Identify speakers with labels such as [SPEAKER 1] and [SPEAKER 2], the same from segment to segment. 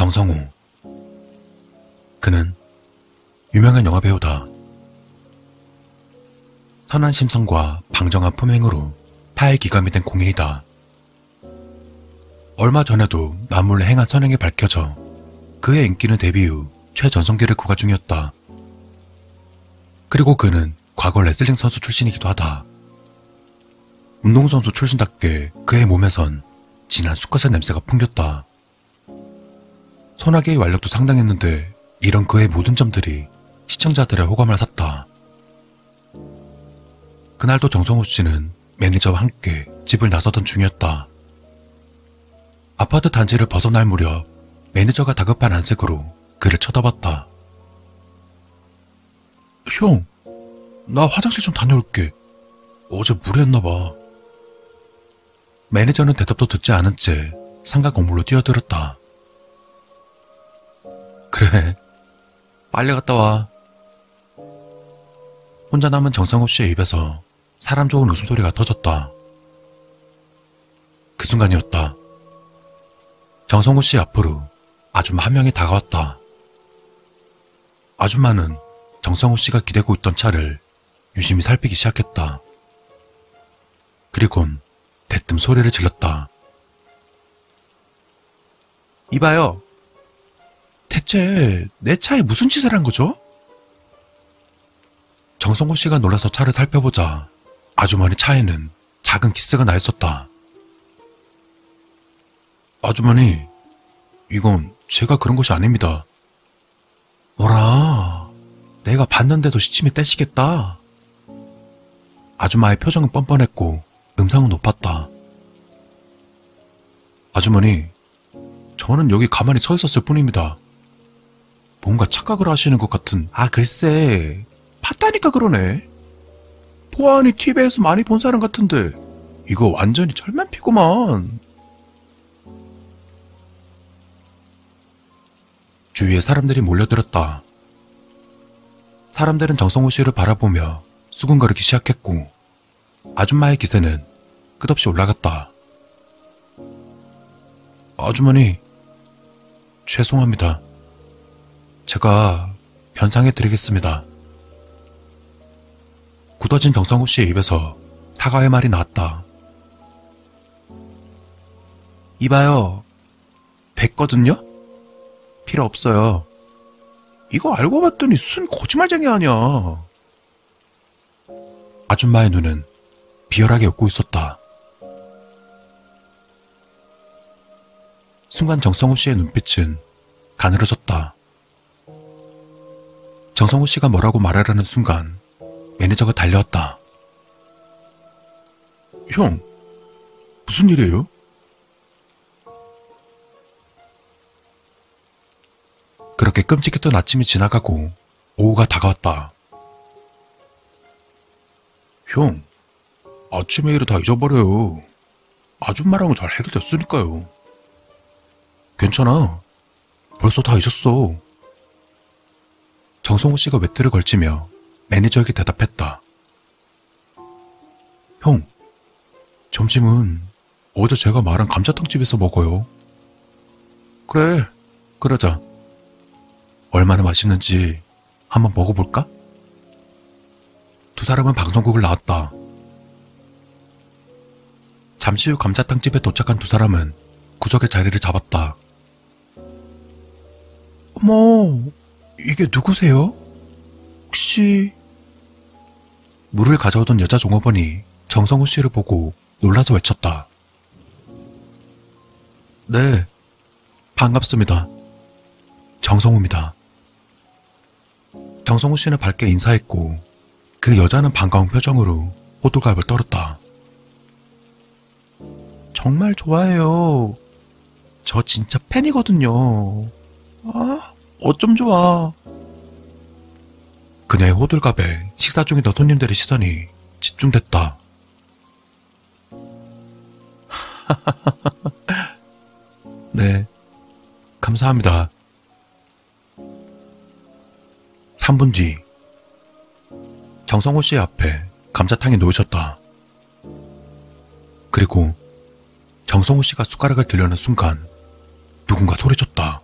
[SPEAKER 1] 정성우. 그는 유명한 영화배우다. 선한 심성과 방정한 품행으로 타의 기감이 된 공인이다. 얼마 전에도 남몰래 행한 선행이 밝혀져 그의 인기는 데뷔 후 최전성기를 구가 중이었다. 그리고 그는 과거 레슬링 선수 출신이기도 하다. 운동선수 출신답게 그의 몸에선 진한 수컷의 냄새가 풍겼다. 손아귀의 완력도 상당했는데 이런 그의 모든 점들이 시청자들의 호감을 샀다. 그날도 정성호 씨는 매니저와 함께 집을 나서던 중이었다. 아파트 단지를 벗어날 무렵 매니저가 다급한 안색으로 그를 쳐다봤다. 형, 나 화장실 좀 다녀올게. 어제 무리했나봐. 매니저는 대답도 듣지 않은 채 상가 건물로 뛰어들었다. 그래, 빨리 갔다 와. 혼자 남은 정상호 씨의 입에서 사람 좋은 웃음소리가 터졌다. 그 순간이었다. 정성호 씨 앞으로 아줌마 한 명이 다가왔다. 아줌마는 정성호 씨가 기대고 있던 차를 유심히 살피기 시작했다. 그리곤 대뜸 소리를 질렀다. 이봐요. 대체 내 차에 무슨 짓을 한 거죠? 정성호 씨가 놀라서 차를 살펴보자 아주머니 차에는 작은 기스가 나 있었다. 아주머니, 이건 제가 그런 것이 아닙니다. 뭐라, 내가 봤는데도 시침이 떼시겠다. 아줌마의 표정은 뻔뻔했고 음성은 높았다. 아주머니, 저는 여기 가만히 서 있었을 뿐입니다. 뭔가 착각을 하시는 것 같은, 아, 글쎄, 봤다니까 그러네. 보아하니 TV에서 많이 본 사람 같은데, 이거 완전히 철만 피구만. 주위에 사람들이 몰려들었다. 사람들은 정성호 씨를 바라보며 수군거리기 시작했고, 아줌마의 기세는 끝없이 올라갔다. 아주머니, 죄송합니다. 제가 변상해 드리겠습니다. 굳어진 정성호 씨의 입에서 사과의 말이 나왔다. 이봐요. 뱉거든요? 필요 없어요. 이거 알고 봤더니 순 거짓말쟁이 아니야. 아줌마의 눈은 비열하게 웃고 있었다. 순간 정성우 씨의 눈빛은 가늘어졌다. 정성호 씨가 뭐라고 말하려는 순간 매니저가 달려왔다. 형, 무슨 일이에요? 그렇게 끔찍했던 아침이 지나가고 오후가 다가왔다. 형, 아침에 일을 다 잊어버려요. 아줌마랑은 잘 해결됐으니까요. 괜찮아. 벌써 다 잊었어. 정성호 씨가 외투를 걸치며 매니저에게 대답했다. 형, 점심은 어제 제가 말한 감자탕집에서 먹어요. 그래, 그러자. 얼마나 맛있는지 한번 먹어볼까? 두 사람은 방송국을 나왔다. 잠시 후 감자탕집에 도착한 두 사람은 구석에 자리를 잡았다. 어머, 이게 누구세요? 혹시... 물을 가져오던 여자 종업원이 정성우 씨를 보고 놀라서 외쳤다. 네, 반갑습니다. 정성우입니다. 정성우 씨는 밝게 인사했고 그 여자는 반가운 표정으로 호두갑을 떨었다. 정말 좋아해요. 저 진짜 팬이거든요. 아, 어쩜 좋아. 그녀의 호들갑에 식사 중이던 손님들의 시선이 집중됐다. 네, 감사합니다. 3분 뒤, 정성호 씨의 앞에 감자탕이 놓여졌다. 그리고 정성호 씨가 숟가락을 들려는 순간 누군가 소리쳤다.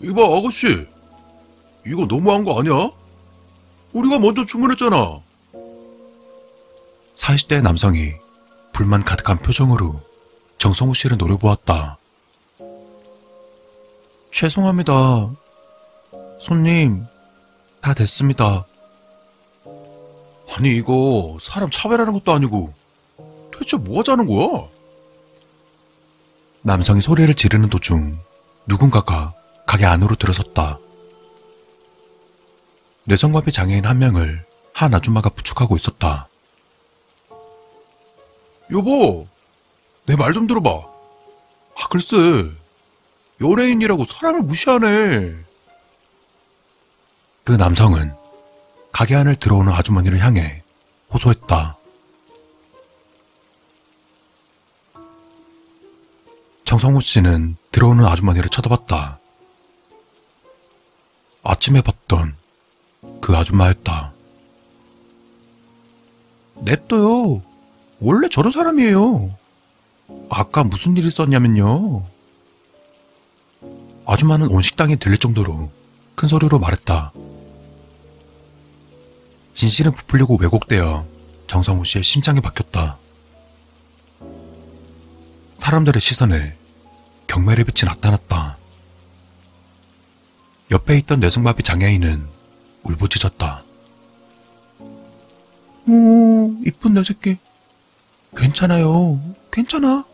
[SPEAKER 1] 이봐, 아가씨. 이거 너무한 거 아니야? 우리가 먼저 주문했잖아. 40대 남성이 불만 가득한 표정으로 정성우 씨를 노려보았다. 죄송합니다. 손님, 다 됐습니다. 아니, 이거 사람 차별하는 것도 아니고 대체 뭐 하자는 거야? 남성이 소리를 지르는 도중 누군가가 가게 안으로 들어섰다. 뇌성마비 장애인 한 명을 한 아줌마가 부축하고 있었다. 여보, 내 말 좀 들어봐. 아, 글쎄, 연예인이라고 사람을 무시하네. 그 남성은 가게 안을 들어오는 아주머니를 향해 호소했다. 정성우 씨는 들어오는 아주머니를 쳐다봤다. 아침에 봤던 그 아줌마였다. 냅둬요. 원래 저런 사람이에요. 아까 무슨 일 있었냐면요. 아줌마는 온 식당에 들릴 정도로 큰 소리로 말했다. 진실은 부풀리고 왜곡되어 정성우 씨의 심장이 박혔다. 사람들의 시선에 경멸의 빛이 나타났다. 옆에 있던 뇌성마비 장애인은 울부짖었다. 오, 이쁜 내 새끼. 괜찮아요. 괜찮아.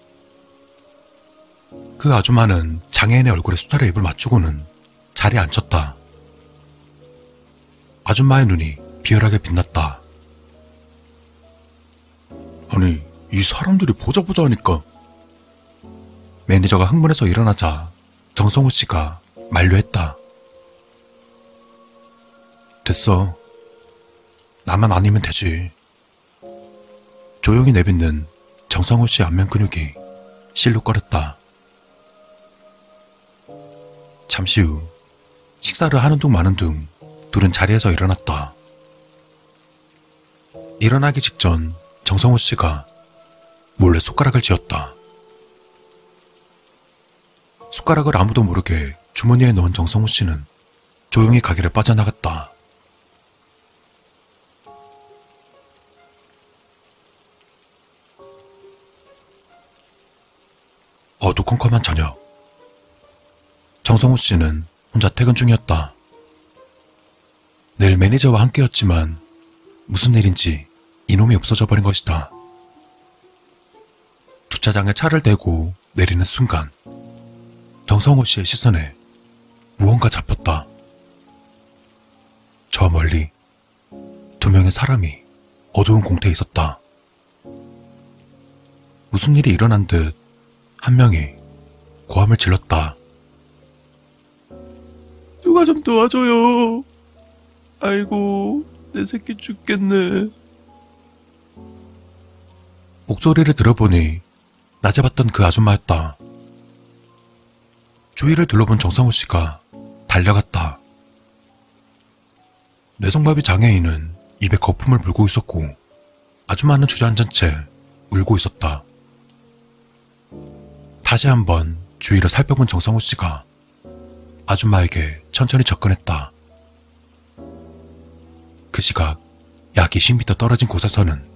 [SPEAKER 1] 그 아줌마는 장애인의 얼굴에 수차례 입을 맞추고는 자리에 앉혔다. 아줌마의 눈이 비열하게 빛났다. 아니, 이 사람들이 보자 보자 하니까. 매니저가 흥분해서 일어나자 정성우 씨가 만류했다. 됐어. 나만 아니면 되지. 조용히 내뱉는 정성호 씨 안면 근육이 실룩거렸다. 잠시 후 식사를 하는 둥 마는 둥 둘은 자리에서 일어났다. 일어나기 직전 정성호 씨가 몰래 숟가락을 쥐었다. 숟가락을 아무도 모르게 주머니에 넣은 정성호 씨는 조용히 가게를 빠져나갔다. 컴컴한 저녁. 정성우 씨는 혼자 퇴근 중이었다. 늘 매니저와 함께였지만 무슨 일인지 이놈이 없어져 버린 것이다. 주차장에 차를 대고 내리는 순간 정성호 씨의 시선에 무언가 잡혔다. 저 멀리 두 명의 사람이 어두운 공터에 있었다. 무슨 일이 일어난 듯 한 명이 고함을 질렀다. 누가 좀 도와줘요. 아이고, 내 새끼 죽겠네. 목소리를 들어보니 낮에 봤던 그 아줌마였다. 주위를 둘러본 정상호 씨가 달려갔다. 뇌성마비 장애인은 입에 거품을 물고 있었고 아줌마는 주저앉은 채 울고 있었다. 다시 한번 주위를 살펴본 정상호 씨가 아줌마에게 천천히 접근했다. 그 시각 약 20m 떨어진 곳에서는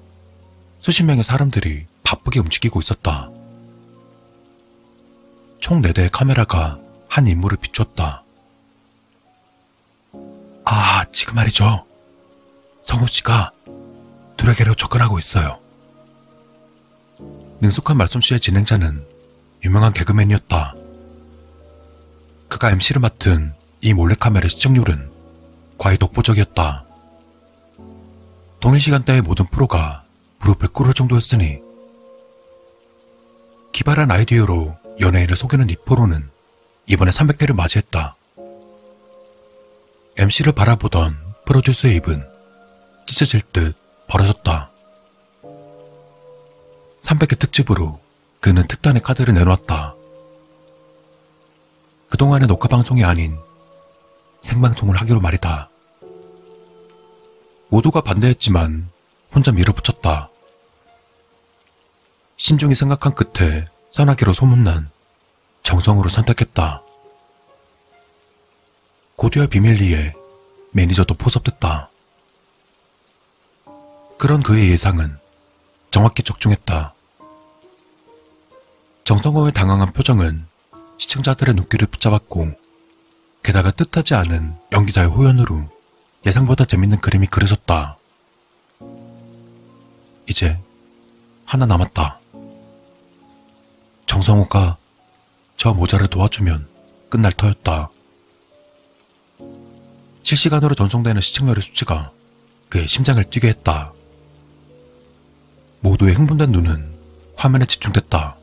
[SPEAKER 1] 수십 명의 사람들이 바쁘게 움직이고 있었다. 총 4대의 카메라가 한 인물을 비추었다. 아, 지금 말이죠. 성우 씨가 둘에게로 접근하고 있어요. 능숙한 말솜씨의 진행자는 유명한 개그맨이었다. 그가 MC를 맡은 이 몰래카메라 시청률은 과히 독보적이었다. 동일 시간대의 모든 프로가 무릎을 꿇을 정도였으니 기발한 아이디어로 연예인을 속이는 이 프로는 이번에 300대를 맞이했다. MC를 바라보던 프로듀서의 입은 찢어질 듯 벌어졌다. 300개 특집으로 그는 특단의 카드를 내놓았다. 그동안의 녹화 방송이 아닌 생방송을 하기로 말이다. 모두가 반대했지만 혼자 밀어붙였다. 신중히 생각한 끝에 써나기로 소문난 정성으로 선택했다. 고디와 비밀리에 매니저도 포섭됐다. 그런 그의 예상은 정확히 적중했다. 정성호의 당황한 표정은 시청자들의 눈길을 붙잡았고 게다가 뜻하지 않은 연기자의 호연으로 예상보다 재밌는 그림이 그려졌다. 이제 하나 남았다. 정성호가 저 모자를 도와주면 끝날 터였다. 실시간으로 전송되는 시청률의 수치가 그의 심장을 뛰게 했다. 모두의 흥분된 눈은 화면에 집중됐다.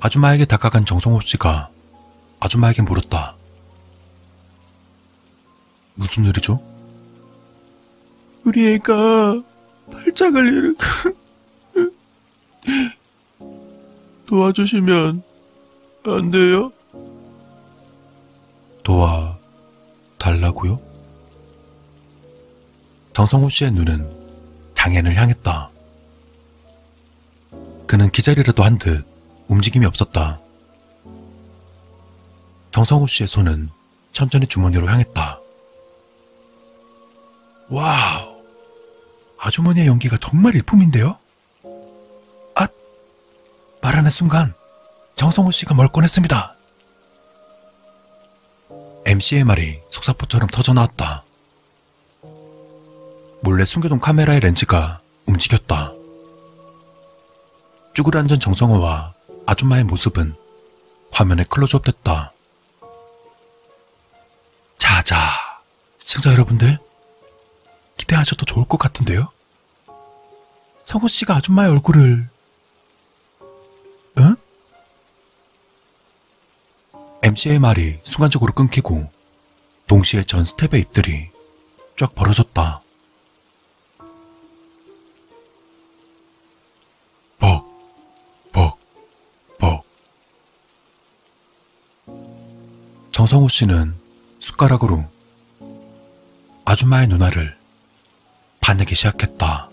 [SPEAKER 1] 아줌마에게 다가간 정성호 씨가 아줌마에게 물었다. 무슨 일이죠?
[SPEAKER 2] 우리 애가 팔짱을 잃고 도와주시면 안 돼요?
[SPEAKER 1] 도와 달라고요? 정성호 씨의 눈은 장애인을 향했다. 그는 기자리라도 한 듯 움직임이 없었다. 정성호 씨의 손은 천천히 주머니로 향했다. Wow! 아주머니의 연기가 정말 일품인데요? 아! 말하는 순간 정성호 씨가 뭘 꺼냈습니다. MC의 말이 속사포처럼 터져나왔다. 몰래 숨겨둔 카메라의 렌즈가 움직였다. 쭈그려 앉은 정성호와 아줌마의 모습은 화면에 클로즈업 됐다. 자자, 시청자 여러분들, 기대하셔도 좋을 것 같은데요? 성호 씨가 아줌마의 얼굴을, 응? MC의 말이 순간적으로 끊기고 동시에 전 스텝의 입들이 쫙 벌어졌다. 정성호 씨는 숟가락으로 아줌마의 누나를 반내기 시작했다.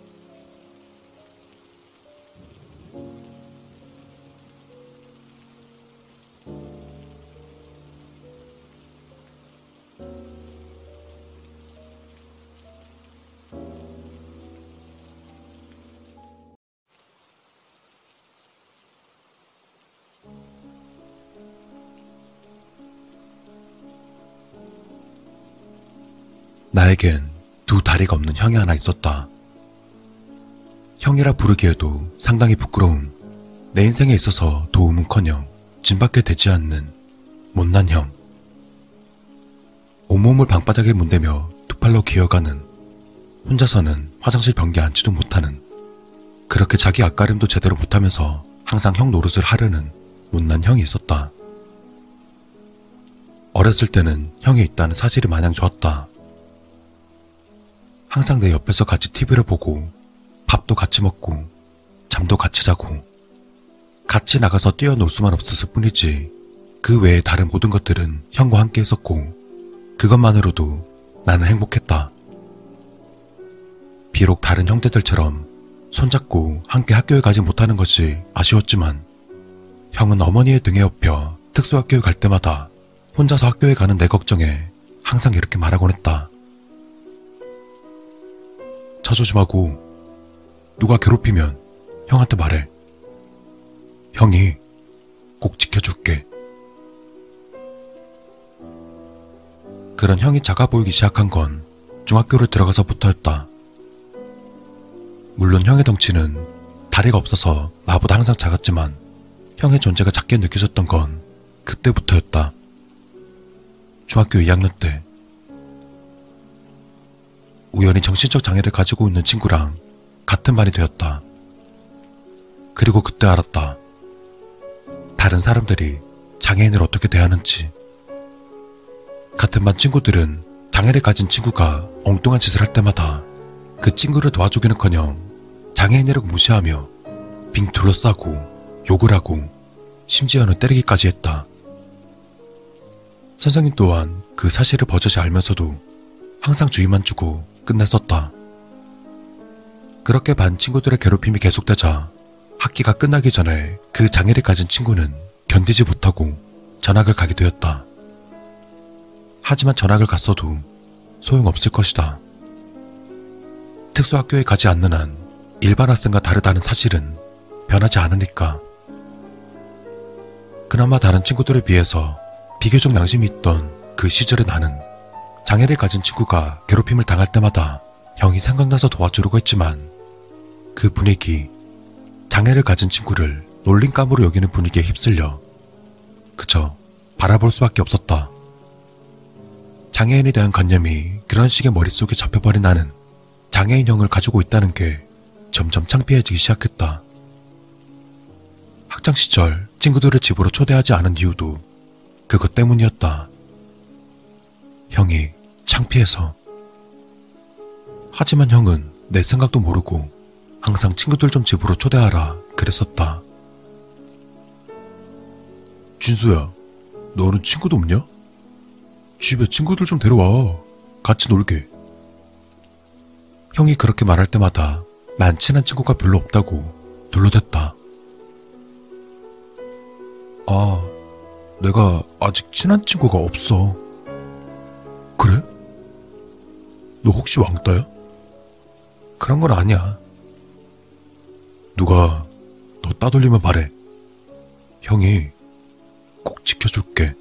[SPEAKER 1] 나에겐 두 다리가 없는 형이 하나 있었다. 형이라 부르기에도 상당히 부끄러운 내 인생에 있어서 도움은커녕 짐밖에 되지 않는 못난 형. 온몸을 방바닥에 문대며 두 팔로 기어가는 혼자서는 화장실 변기 앉지도 못하는 그렇게 자기 앞가림도 제대로 못하면서 항상 형 노릇을 하려는 못난 형이 있었다. 어렸을 때는 형이 있다는 사실이 마냥 좋았다. 항상 내 옆에서 같이 TV를 보고 밥도 같이 먹고 잠도 같이 자고 같이 나가서 뛰어놀 수만 없었을 뿐이지 그 외의 다른 모든 것들은 형과 함께 했었고 그것만으로도 나는 행복했다. 비록 다른 형제들처럼 손잡고 함께 학교에 가지 못하는 것이 아쉬웠지만 형은 어머니의 등에 업혀 특수학교에 갈 때마다 혼자서 학교에 가는 내 걱정에 항상 이렇게 말하곤 했다. 차 조심하고 누가 괴롭히면 형한테 말해. 형이 꼭 지켜줄게. 그런 형이 작아 보이기 시작한 건 중학교를 들어가서부터였다. 물론 형의 덩치는 다리가 없어서 나보다 항상 작았지만 형의 존재가 작게 느껴졌던 건 그때부터였다. 중학교 2학년 때 우연히 정신적 장애를 가지고 있는 친구랑 같은 반이 되었다. 그리고 그때 알았다. 다른 사람들이 장애인을 어떻게 대하는지. 같은 반 친구들은 장애를 가진 친구가 엉뚱한 짓을 할 때마다 그 친구를 도와주기는커녕 장애인이라고 무시하며 빙 둘러싸고 욕을 하고 심지어는 때리기까지 했다. 선생님 또한 그 사실을 버젓이 알면서도 항상 주의만 주고 끝냈었다. 그렇게 반 친구들의 괴롭힘이 계속되자 학기가 끝나기 전에 그 장애를 가진 친구는 견디지 못하고 전학을 가게 되었다. 하지만 전학을 갔어도 소용없을 것이다. 특수학교에 가지 않는 한 일반 학생과 다르다는 사실은 변하지 않으니까. 그나마 다른 친구들에 비해서 비교적 양심이 있던 그 시절의 나는 장애를 가진 친구가 괴롭힘을 당할 때마다 형이 생각나서 도와주려고 했지만 그 분위기, 장애를 가진 친구를 놀림감으로 여기는 분위기에 휩쓸려 그저 바라볼 수밖에 없었다. 장애인에 대한 관념이 그런 식의 머릿속에 잡혀버린 나는 장애인형을 가지고 있다는 게 점점 창피해지기 시작했다. 학창 시절 친구들을 집으로 초대하지 않은 이유도 그것 때문이었다. 형이 창피해서. 하지만 형은 내 생각도 모르고 항상 친구들 좀 집으로 초대하라 그랬었다. 진수야, 너는 친구도 없냐? 집에 친구들 좀 데려와. 같이 놀게. 형이 그렇게 말할 때마다 난 친한 친구가 별로 없다고 둘러댔다. 아, 내가 아직 친한 친구가 없어. 그래? 너 혹시 왕따야? 그런 건 아니야. 누가 너 따돌리면 말해. 형이 꼭 지켜줄게.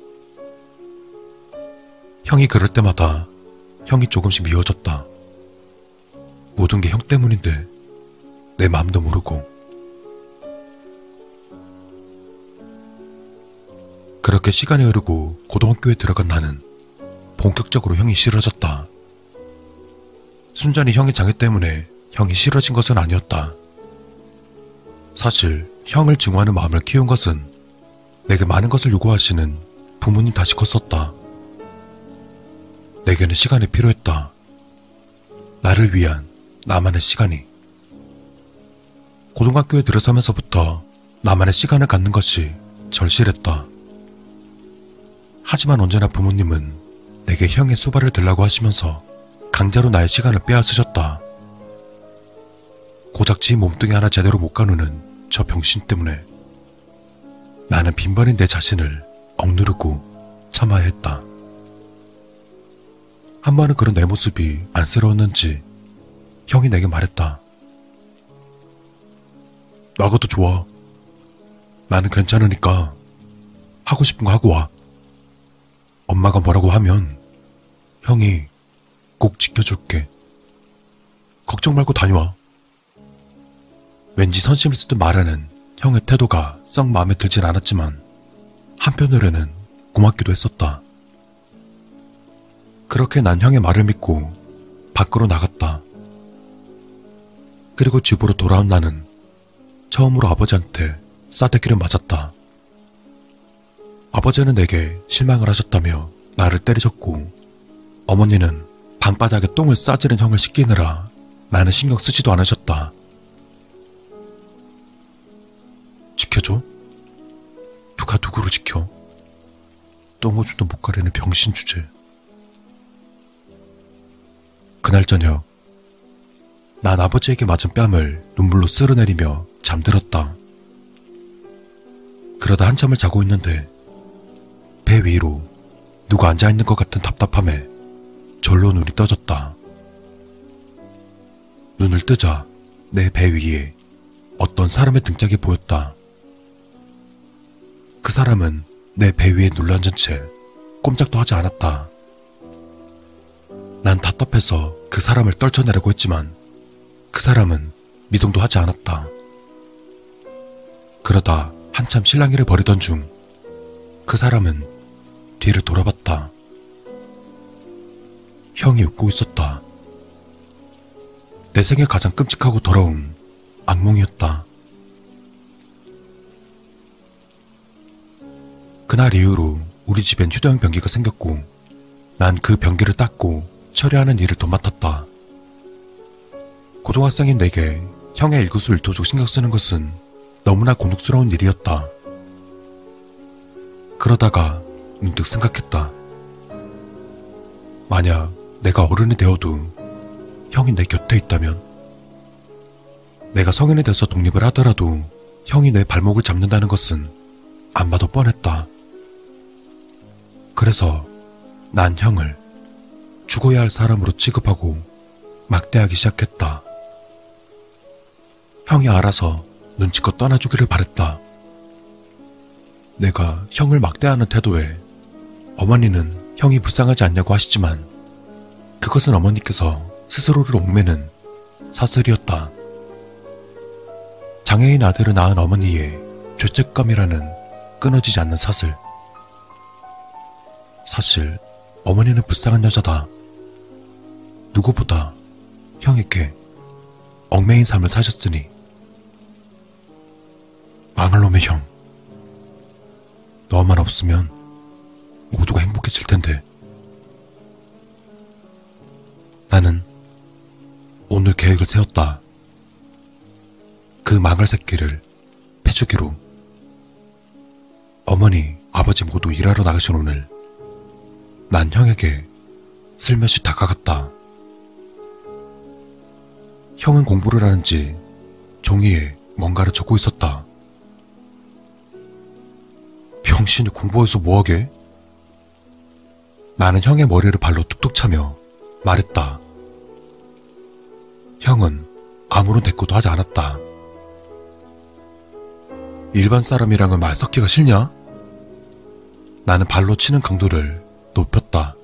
[SPEAKER 1] 형이 그럴 때마다 형이 조금씩 미워졌다. 모든 게 형 때문인데 내 마음도 모르고. 그렇게 시간이 흐르고 고등학교에 들어간 나는 본격적으로 형이 싫어졌다. 순전히 형의 장애 때문에 형이 싫어진 것은 아니었다. 사실 형을 증오하는 마음을 키운 것은 내게 많은 것을 요구하시는 부모님 탓이 컸었다. 내게는 시간이 필요했다. 나를 위한 나만의 시간이. 고등학교에 들어서면서부터 나만의 시간을 갖는 것이 절실했다. 하지만 언제나 부모님은 내게 형의 수발을 들라고 하시면서 강제로 나의 시간을 빼앗으셨다. 고작 지 몸뚱이 하나 제대로 못 가누는 저 병신 때문에 나는 빈번히 내 자신을 억누르고 참아야 했다. 한 번은 그런 내 모습이 안쓰러웠는지 형이 내게 말했다. 나가도 좋아. 나는 괜찮으니까 하고 싶은 거 하고 와. 엄마가 뭐라고 하면 형이 꼭 지켜줄게. 걱정 말고 다녀와. 왠지 선심을 쓰듯 말하는 형의 태도가 썩 마음에 들진 않았지만 한편으로는 고맙기도 했었다. 그렇게 난 형의 말을 믿고 밖으로 나갔다. 그리고 집으로 돌아온 나는 처음으로 아버지한테 싸대기를 맞았다. 아버지는 내게 실망을 하셨다며 나를 때리셨고 어머니는 방바닥에 똥을 싸지른 형을 씻기느라 나는 신경 쓰지도 않으셨다. 지켜줘? 누가 누구를 지켜? 똥오줌도 못 가리는 병신 주제. 그날 저녁, 난 아버지에게 맞은 뺨을 눈물로 쓸어내리며 잠들었다. 그러다 한참을 자고 있는데 배 위로 누가 앉아있는 것 같은 답답함에 절로 눈이 떠졌다. 눈을 뜨자 내 배 위에 어떤 사람의 등짝이 보였다. 그 사람은 내 배 위에 눌러앉은 채 꼼짝도 하지 않았다. 난 답답해서 그 사람을 떨쳐내려고 했지만 그 사람은 미동도 하지 않았다. 그러다 한참 실랑이를 벌이던 중 그 사람은 뒤를 돌아봤다. 형이 웃고 있었다. 내 생에 가장 끔찍하고 더러운 악몽이었다. 그날 이후로 우리 집엔 휴대용 변기가 생겼고 난 그 변기를 닦고 처리하는 일을 도맡았다. 고등학생인 내게 형의 일거수일투족 신경 쓰는 것은 너무나 곤혹스러운 일이었다. 그러다가 문득 생각했다. 만약 내가 어른이 되어도 형이 내 곁에 있다면, 내가 성인이 돼서 독립을 하더라도 형이 내 발목을 잡는다는 것은 안 봐도 뻔했다. 그래서 난 형을 죽어야 할 사람으로 취급하고 막대하기 시작했다. 형이 알아서 눈치껏 떠나주기를 바랬다. 내가 형을 막대하는 태도에 어머니는 형이 불쌍하지 않냐고 하시지만 그것은 어머니께서 스스로를 옥매는 사슬이었다. 장애인 아들을 낳은 어머니의 죄책감이라는 끊어지지 않는 사슬. 사실 어머니는 불쌍한 여자다. 누구보다 형에게 얽매인 삶을 사셨으니 망할 놈의 형. 너만 없으면 모두가 행복해질 텐데. 나는 오늘 계획을 세웠다. 그 망할 새끼를 패주기로. 어머니, 아버지 모두 일하러 나가신 오늘, 난 형에게 슬며시 다가갔다. 형은 공부를 하는지 종이에 뭔가를 적고 있었다. 병신이 공부해서 뭐하게? 나는 형의 머리를 발로 툭툭 차며 말했다. 형은 아무런 대꾸도 하지 않았다. 일반 사람이랑은 말 섞기가 싫냐? 나는 발로 치는 강도를 높였다.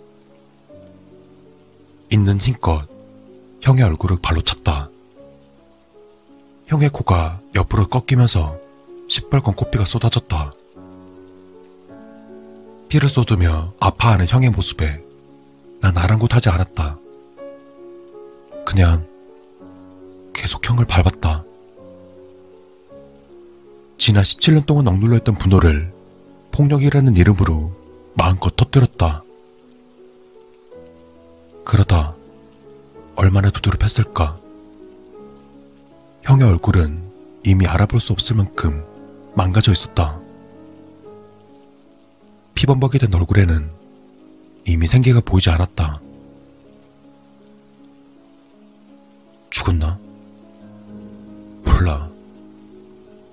[SPEAKER 1] 있는 힘껏 형의 얼굴을 발로 찼다. 형의 코가 옆으로 꺾이면서 시뻘건 코피가 쏟아졌다. 피를 쏟으며 아파하는 형의 모습에 난 아랑곳하지 않았다. 그냥 계속 형을 밟았다. 지난 17년 동안 억눌려 있던 분노를 폭력이라는 이름으로 마음껏 터뜨렸다. 그러다 얼마나 두드럽했을까. 형의 얼굴은 이미 알아볼 수 없을 만큼 망가져 있었다. 피범벅이 된 얼굴에는 이미 생기가 보이지 않았다. 죽었나? 몰라.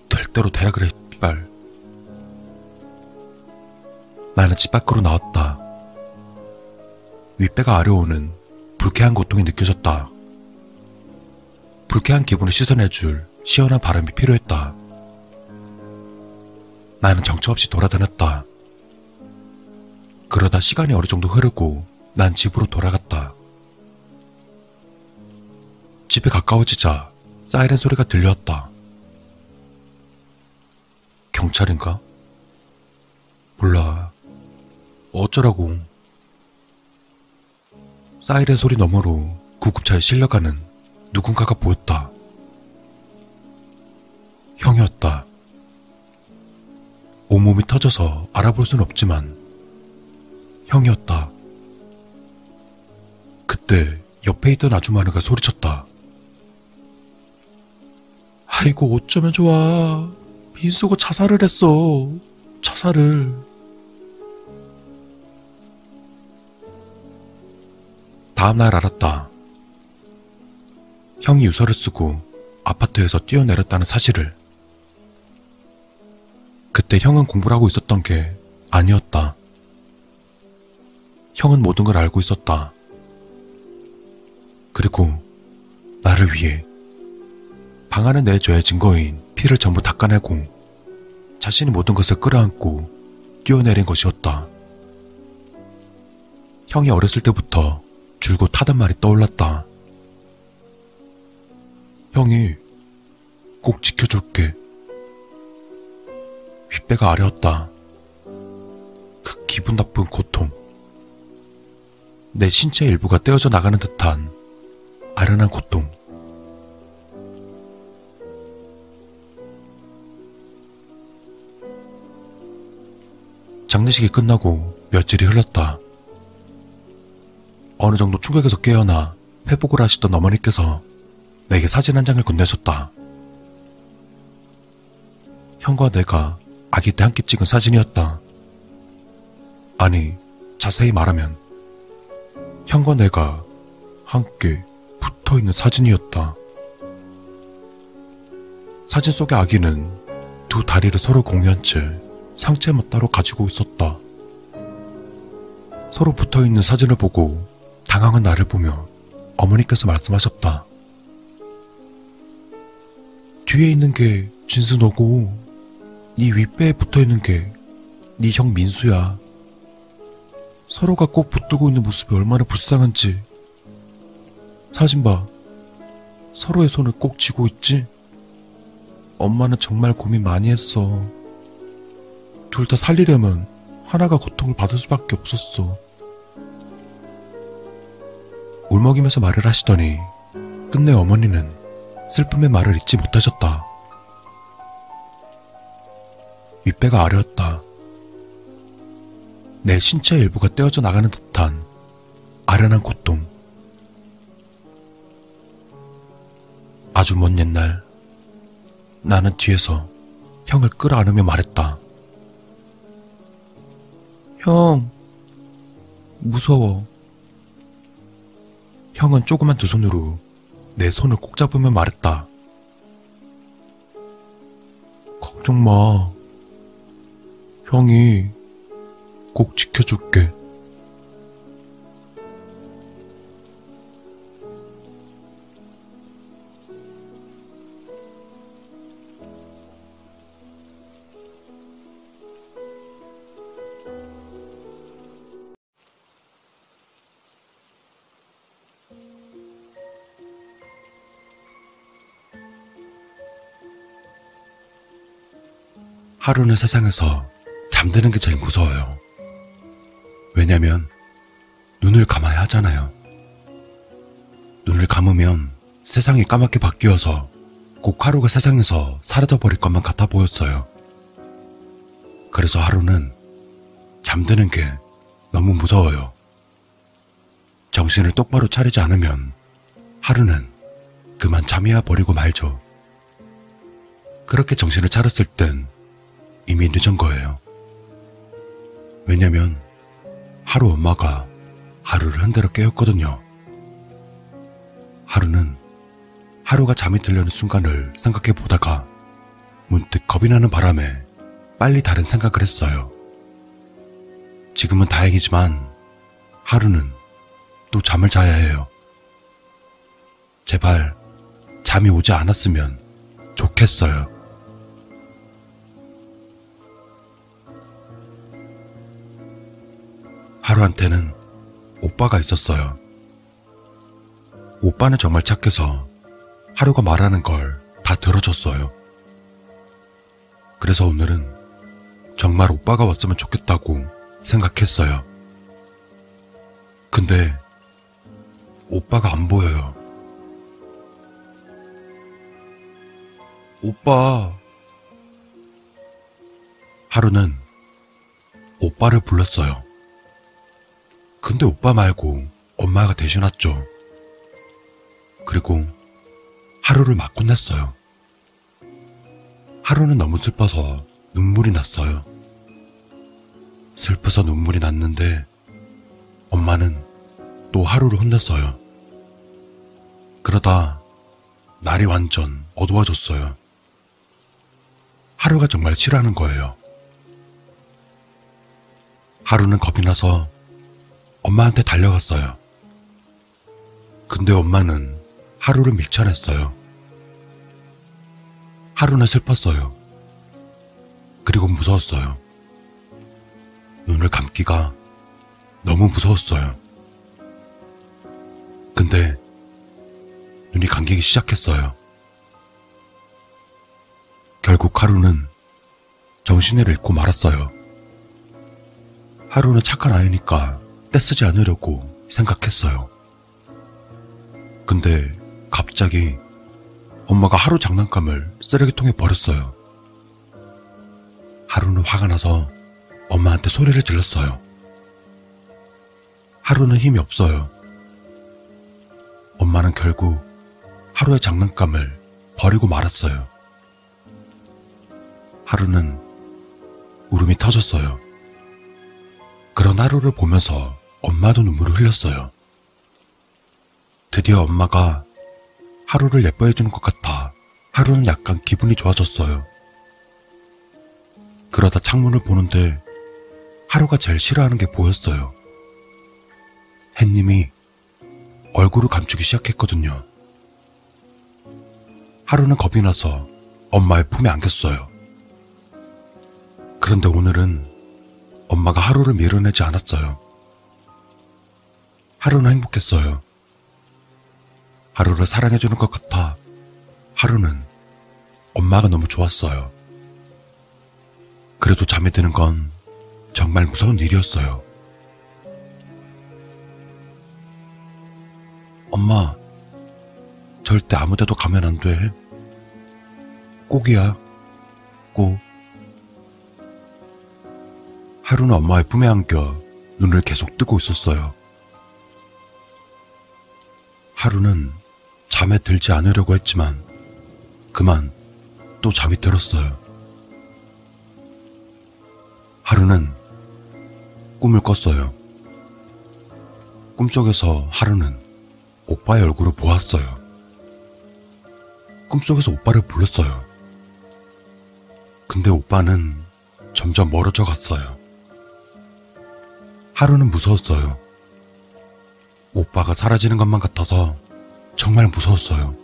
[SPEAKER 1] 될 대로 되라 그래, 빨. 나는 집 밖으로 나왔다. 윗배가 아려오는 불쾌한 고통이 느껴졌다. 불쾌한 기분을 씻어내줄 시원한 바람이 필요했다. 나는 정처 없이 돌아다녔다. 그러다 시간이 어느 정도 흐르고 난 집으로 돌아갔다. 집에 가까워지자 사이렌 소리가 들려왔다. 경찰인가? 몰라. 어쩌라고. 사이렌 소리 너머로 구급차에 실려가는 누군가가 보였다. 형이었다. 온몸이 터져서 알아볼 순 없지만 형이었다. 그때 옆에 있던 아주머니가 소리쳤다. 아이고 어쩌면 좋아. 민수가 자살을 했어. 자살을. 다음날 알았다. 형이 유서를 쓰고 아파트에서 뛰어내렸다는 사실을. 그때 형은 공부를 하고 있었던 게 아니었다. 형은 모든 걸 알고 있었다. 그리고 나를 위해 방 안에 내 죄의 증거인 피를 전부 닦아내고 자신이 모든 것을 끌어안고 뛰어내린 것이었다. 형이 어렸을 때부터 줄곧 타던 말이 떠올랐다. 형이 꼭 지켜줄게. 윗배가 아려웠다. 그 기분 나쁜 고통. 내 신체 일부가 떼어져 나가는 듯한 아련한 고통. 장례식이 끝나고 며칠이 흘렀다. 어느 정도 충격에서 깨어나 회복을 하시던 어머니께서 내게 사진 한 장을 건네줬다. 형과 내가 아기 때 함께 찍은 사진이었다. 아니, 자세히 말하면 형과 내가 함께 붙어 있는 사진이었다. 사진 속의 아기는 두 다리를 서로 공유한 채 상체만 따로 가지고 있었다. 서로 붙어 있는 사진을 보고 당황한 나를 보며 어머니께서 말씀하셨다. 뒤에 있는 게 진수 너고 네 윗배에 붙어 있는 게 네 형 민수야. 서로가 꼭 붙들고 있는 모습이 얼마나 불쌍한지. 사진 봐. 서로의 손을 꼭 쥐고 있지? 엄마는 정말 고민 많이 했어. 둘 다 살리려면 하나가 고통을 받을 수밖에 없었어. 울먹이면서 말을 하시더니 끝내 어머니는 슬픔의 말을 잊지 못하셨다. 윗배가 아려웠다. 내 신체 일부가 떼어져 나가는 듯한 아련한 고통. 아주 먼 옛날 나는 뒤에서 형을 끌어안으며 말했다. 형, 무서워. 형은 조그만 두 손으로 내 손을 꼭 잡으며 말했다. 걱정 마. 형이 꼭 지켜줄게. 하루는 세상에서 잠드는 게 제일 무서워요. 왜냐면 눈을 감아야 하잖아요. 눈을 감으면 세상이 까맣게 바뀌어서 꼭 하루가 세상에서 사라져 버릴 것만 같아 보였어요. 그래서 하루는 잠드는 게 너무 무서워요. 정신을 똑바로 차리지 않으면 하루는 그만 잠이야 버리고 말죠. 그렇게 정신을 차렸을 땐 이미 늦은 거예요. 왜냐면 하루 엄마가 하루를 한 대로 깨웠거든요. 하루는 하루가 잠이 들려는 순간을 생각해 보다가 문득 겁이 나는 바람에 빨리 다른 생각을 했어요. 지금은 다행이지만 하루는 또 잠을 자야 해요. 제발 잠이 오지 않았으면 좋겠어요. 하루한테는 오빠가 있었어요. 오빠는 정말 착해서 하루가 말하는 걸 다 들어줬어요. 그래서 오늘은 정말 오빠가 왔으면 좋겠다고 생각했어요. 근데 오빠가 안 보여요. 오빠. 하루는 오빠를 불렀어요. 근데 오빠 말고 엄마가 대신 왔죠. 그리고 하루를 막 혼냈어요. 하루는 너무 슬퍼서 눈물이 났어요. 슬퍼서 눈물이 났는데 엄마는 또 하루를 혼냈어요. 그러다 날이 완전 어두워졌어요. 하루가 정말 싫어하는 거예요. 하루는 겁이 나서 엄마한테 달려갔어요. 근데 엄마는 하루를 밀쳐냈어요. 하루는 슬펐어요. 그리고 무서웠어요. 눈을 감기가 너무 무서웠어요. 근데 눈이 감기기 시작했어요. 결국 하루는 정신을 잃고 말았어요. 하루는 착한 아이니까 떼쓰지 않으려고 생각했어요. 근데 갑자기 엄마가 하루 장난감을 쓰레기통에 버렸어요. 하루는 화가 나서 엄마한테 소리를 질렀어요. 하루는 힘이 없어요. 엄마는 결국 하루의 장난감을 버리고 말았어요. 하루는 울음이 터졌어요. 그런 하루를 보면서 엄마도 눈물을 흘렸어요. 드디어 엄마가 하루를 예뻐해 주는 것 같아 하루는 약간 기분이 좋아졌어요. 그러다 창문을 보는데 하루가 제일 싫어하는 게 보였어요. 햇님이 얼굴을 감추기 시작했거든요. 하루는 겁이 나서 엄마의 품에 안겼어요. 그런데 오늘은 엄마가 하루를 밀어내지 않았어요. 하루는 행복했어요. 하루를 사랑해주는 것 같아 하루는 엄마가 너무 좋았어요. 그래도 잠이 드는 건 정말 무서운 일이었어요. 엄마, 절대 아무 데도 가면 안 돼. 꼭이야. 꼭. 하루는 엄마의 품에 안겨 눈을 계속 뜨고 있었어요. 하루는 잠에 들지 않으려고 했지만 그만 또 잠이 들었어요. 하루는 꿈을 꿨어요. 꿈속에서 하루는 오빠의 얼굴을 보았어요. 꿈속에서 오빠를 불렀어요. 근데 오빠는 점점 멀어져 갔어요. 하루는 무서웠어요. 오빠가 사라지는 것만 같아서 정말 무서웠어요.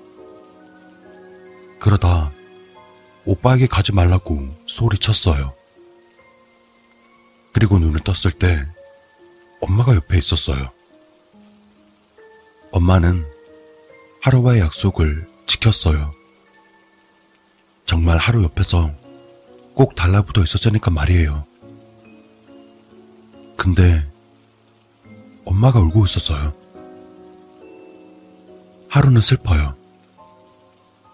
[SPEAKER 1] 그러다 오빠에게 가지 말라고 소리쳤어요. 그리고 눈을 떴을 때 엄마가 옆에 있었어요. 엄마는 하루와의 약속을 지켰어요. 정말 하루 옆에서 꼭 달라붙어 있었으니까 말이에요. 근데 엄마가 울고 있었어요. 하루는 슬퍼요.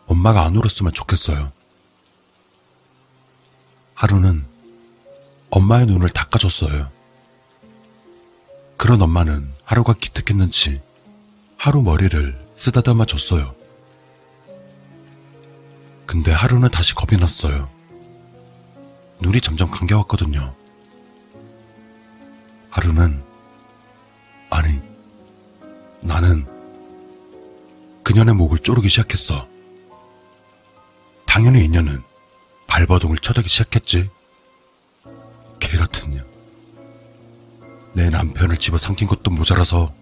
[SPEAKER 1] 엄마가 안 울었으면 좋겠어요. 하루는 엄마의 눈을 닦아줬어요. 그런 엄마는 하루가 기특했는지 하루 머리를 쓰다듬어 줬어요. 근데 하루는 다시 겁이 났어요. 눈이 점점 감겨왔거든요. 하루는, 아니, 나는 그녀의 목을 조르기 시작했어. 당연히 이녀는 발버둥을 쳐대기 시작했지. 개 같은 년. 내 남편을 집어 삼킨 것도 모자라서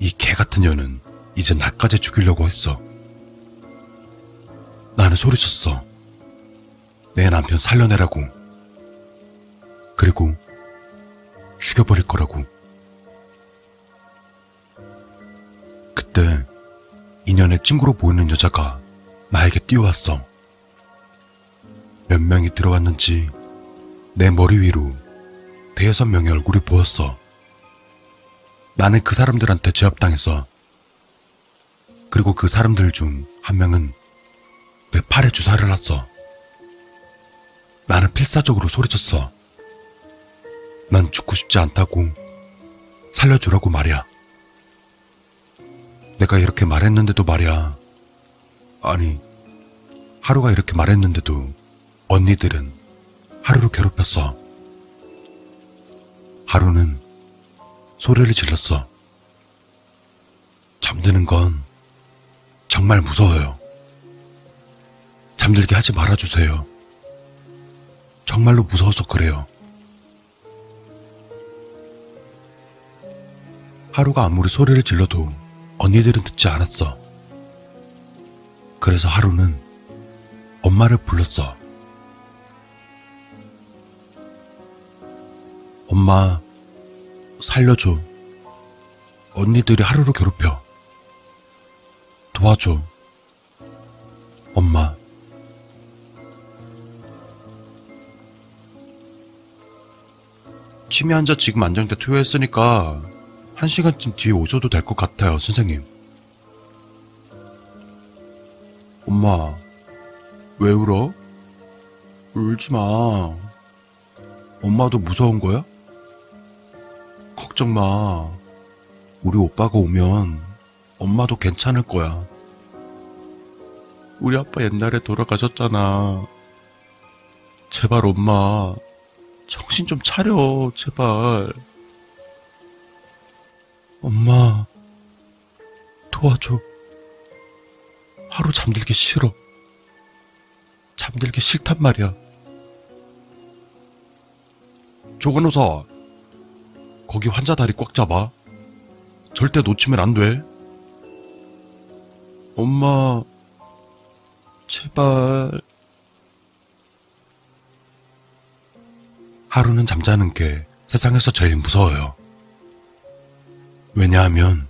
[SPEAKER 1] 이 개 같은 년은 이제 나까지 죽이려고 했어. 나는 소리쳤어. 내 남편 살려내라고. 그리고 죽여버릴 거라고. 그때 인연의 친구로 보이는 여자가 나에게 뛰어왔어. 몇 명이 들어왔는지 내 머리 위로 대여섯 명의 얼굴이 보였어. 나는 그 사람들한테 제압당했어. 그리고 그 사람들 중 한 명은 내 팔에 주사를 놨어. 나는 필사적으로 소리쳤어. 난 죽고 싶지 않다고 살려주라고 말이야. 내가 이렇게 말했는데도 말이야. 아니, 하루가 이렇게 말했는데도 언니들은 하루를 괴롭혔어. 하루는 소리를 질렀어. 잠드는 건 정말 무서워요. 잠들게 하지 말아주세요. 정말로 무서워서 그래요. 하루가 아무리 소리를 질러도 언니들은 듣지 않았어. 그래서 하루는 엄마를 불렀어. 엄마, 살려줘. 언니들이 하루를 괴롭혀. 도와줘. 엄마. 치매 환자 지금 안정대 투여했으니까 한 시간쯤 뒤에 오셔도 될 것 같아요, 선생님. 엄마, 왜 울어? 울지 마. 엄마도 무서운 거야? 걱정 마. 우리 오빠가 오면 엄마도 괜찮을 거야. 우리 아빠 옛날에 돌아가셨잖아. 제발 엄마, 정신 좀 차려, 제발. 엄마, 도와줘. 하루 잠들기 싫어. 잠들기 싫단 말이야. 조간호사, 거기 환자 다리 꽉 잡아. 절대 놓치면 안 돼.
[SPEAKER 2] 엄마, 제발.
[SPEAKER 1] 하루는 잠자는 게 세상에서 제일 무서워요. 왜냐하면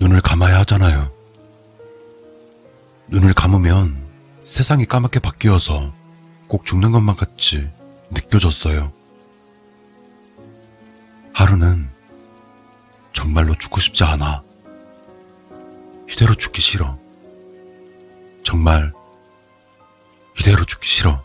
[SPEAKER 1] 눈을 감아야 하잖아요. 눈을 감으면 세상이 까맣게 바뀌어서 꼭 죽는 것만 같이 느껴졌어요. 하루는 정말로 죽고 싶지 않아. 이대로 죽기 싫어. 정말 이대로 죽기 싫어.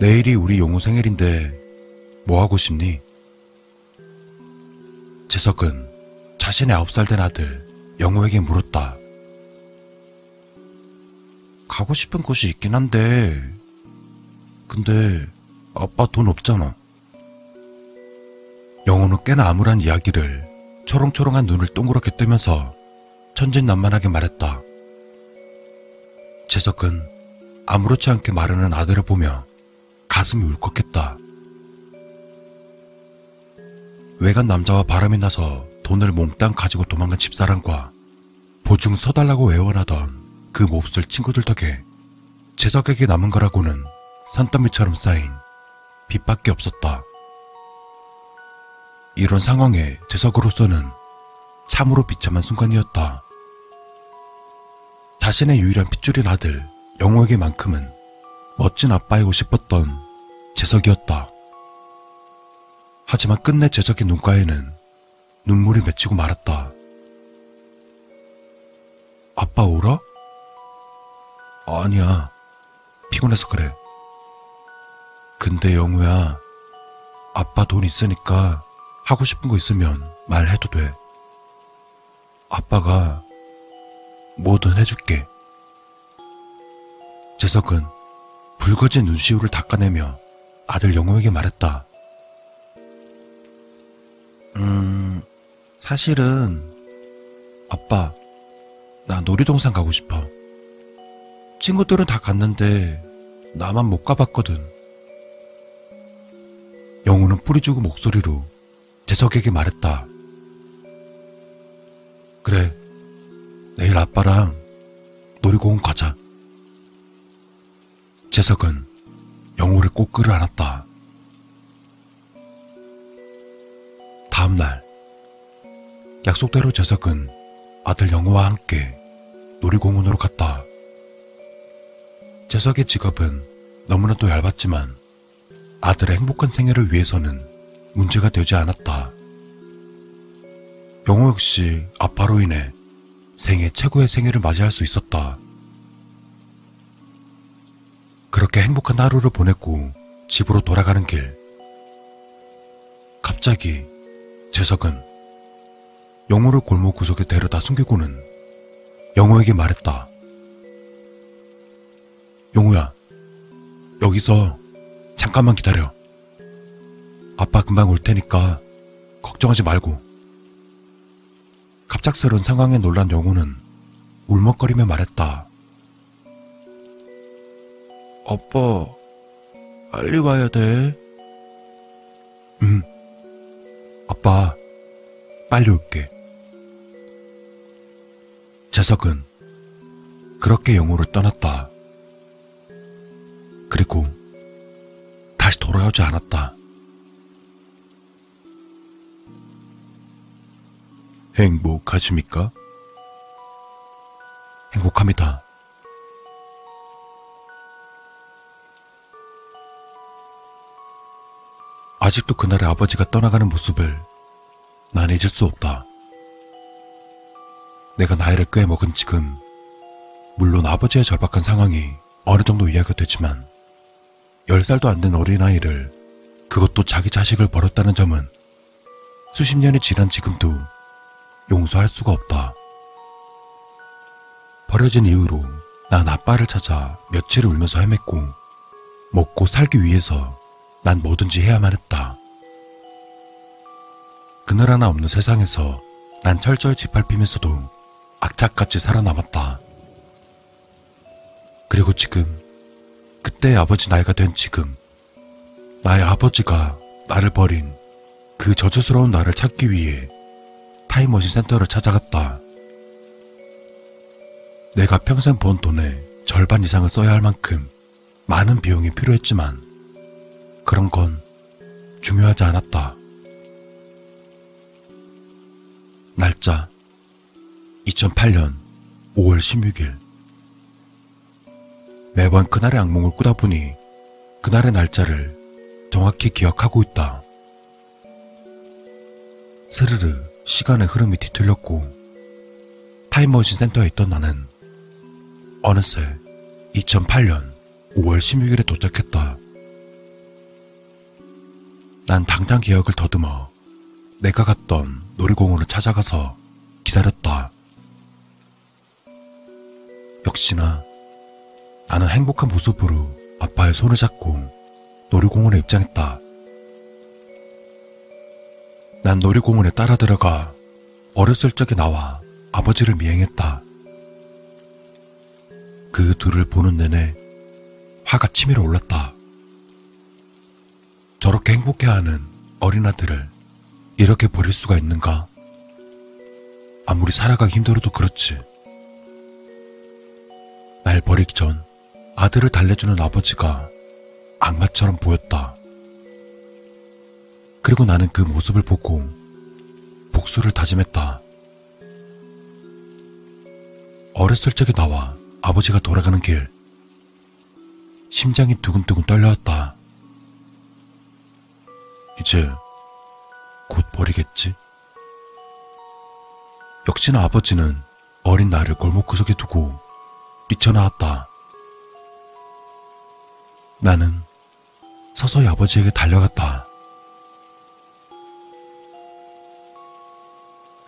[SPEAKER 1] 내일이 우리 용우 생일인데 뭐 하고 싶니? 재석은 자신의 아홉 살된 아들 영우에게 물었다. 가고 싶은 곳이 있긴 한데, 근데 아빠 돈 없잖아. 영우는 꽤나 암울한 이야기를 초롱초롱한 눈을 동그랗게 뜨면서 천진난만하게 말했다. 재석은 아무렇지 않게 말하는 아들을 보며 가슴이 울컥했다. 외간 남자와 바람이 나서 돈을 몽땅 가지고 도망간 집사람과 보증 서달라고 애원하던 그 몹쓸 친구들 덕에 재석에게 남은 거라고는 산더미처럼 쌓인 빚밖에 없었다. 이런 상황에 재석으로서는 참으로 비참한 순간이었다. 자신의 유일한 핏줄인 아들 영호에게만큼은 멋진 아빠이고 싶었던 재석이었다. 하지만 끝내 재석의 눈가에는 눈물이 맺히고 말았다. 아빠 울어? 아니야. 피곤해서 그래. 근데 영우야, 아빠 돈 있으니까 하고 싶은 거 있으면 말해도 돼. 아빠가 뭐든 해줄게. 재석은 붉어진 눈시울을 닦아내며 아들 영호에게 말했다. 음, 사실은 아빠, 나 놀이동산 가고 싶어. 친구들은 다 갔는데 나만 못 가봤거든. 영우는 뿌리 죽은 목소리로 재석에게 말했다. 그래, 내일 아빠랑 놀이공원 가자. 재석은 영호를 꼭 끌어안았다. 다음날, 약속대로 재석은 아들 영호와 함께 놀이공원으로 갔다. 재석의 직업은 너무나도 얇았지만 아들의 행복한 생애를 위해서는 문제가 되지 않았다. 영호 역시 아빠로 인해 생애 최고의 생애를 맞이할 수 있었다. 그렇게 행복한 하루를 보냈고 집으로 돌아가는 길. 갑자기 재석은 영호를 골목 구석에 데려다 숨기고는 영호에게 말했다. 영호야, 여기서 잠깐만 기다려. 아빠 금방 올 테니까 걱정하지 말고. 갑작스러운 상황에 놀란 영호는 울먹거리며 말했다.
[SPEAKER 2] 아빠, 빨리 와야 돼.
[SPEAKER 1] 응. 아빠, 빨리 올게. 재석은 그렇게 영호를 떠났다. 그리고 다시 돌아오지 않았다.
[SPEAKER 2] 행복하십니까?
[SPEAKER 1] 행복합니다. 아직도 그날의 아버지가 떠나가는 모습을 난 잊을 수 없다. 내가 나이를 꽤 먹은 지금, 물론 아버지의 절박한 상황이 어느 정도 이해가 되지만, 10살도 안 된 어린아이를, 그것도 자기 자식을 버렸다는 점은 수십 년이 지난 지금도 용서할 수가 없다. 버려진 이후로 난 아빠를 찾아 며칠을 울면서 헤맸고, 먹고 살기 위해서 난 뭐든지 해야만 했다. 그늘 하나 없는 세상에서 난 철저히 짓밟히면서도 악착같이 살아남았다. 그리고 지금, 그때의 아버지 나이가 된 지금, 나의 아버지가 나를 버린 그 저주스러운 나를 찾기 위해 타임머신 센터를 찾아갔다. 내가 평생 번 돈의 절반 이상을 써야 할 만큼 많은 비용이 필요했지만 그런 건 중요하지 않았다. 날짜 2008년 5월 16일 매번 그날의 악몽을 꾸다 보니 그날의 날짜를 정확히 기억하고 있다. 스르르 시간의 흐름이 뒤틀렸고 타임머신 센터에 있던 나는 어느새 2008년 5월 16일에 도착했다. 난 당장 기억을 더듬어 내가 갔던 놀이공원을 찾아가서 기다렸다. 역시나 나는 행복한 모습으로 아빠의 손을 잡고 놀이공원에 입장했다. 난 놀이공원에 따라 들어가 어렸을 적에 나와 아버지를 미행했다. 그 둘을 보는 내내 화가 치밀어 올랐다. 저렇게 행복해하는 어린아들을 이렇게 버릴 수가 있는가? 아무리 살아가기 힘들어도 그렇지. 날 버리기 전 아들을 달래주는 아버지가 악마처럼 보였다. 그리고 나는 그 모습을 보고 복수를 다짐했다. 어렸을 적에 나와 아버지가 돌아가는 길. 심장이 두근두근 떨려왔다. 이제 곧 버리겠지? 역시나 아버지는 어린 나를 골목 구석에 두고 뛰쳐나왔다. 나는 서서히 아버지에게 달려갔다.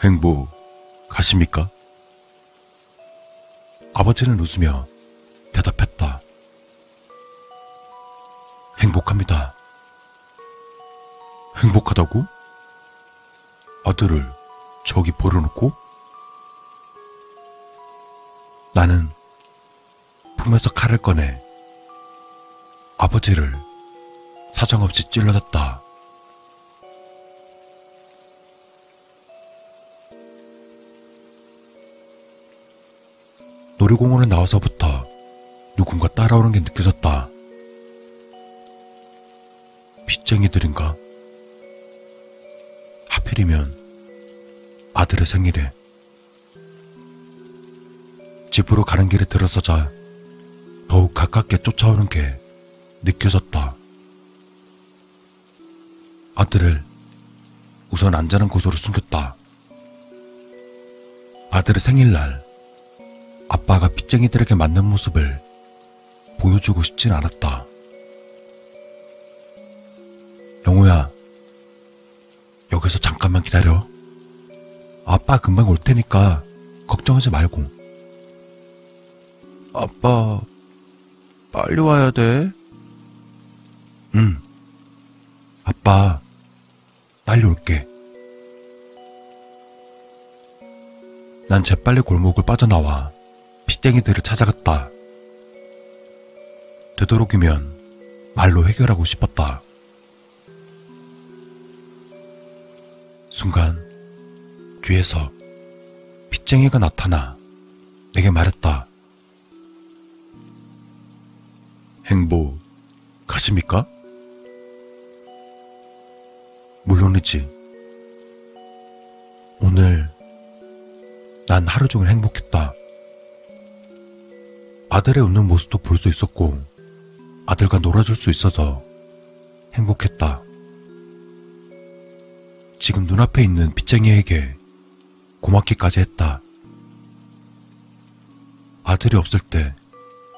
[SPEAKER 1] 행복 가십니까? 아버지는 웃으며 대답했다. 행복합니다. 행복하다고? 아들을 저기 버려놓고? 나는 품에서 칼을 꺼내 아버지를 사정없이 찔러댔다. 놀이공원을 나와서부터 누군가 따라오는 게 느껴졌다. 빚쟁이들인가? 하필이면 아들의 생일에 집으로 가는 길에 들어서자 더욱 가깝게 쫓아오는 게 느껴졌다. 아들을 우선 안전한 곳으로 숨겼다. 아들의 생일날 아빠가 빚쟁이들에게 맞는 모습을 보여주고 싶진 않았다. 영호야, 여기서 잠깐만 기다려. 아빠 금방 올 테니까 걱정하지 말고.
[SPEAKER 2] 아빠, 빨리 와야 돼.
[SPEAKER 1] 응. 아빠, 빨리 올게. 난 재빨리 골목을 빠져나와 빚쟁이들을 찾아갔다. 되도록이면 말로 해결하고 싶었다. 순간 뒤에서 빚쟁이가 나타나 내게 말했다. 행복 가십니까? 물론이지. 오늘 난 하루 종일 행복했다. 아들의 웃는 모습도 볼 수 있었고 아들과 놀아줄 수 있어서 행복했다. 지금 눈앞에 있는 빚쟁이에게 고맙기까지 했다. 아들이 없을 때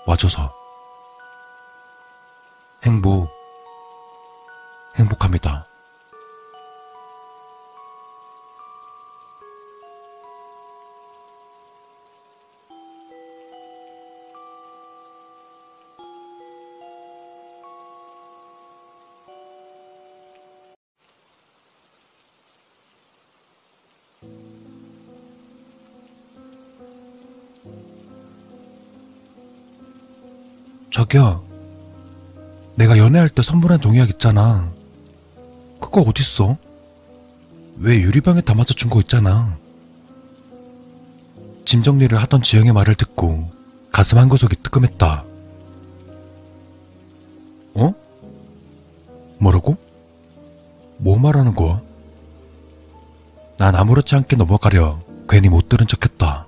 [SPEAKER 1] 와줘서 행복, 행복합니다. 저기요. 내가 연애할 때 선물한 종이약 있잖아. 그거 어딨어? 왜 유리병에 담아서 준 거 있잖아. 짐 정리를 하던 지영의 말을 듣고 가슴 한 구석이 뜨끔했다. 어? 뭐라고? 뭐 말하는 거야? 난 아무렇지 않게 넘어가려 괜히 못 들은 척했다.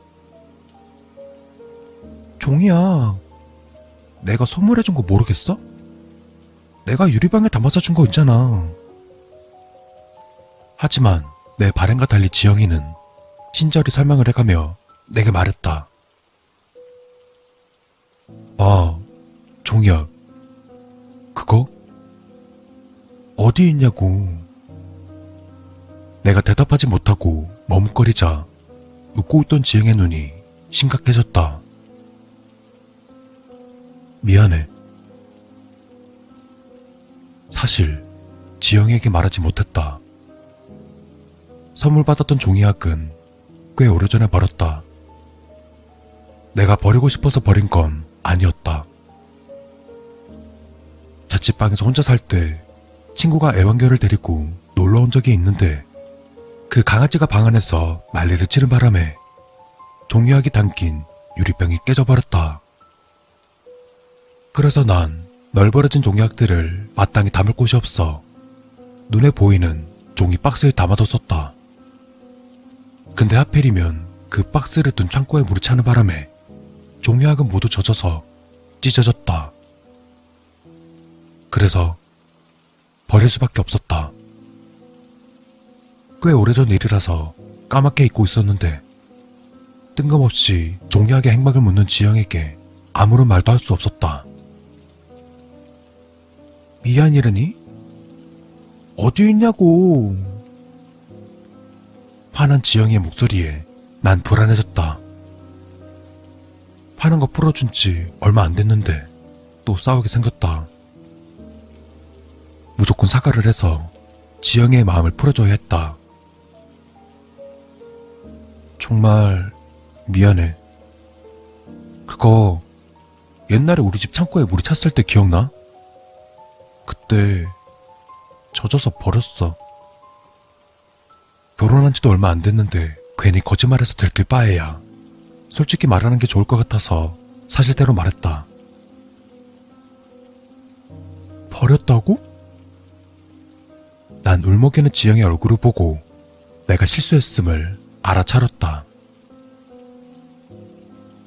[SPEAKER 1] 종이야. 내가 선물해준 거 모르겠어? 내가 유리병에 담아서 준 거 있잖아. 하지만 내 발행과 달리 지영이는 친절히 설명을 해가며 내게 말했다. 아, 종이야. 그거? 어디 있냐고. 내가 대답하지 못하고 머뭇거리자 웃고 있던 지영의 눈이 심각해졌다. 미안해. 사실 지영에게 말하지 못했다. 선물 받았던 종이약은 꽤 오래전에 버렸다. 내가 버리고 싶어서 버린 건 아니었다. 자취방에서 혼자 살 때 친구가 애완견을 데리고 놀러 온 적이 있는데 그 강아지가 방 안에서 난리를 치는 바람에 종이약이 담긴 유리병이 깨져버렸다. 그래서 난 널브러진 종이약들을 마땅히 담을 곳이 없어 눈에 보이는 종이 박스에 담아뒀었다. 근데 하필이면 그 박스를 둔 창고에 물이 차는 바람에 종이약은 모두 젖어서 찢어졌다. 그래서 버릴 수밖에 없었다. 꽤 오래전 일이라서 까맣게 잊고 있었는데 뜬금없이 종이약의 행방을 묻는 지영에게 아무런 말도 할 수 없었다. 미안이라니? 어디 있냐고. 화난 지영의 목소리에 난 불안해졌다. 화난 거 풀어준 지 얼마 안 됐는데 또 싸우게 생겼다. 무조건 사과를 해서 지영의 마음을 풀어줘야 했다. 정말 미안해. 그거 옛날에 우리 집 창고에 물이 찼을 때 기억나? 그때 젖어서 버렸어. 결혼한 지도 얼마 안 됐는데 괜히 거짓말해서 들킬 바에야 솔직히 말하는 게 좋을 것 같아서 사실대로 말했다. 버렸다고? 난 울먹이는 지영의 얼굴을 보고 내가 실수했음을 알아차렸다.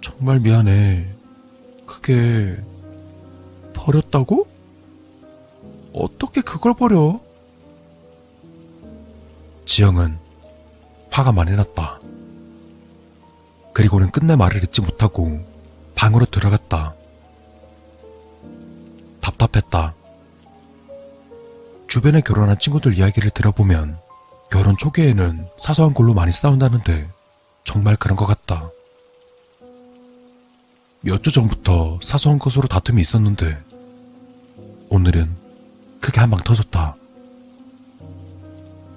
[SPEAKER 1] 정말 미안해. 그게 버렸다고? 어떻게 그걸 버려? 지영은 화가 많이 났다. 그리고는 끝내 말을 잊지 못하고 방으로 들어갔다. 답답했다. 주변에 결혼한 친구들 이야기를 들어보면 결혼 초기에는 사소한 걸로 많이 싸운다는데 정말 그런 것 같다. 몇 주 전부터 사소한 것으로 다툼이 있었는데 오늘은 크게 한 방 터졌다.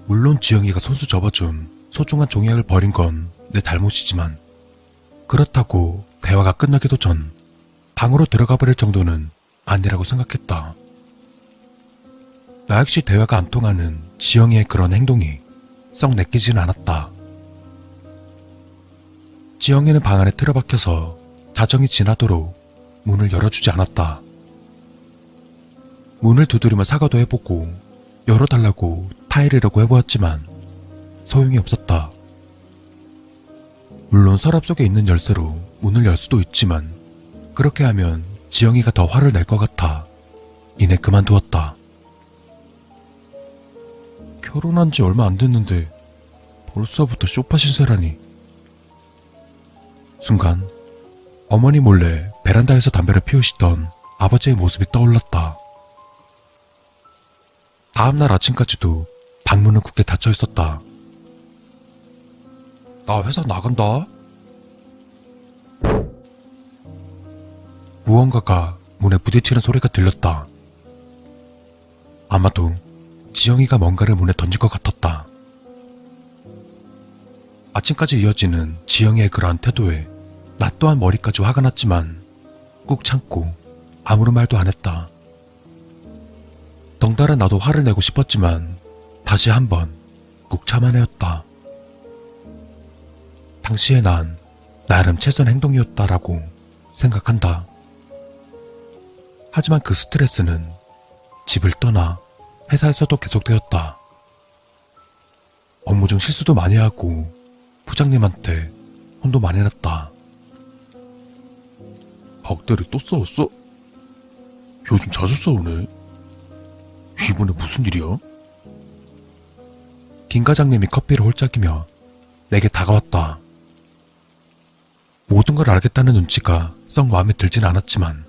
[SPEAKER 1] 물론 지영이가 손수 접어준 소중한 종이약을 버린 건 내 잘못이지만 그렇다고 대화가 끝나기도 전 방으로 들어가 버릴 정도는 아니라고 생각했다. 나 역시 대화가 안 통하는 지영이의 그런 행동이 썩 내키진 않았다. 지영이는 방 안에 틀어박혀서 자정이 지나도록 문을 열어주지 않았다. 문을 두드리며 사과도 해보고 열어달라고 타이르려고 해보았지만 소용이 없었다. 물론 서랍 속에 있는 열쇠로 문을 열 수도 있지만 그렇게 하면 지영이가 더 화를 낼 것 같아 이내 그만두었다. 결혼한 지 얼마 안 됐는데 벌써부터 쇼파 신세라니. 순간 어머니 몰래 베란다에서 담배를 피우시던 아버지의 모습이 떠올랐다. 다음날 아침까지도 방문은 굳게 닫혀 있었다. 나 회사 나간다. 무언가가 문에 부딪히는 소리가 들렸다. 아마도 지영이가 뭔가를 문에 던진 것 같았다. 아침까지 이어지는 지영이의 그러한 태도에 나 또한 머리까지 화가 났지만 꾹 참고 아무런 말도 안 했다. 덩달아 나도 화를 내고 싶었지만 다시 한번 꾹 참아내었다. 당시에 난 나름 최선 행동이었다라고 생각한다. 하지만 그 스트레스는 집을 떠나 회사에서도 계속되었다. 업무 중 실수도 많이 하고 부장님한테 혼도 많이 났다. 박대리 또 싸웠어? 요즘 자주 싸우네. 이번에 무슨 일이야? 김 과장님이 커피를 홀짝이며 내게 다가왔다. 모든 걸 알겠다는 눈치가 썩 마음에 들진 않았지만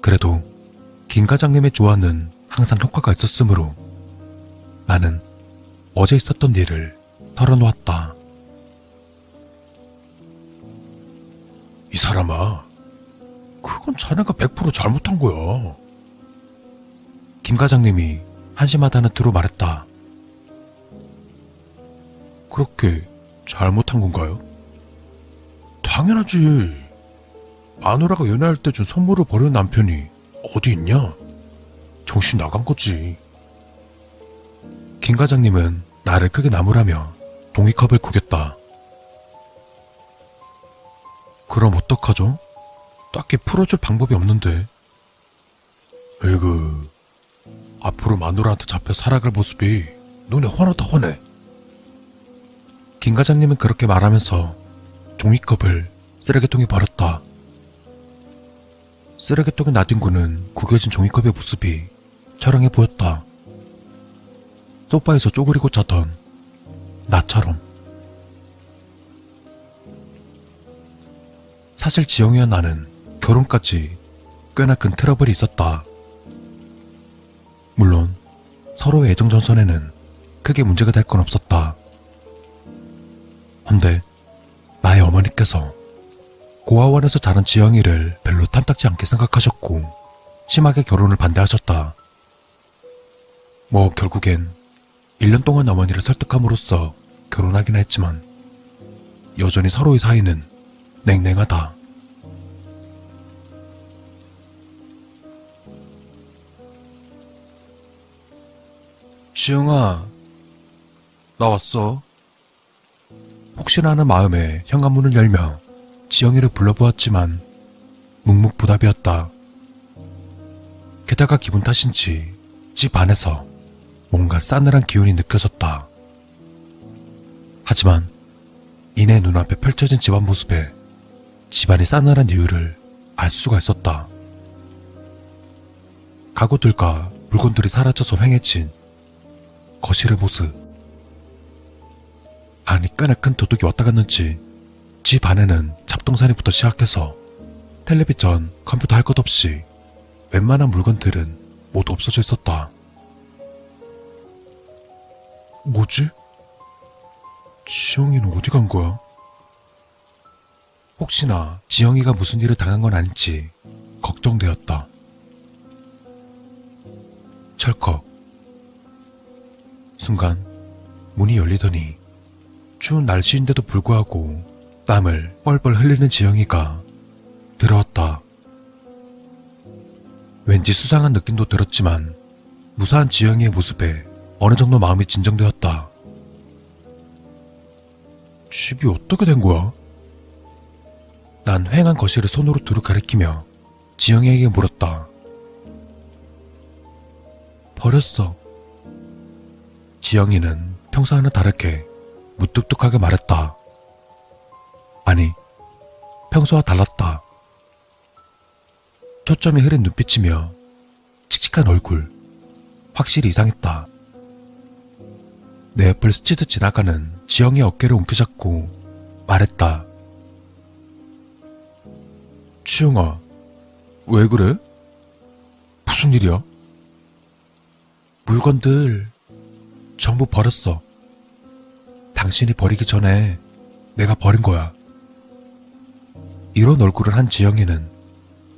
[SPEAKER 1] 그래도 김 과장님의 조언은 항상 효과가 있었으므로 나는 어제 있었던 일을 털어놓았다. 이 사람아, 그건 자네가 100% 잘못한 거야. 김 과장님이 한심하다는 투로 말했다. 그렇게 잘못한 건가요? 당연하지. 마누라가 연애할 때 준 선물을 버린 남편이 어디 있냐? 정신 나간 거지. 김 과장님은 나를 크게 나무라며 종이컵을 구겼다. 그럼 어떡하죠? 딱히 풀어줄 방법이 없는데. 에이그, 앞으로 마누라한테 잡혀 살아갈 모습이 눈에 환하다 환해. 김 과장님은 그렇게 말하면서 종이컵을 쓰레기통에 버렸다. 쓰레기통에 나뒹구는 구겨진 종이컵의 모습이 처량해 보였다. 소파에서 쪼그리고 자던 나처럼. 사실 지영이와 나는 결혼까지 꽤나 큰 트러블이 있었다. 물론 서로의 애정 전선에는 크게 문제가 될 건 없었다. 헌데 나의 어머니께서 고아원에서 자란 지영이를 별로 탐탁지 않게 생각하셨고 심하게 결혼을 반대하셨다. 뭐 결국엔 1년 동안 어머니를 설득함으로써 결혼하긴 했지만 여전히 서로의 사이는 냉랭하다. 지영아, 나 왔어. 혹시나 하는 마음에 현관문을 열며 지영이를 불러보았지만 묵묵부답이었다. 게다가 기분 탓인지 집 안에서 뭔가 싸늘한 기운이 느껴졌다. 하지만 이내 눈앞에 펼쳐진 집안 모습에 집안이 싸늘한 이유를 알 수가 있었다. 가구들과 물건들이 사라져서 횡해진 거실의 모습. 아니 꽤나 큰 도둑이 왔다 갔는지 집 안에는 잡동사니부터 시작해서 텔레비전, 컴퓨터 할 것 없이 웬만한 물건들은 모두 없어져 있었다. 뭐지? 지영이는 어디 간 거야? 혹시나 지영이가 무슨 일을 당한 건 아닌지 걱정되었다. 철컥. 순간 문이 열리더니 추운 날씨인데도 불구하고 땀을 뻘뻘 흘리는 지영이가 들어왔다. 왠지 수상한 느낌도 들었지만 무사한 지영이의 모습에 어느 정도 마음이 진정되었다. 집이 어떻게 된 거야? 난 휑한 거실을 손으로 두루 가리키며 지영이에게 물었다. 버렸어. 지영이는 평소와는 다르게 무뚝뚝하게 말했다. 아니, 평소와 달랐다. 초점이 흐린 눈빛이며 칙칙한 얼굴, 확실히 이상했다. 내 옆을 스치듯 지나가는 지영의 어깨를 움켜잡고 말했다. 치영아, 왜 그래? 무슨 일이야? 물건들 전부 버렸어. 당신이 버리기 전에 내가 버린 거야. 이런 얼굴을 한 지영이는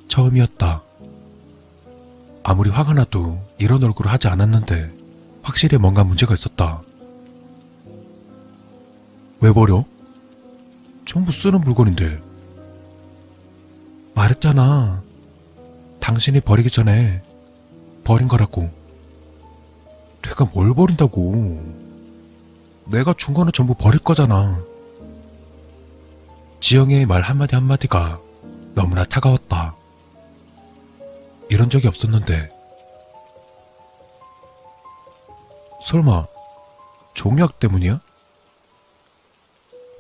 [SPEAKER 1] 처음이었다. 아무리 화가 나도 이런 얼굴을 하지 않았는데 확실히 뭔가 문제가 있었다. 왜 버려? 전부 쓰는 물건인데. 말했잖아. 당신이 버리기 전에 버린 거라고. 내가 뭘 버린다고. 내가 준 거는 전부 버릴 거잖아. 지영이의 말 한마디 한마디가 너무나 차가웠다. 이런 적이 없었는데. 설마, 종약 때문이야?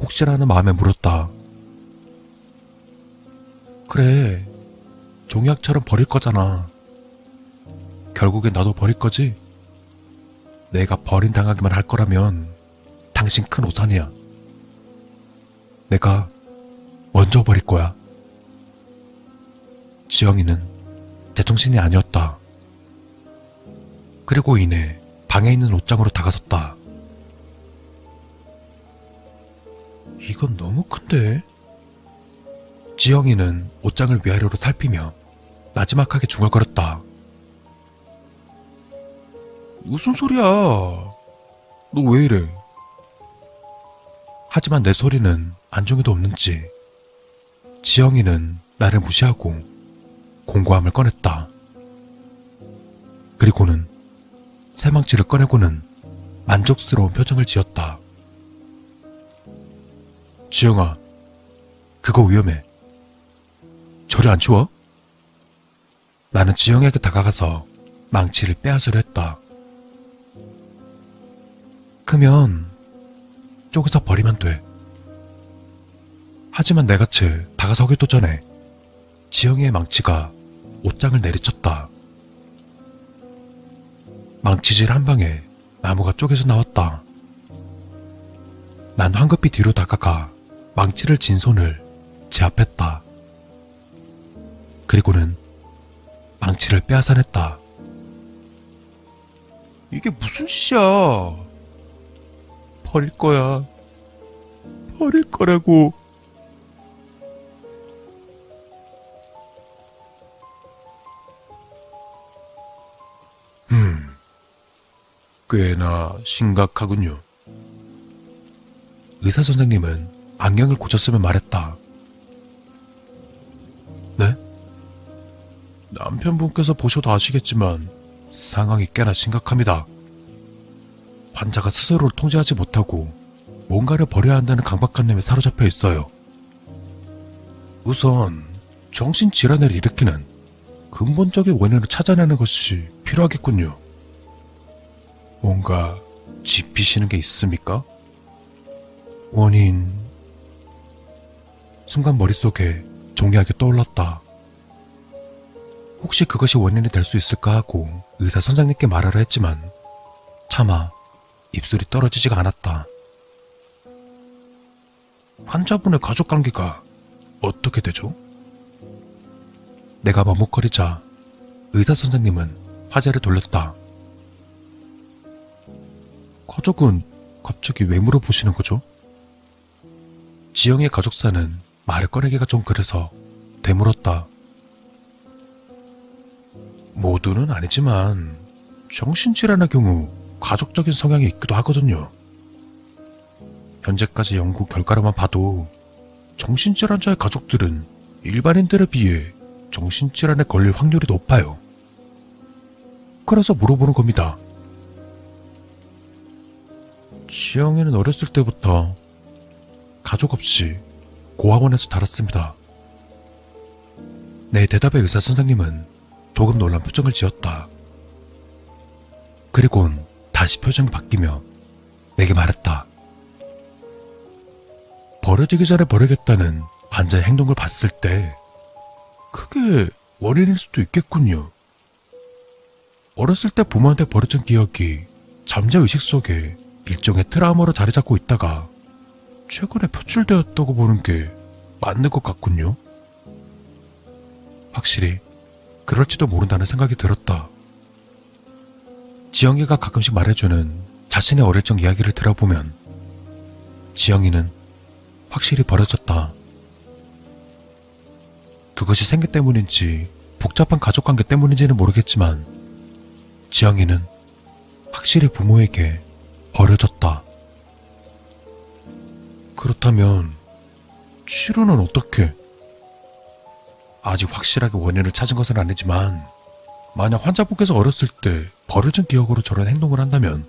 [SPEAKER 1] 혹시라는 마음에 물었다. 그래, 종약처럼 버릴 거잖아. 결국엔 나도 버릴 거지? 내가 버림당하기만 할 거라면 당신 큰 오산이야. 내가 먼저 버릴 거야. 지영이는 제정신이 아니었다. 그리고 이내 방에 있는 옷장으로 다가섰다. 이건 너무 큰데? 지영이는 옷장을 위아래로 살피며 나지막하게 중얼거렸다. 무슨 소리야? 너 왜 이래? 하지만 내 소리는 안중에도 없는지 지영이는 나를 무시하고 공고함을 꺼냈다. 그리고는 새망치를 꺼내고는 만족스러운 표정을 지었다. 지영아, 그거 위험해. 저리 안 치워? 나는 지영에게 다가가서 망치를 빼앗으려 했다. 크면 쪼개서 버리면 돼. 하지만 내같이 다가서기도 전에 지영이의 망치가 옷장을 내리쳤다. 망치질 한 방에 나무가 쪼개져 나왔다. 난 황급히 뒤로 다가가 망치를 진 손을 제압했다. 그리고는 망치를 빼앗아냈다. 이게 무슨 짓이야? 버릴 거야. 버릴 거라고. 음, 꽤나 심각하군요. 의사 선생님은 안경을 고쳤으며 말했다. 네? 남편분께서 보셔도 아시겠지만 상황이 꽤나 심각합니다. 환자가 스스로를 통제하지 못하고 뭔가를 버려야 한다는 강박관념에 사로잡혀 있어요. 우선 정신질환을 일으키는 근본적인 원인을 찾아내는 것이 필요하겠군요. 뭔가 짚히시는 게 있습니까? 원인... 순간 머릿속에 종이하게 떠올랐다. 혹시 그것이 원인이 될 수 있을까 하고 의사 선생님께 말하려 했지만 차마 입술이 떨어지지가 않았다. 환자분의 가족 관계가 어떻게 되죠? 내가 머뭇거리자 의사 선생님은 화제를 돌렸다. 가족은 갑자기 왜 물어보시는 거죠? 지영의 가족사는 말을 꺼내기가 좀 그래서 되물었다. 모두는 아니지만 정신질환의 경우 가족적인 성향이 있기도 하거든요. 현재까지 연구 결과로만 봐도 정신질환자의 가족들은 일반인들에 비해 정신질환에 걸릴 확률이 높아요. 그래서 물어보는 겁니다. 지영이는 어렸을 때부터 가족 없이 고아원에서 자랐습니다. 내 대답에 의사 선생님은 조금 놀란 표정을 지었다. 그리곤 다시 표정이 바뀌며 내게 말했다. 버려지기 전에 버리겠다는 환자의 행동을 봤을 때 그게 원인일 수도 있겠군요. 어렸을 때 부모한테 버려진 기억이 잠재 의식 속에 일종의 트라우마로 자리 잡고 있다가 최근에 표출되었다고 보는 게 맞는 것 같군요. 확실히 그럴지도 모른다는 생각이 들었다. 지영이가 가끔씩 말해주는 자신의 어릴 적 이야기를 들어보면 지영이는 확실히 버려졌다. 그것이 생계 때문인지 복잡한 가족관계 때문인지는 모르겠지만 지영이는 확실히 부모에게 버려졌다. 그렇다면 치료는 어떻게? 아직 확실하게 원인을 찾은 것은 아니지만 만약 환자분께서 어렸을 때 버려진 기억으로 저런 행동을 한다면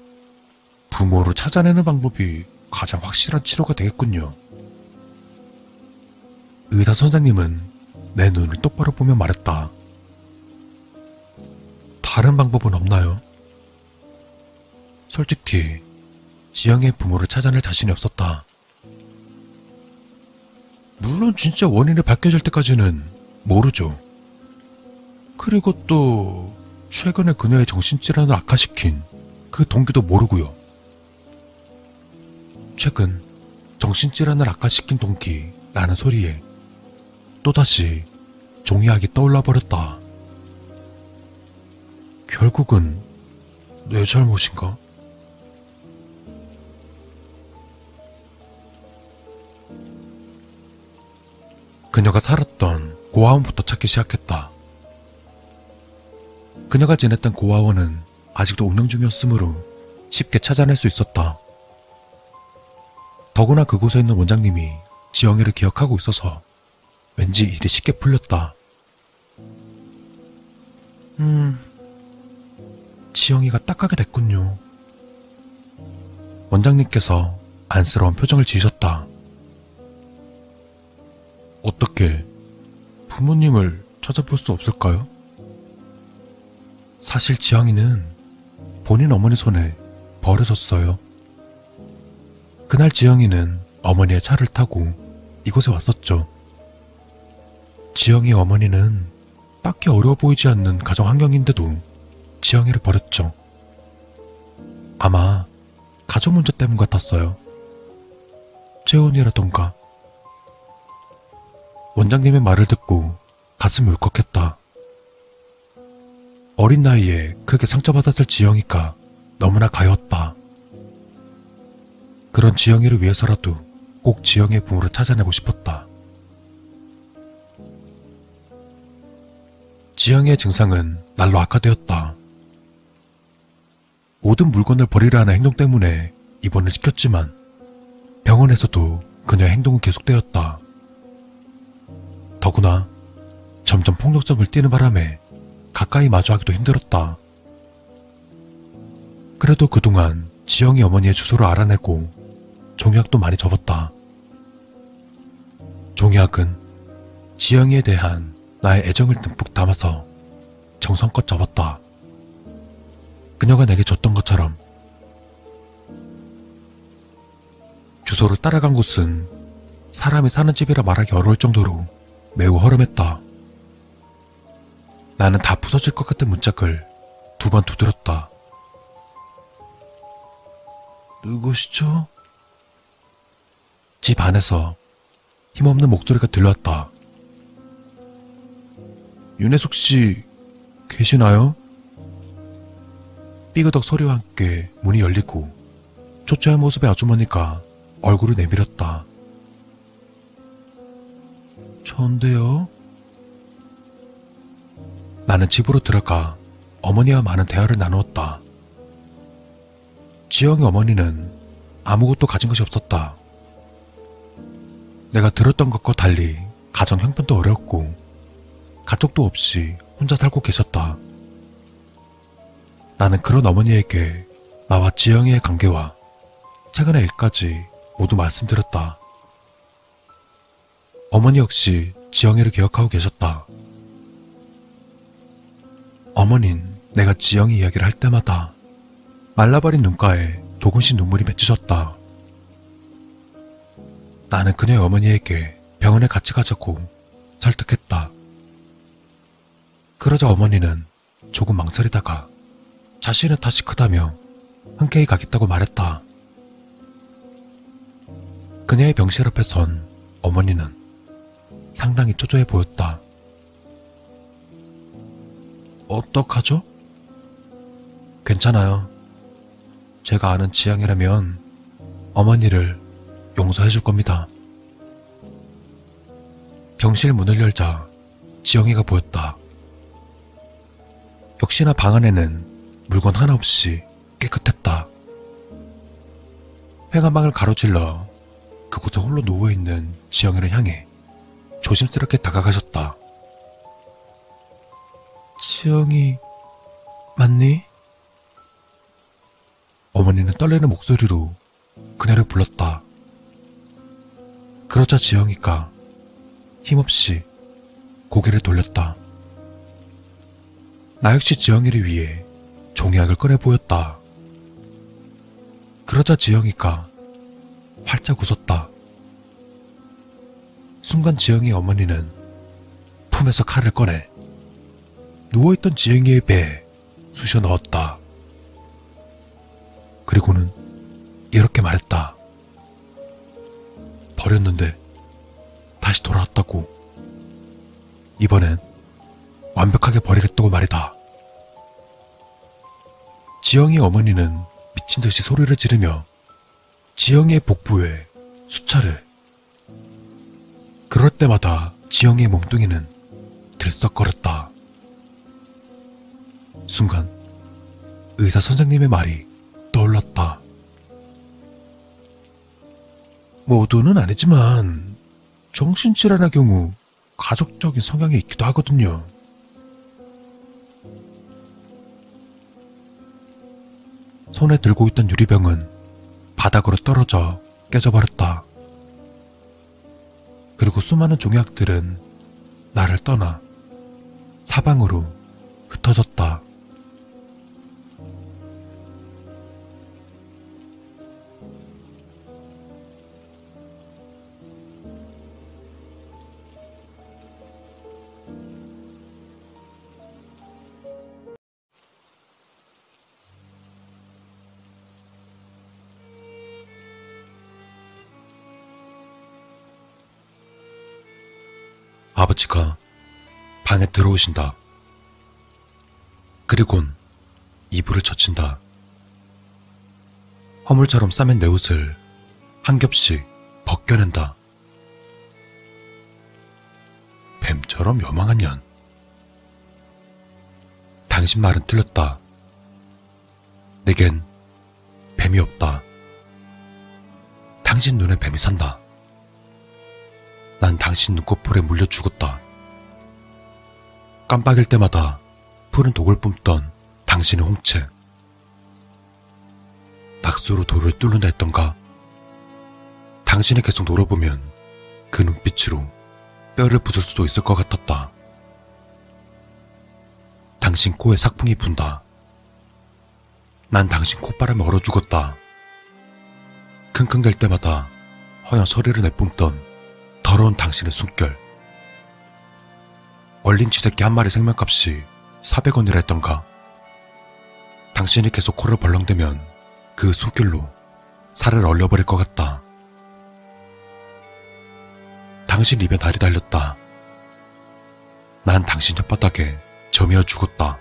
[SPEAKER 1] 부모를 찾아내는 방법이 가장 확실한 치료가 되겠군요. 의사 선생님은 내 눈을 똑바로 보며 말했다. 다른 방법은 없나요? 솔직히 지영의 부모를 찾아낼 자신이 없었다. 물론 진짜 원인이 밝혀질 때까지는 모르죠. 그리고 또 최근에 그녀의 정신질환을 악화시킨 그 동기도 모르고요. 최근 정신질환을 악화시킨 동기라는 소리에 또다시 종이학이 떠올라 버렸다. 결국은 내 잘못인가? 그녀가 살았던 고아원부터 찾기 시작했다. 그녀가 지냈던 고아원은 아직도 운영 중이었으므로 쉽게 찾아낼 수 있었다. 더구나 그곳에 있는 원장님이 지영이를 기억하고 있어서 왠지 일이 쉽게 풀렸다. 음, 지영이가 딱하게 됐군요. 원장님께서 안쓰러운 표정을 지으셨다. 어떻게 부모님을 찾아볼 수 없을까요? 사실 지영이는 본인 어머니 손에 버려졌어요. 그날 지영이는 어머니의 차를 타고 이곳에 왔었죠. 지영이 어머니는 딱히 어려워 보이지 않는 가정 환경인데도 지영이를 버렸죠. 아마 가족 문제 때문 같았어요. 재혼이라던가. 원장님의 말을 듣고 가슴이 울컥했다. 어린 나이에 크게 상처받았을 지영이가 너무나 가였다. 그런 지영이를 위해서라도 꼭 지영이의 부모를 찾아내고 싶었다. 지영이의 증상은 날로 악화되었다. 모든 물건을 버리려 하는 행동 때문에 입원을 시켰지만 병원에서도 그녀의 행동은 계속되었다. 더구나 점점 폭력성을 띠는 바람에 가까이 마주하기도 힘들었다. 그래도 그동안 지영이 어머니의 주소를 알아내고 종약도 많이 접었다. 종약은 지영이에 대한 나의 애정을 듬뿍 담아서 정성껏 접었다. 그녀가 내게 줬던 것처럼 주소를 따라간 곳은 사람이 사는 집이라 말하기 어려울 정도로 매우 허름했다. 나는 다 부서질 것 같은 문짝을 두 번 두드렸다. 누구시죠? 집 안에서 힘없는 목소리가 들려왔다. 윤혜숙 씨, 계시나요? 삐그덕 소리와 함께 문이 열리고 초췌한 모습의 아주머니가 얼굴을 내밀었다. 전데요? 나는 집으로 들어가 어머니와 많은 대화를 나누었다. 지영이 어머니는 아무것도 가진 것이 없었다. 내가 들었던 것과 달리 가정 형편도 어려웠고 가족도 없이 혼자 살고 계셨다. 나는 그런 어머니에게 나와 지영이의 관계와 최근의 일까지 모두 말씀드렸다. 어머니 역시 지영이를 기억하고 계셨다. 어머닌 내가 지영이 이야기를 할 때마다 말라버린 눈가에 조금씩 눈물이 맺히셨다. 나는 그녀의 어머니에게 병원에 같이 가자고 설득했다. 그러자 어머니는 조금 망설이다가 자신의 탓이 크다며 흔쾌히 가겠다고 말했다. 그녀의 병실 앞에 선 어머니는 상당히 초조해 보였다. 어떡하죠? 괜찮아요. 제가 아는 지향이라면 어머니를 용서해 줄 겁니다. 병실 문을 열자 지영이가 보였다. 역시나 방 안에는 물건 하나 없이 깨끗했다. 회관방을 가로질러 그곳에 홀로 누워있는 지영이를 향해 조심스럽게 다가가셨다. 지영이 맞니? 어머니는 떨리는 목소리로 그녀를 불렀다. 그러자 지영이가 힘없이 고개를 돌렸다. 나 역시 지영이를 위해 종이약을 꺼내 보였다. 그러자 지영이가 활짝 웃었다. 순간 지영이 어머니는 품에서 칼을 꺼내 누워있던 지영이의 배에 쑤셔 넣었다. 그리고는 이렇게 말했다. 버렸는데 다시 돌아왔다고. 이번엔 완벽하게 버리겠다고 말이다. 지영이 어머니는 미친 듯이 소리를 지르며 지영이의 복부에 수차를 그럴 때마다 지영이의 몸뚱이는 들썩거렸다. 순간 의사 선생님의 말이 떠올랐다. 모두는 아니지만 정신질환의 경우 가족적인 성향이 있기도 하거든요. 손에 들고 있던 유리병은 바닥으로 떨어져 깨져버렸다. 그리고 수많은 종약들은 나를 떠나 사방으로 흩어졌다. 아버지가 방에 들어오신다. 그리곤 이불을 젖힌다. 허물처럼 싸맨 내 옷을 한 겹씩 벗겨낸다. 뱀처럼 요망한 년. 당신 말은 틀렸다. 내겐 뱀이 없다. 당신 눈에 뱀이 산다. 난 당신 눈꺼풀에 물려 죽었다. 깜빡일 때마다 푸른 독을 뿜던 당신의 홍채. 낙수로 돌을 뚫는다 했던가? 당신이 계속 놀아보면 그 눈빛으로 뼈를 부술 수도 있을 것 같았다. 당신 코에 삭풍이 분다. 난 당신 콧바람에 얼어 죽었다. 킁킁댈 때마다 허연 소리를 내뿜던 더러운 당신의 숨결. 얼린 쥐새끼 한 마리 생명값이 400원이라 했던가. 당신이 계속 코를 벌렁대면 그 숨결로 살을 얼려버릴 것 같다. 당신 입에 날이 달렸다. 난 당신 혓바닥에 점이어 죽었다.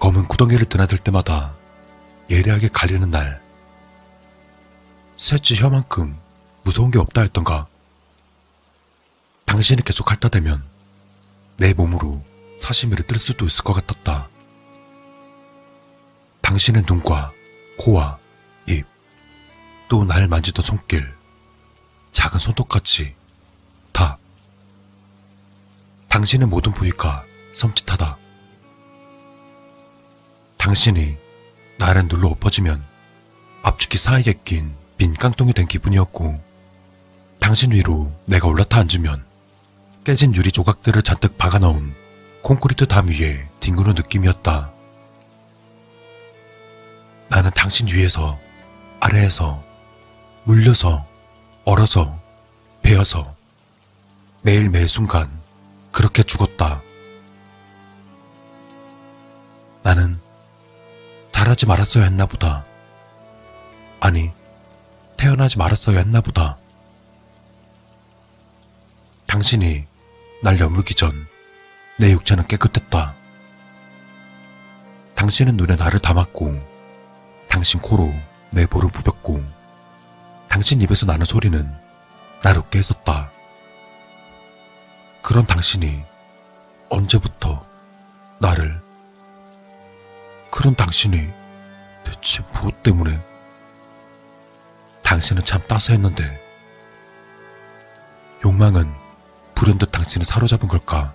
[SPEAKER 1] 검은 구덩이를 드나들 때마다 예리하게 갈리는 날. 셋째 혀만큼 무서운 게 없다 했던가. 당신이 계속 핥아대면 내 몸으로 사시미를 뜰 수도 있을 것 같았다. 당신의 눈과 코와 입, 또 날 만지던 손길, 작은 손톱같이 다. 당신의 모든 부위가 섬찟하다. 당신이 나를 눌러 엎어지면 앞축이 사이에 낀 빈 깡통이 된 기분이었고, 당신 위로 내가 올라타 앉으면 깨진 유리 조각들을 잔뜩 박아 넣은 콘크리트 담 위에 뒹구는 느낌이었다. 나는 당신 위에서, 아래에서, 물려서, 얼어서, 베어서, 매일 매 순간 그렇게 죽었다. 나는 잘하지 말았어야 했나 보다. 아니, 태어나지 말았어야 했나 보다. 당신이 날 여물기 전 내 육체는 깨끗했다. 당신은 눈에 나를 담았고, 당신 코로 내 볼을 부볐고, 당신 입에서 나는 소리는 날 웃게 했었다. 그런 당신이 언제부터 나를, 그런 당신이 대체 무엇 때문에 당신은 참 따스했는데 욕망은 불현듯 당신을 사로잡은 걸까?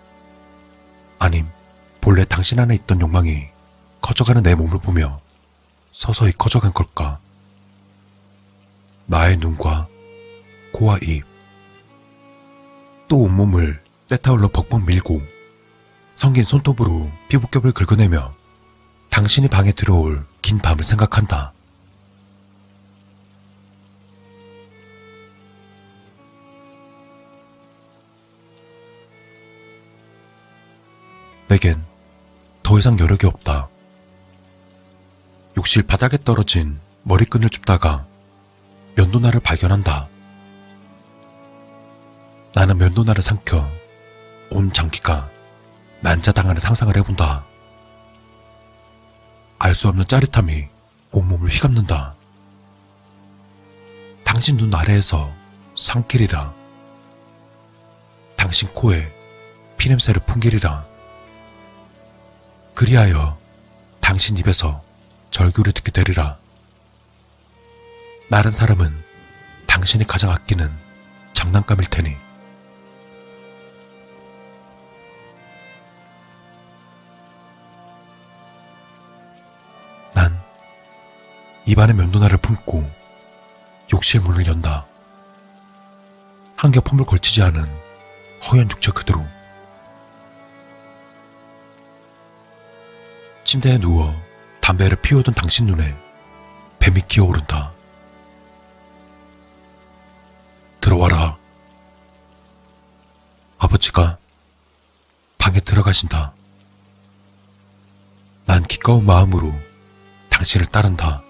[SPEAKER 1] 아님 본래 당신 안에 있던 욕망이 커져가는 내 몸을 보며 서서히 커져간 걸까? 나의 눈과 코와 입, 또 온몸을 때타올러 벅벅 밀고 성긴 손톱으로 피부겹을 긁어내며 당신이 방에 들어올 긴 밤을 생각한다. 내겐 더 이상 여력이 없다. 욕실 바닥에 떨어진 머리끈을 줍다가 면도날을 발견한다. 나는 면도날을 삼켜 온 장기가 난자당하는 상상을 해본다. 알 수 없는 짜릿함이 온몸을 휘감는다. 당신 눈 아래에서 상길이라. 당신 코에 피냄새를 풍기리라. 그리하여 당신 입에서 절규를 듣게 되리라. 나른 사람은 당신이 가장 아끼는 장난감일 테니. 난 입안에 면도날을 품고 욕실 문을 연다. 한 겹 폼을 걸치지 않은 허연 육체 그대로 침대에 누워 담배를 피우던 당신 눈에 뱀이 기어오른다. 들어와라. 아버지가 방에 들어가신다. 난 기꺼운 마음으로 당신을 따른다.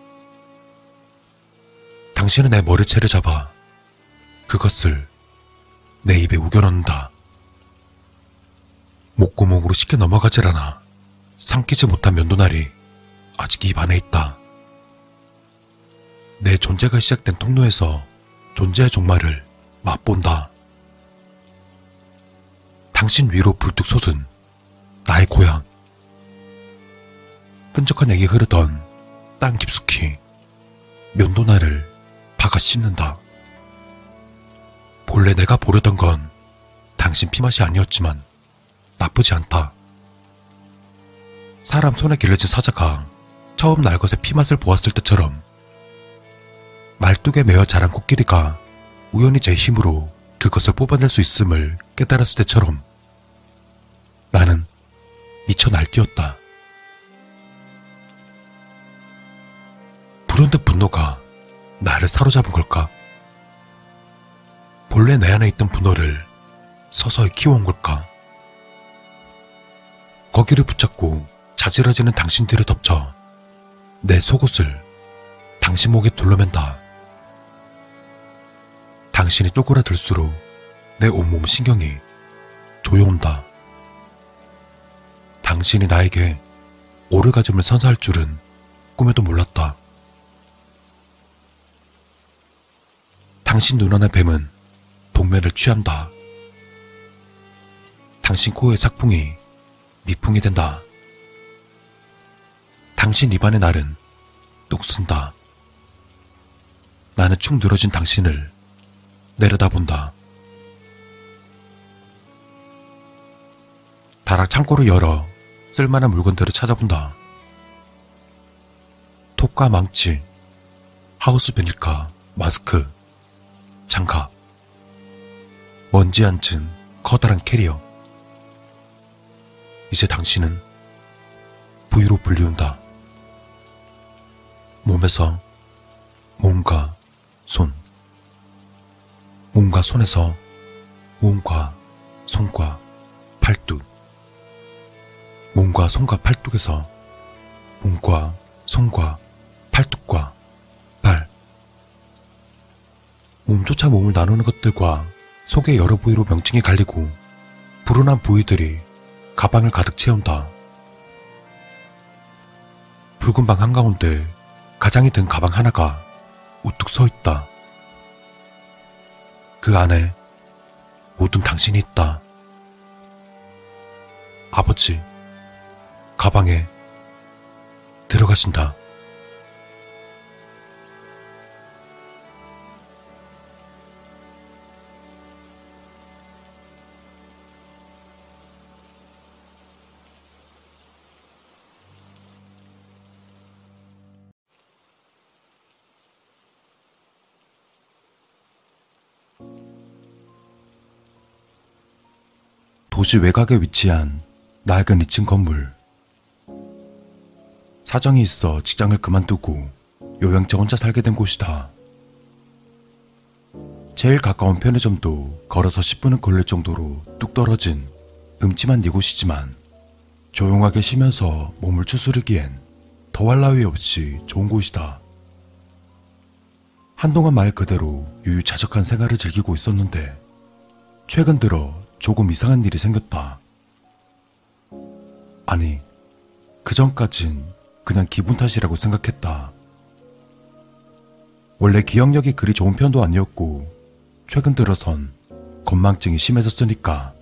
[SPEAKER 1] 당신은 내 머리채를 잡아 그것을 내 입에 우겨넣는다. 목구멍으로 쉽게 넘어가질 않아. 삼키지 못한 면도날이 아직 입 안에 있다. 내 존재가 시작된 통로에서 존재의 종말을 맛본다. 당신 위로 불뚝 솟은 나의 고향. 끈적한 액이 흐르던 땅 깊숙이 면도날을 박아 씹는다. 본래 내가 보려던 건 당신 피맛이 아니었지만 나쁘지 않다. 사람 손에 길러진 사자가 처음 날것의 피맛을 보았을 때처럼 말뚝에 매어 자란 코끼리가 우연히 제 힘으로 그것을 뽑아낼 수 있음을 깨달았을 때처럼 나는 미쳐 날뛰었다. 불현듯 분노가 나를 사로잡은 걸까? 본래 내 안에 있던 분노를 서서히 키워온 걸까? 거기를 붙잡고 자지러지는 당신 뒤를 덮쳐 내 속옷을 당신 목에 둘러맨다. 당신이 쪼그라들수록 내 온몸 신경이 조여온다. 당신이 나에게 오르가즘을 선사할 줄은 꿈에도 몰랐다. 당신 눈 안의 뱀은 동매를 취한다. 당신 코의 삭풍이 미풍이 된다. 당신 입안의 날은 녹슨다. 나는 축 늘어진 당신을 내려다본다. 다락 창고를 열어 쓸만한 물건들을 찾아본다. 톱과 망치, 하우스 베니카, 마스크, 장갑, 먼지 앉은 커다란 캐리어. 이제 당신은 부위로 불리운다. 몸에서 몸과 손, 몸과 손에서 몸과 손과 팔뚝, 몸과 손과 팔뚝에서 몸과 손과 팔뚝과 발, 몸조차 몸을 나누는 것들과 속의 여러 부위로 명칭이 갈리고 불운한 부위들이 가방을 가득 채운다. 붉은 방 한가운데 가장이 든 가방 하나가 우뚝 서 있다. 그 안에 모든 당신이 있다. 아버지, 가방에 들어가신다. 도시 외곽에 위치한 낡은 2층 건물. 사정이 있어 직장을 그만두고 요양차 혼자 살게 된 곳이다. 제일 가까운 편의점도 걸어서 10분은 걸릴 정도로 뚝 떨어진 음침한 이곳이지만 조용하게 쉬면서 몸을 추스르기엔 더할 나위 없이 좋은 곳이다. 한동안 말 그대로 유유자적한 생활을 즐기고 있었는데 최근 들어 조금 이상한 일이 생겼다. 아니, 그 전까진 그냥 기분 탓이라고 생각했다. 원래 기억력이 그리 좋은 편도 아니었고, 최근 들어선 건망증이 심해졌으니까.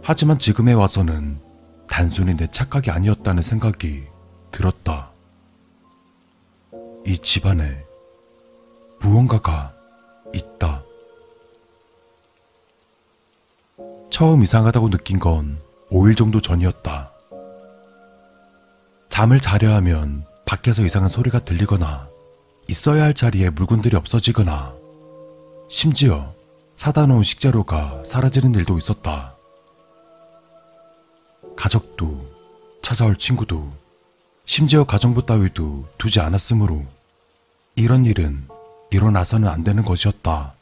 [SPEAKER 1] 하지만 지금에 와서는 단순히 내 착각이 아니었다는 생각이 들었다. 이 집안에 무언가가 있다. 처음 이상하다고 느낀 건 5일 정도 전이었다. 잠을 자려 하면 밖에서 이상한 소리가 들리거나 있어야 할 자리에 물건들이 없어지거나 심지어 사다 놓은 식재료가 사라지는 일도 있었다. 가족도 찾아올 친구도 심지어 가정부 따위도 두지 않았으므로 이런 일은 일어나서는 안 되는 것이었다.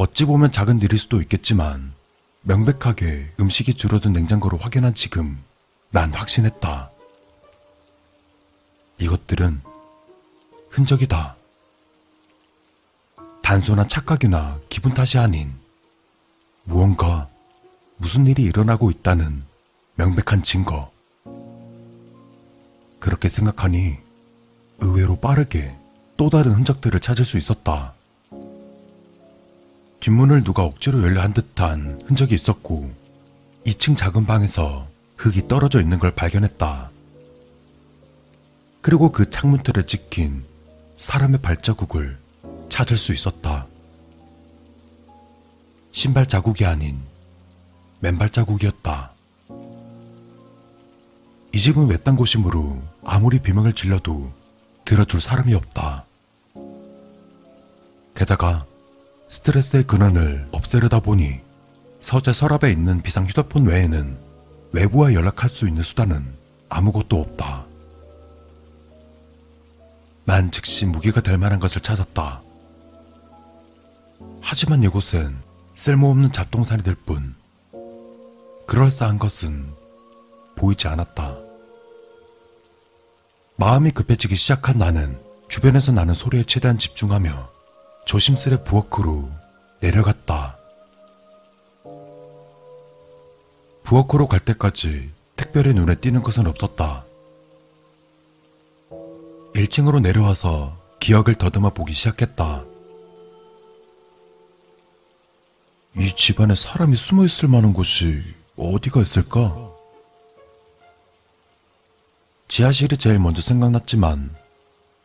[SPEAKER 1] 어찌 보면 작은 일일 수도 있겠지만 명백하게 음식이 줄어든 냉장고를 확인한 지금 난 확신했다. 이것들은 흔적이다. 단순한 착각이나 기분 탓이 아닌 무언가 무슨 일이 일어나고 있다는 명백한 증거. 그렇게 생각하니 의외로 빠르게 또 다른 흔적들을 찾을 수 있었다. 뒷문을 누가 억지로 열려 한 듯한 흔적이 있었고 2층 작은 방에서 흙이 떨어져 있는 걸 발견했다. 그리고 그 창문 틀에 찍힌 사람의 발자국을 찾을 수 있었다. 신발 자국이 아닌 맨발 자국이었다. 이 집은 외딴 곳이므로 아무리 비명을 질러도 들어줄 사람이 없다. 게다가 스트레스의 근원을 없애려다 보니 서재 서랍에 있는 비상 휴대폰 외에는 외부와 연락할 수 있는 수단은 아무것도 없다. 난 즉시 무기가 될 만한 것을 찾았다. 하지만 이곳은 쓸모없는 잡동산이 될 뿐, 그럴싸한 것은 보이지 않았다. 마음이 급해지기 시작한 나는 주변에서 나는 소리에 최대한 집중하며 조심스레 부엌으로 내려갔다. 부엌으로 갈 때까지 특별히 눈에 띄는 것은 없었다. 1층으로 내려와서 기억을 더듬어 보기 시작했다. 이 집안에 사람이 숨어 있을 만한 곳이 어디가 있을까? 지하실이 제일 먼저 생각났지만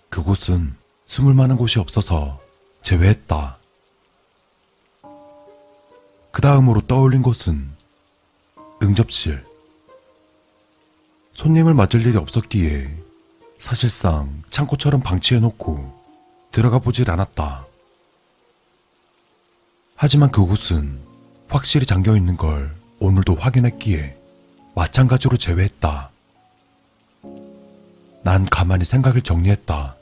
[SPEAKER 1] 그곳은 숨을 만한 곳이 없어서 제외했다. 그 다음으로 떠올린 곳은 응접실. 손님을 맞을 일이 없었기에 사실상 창고처럼 방치해놓고 들어가 보질 않았다. 하지만 그곳은 확실히 잠겨 있는 걸 오늘도 확인했기에 마찬가지로 제외했다. 난 가만히 생각을 정리했다.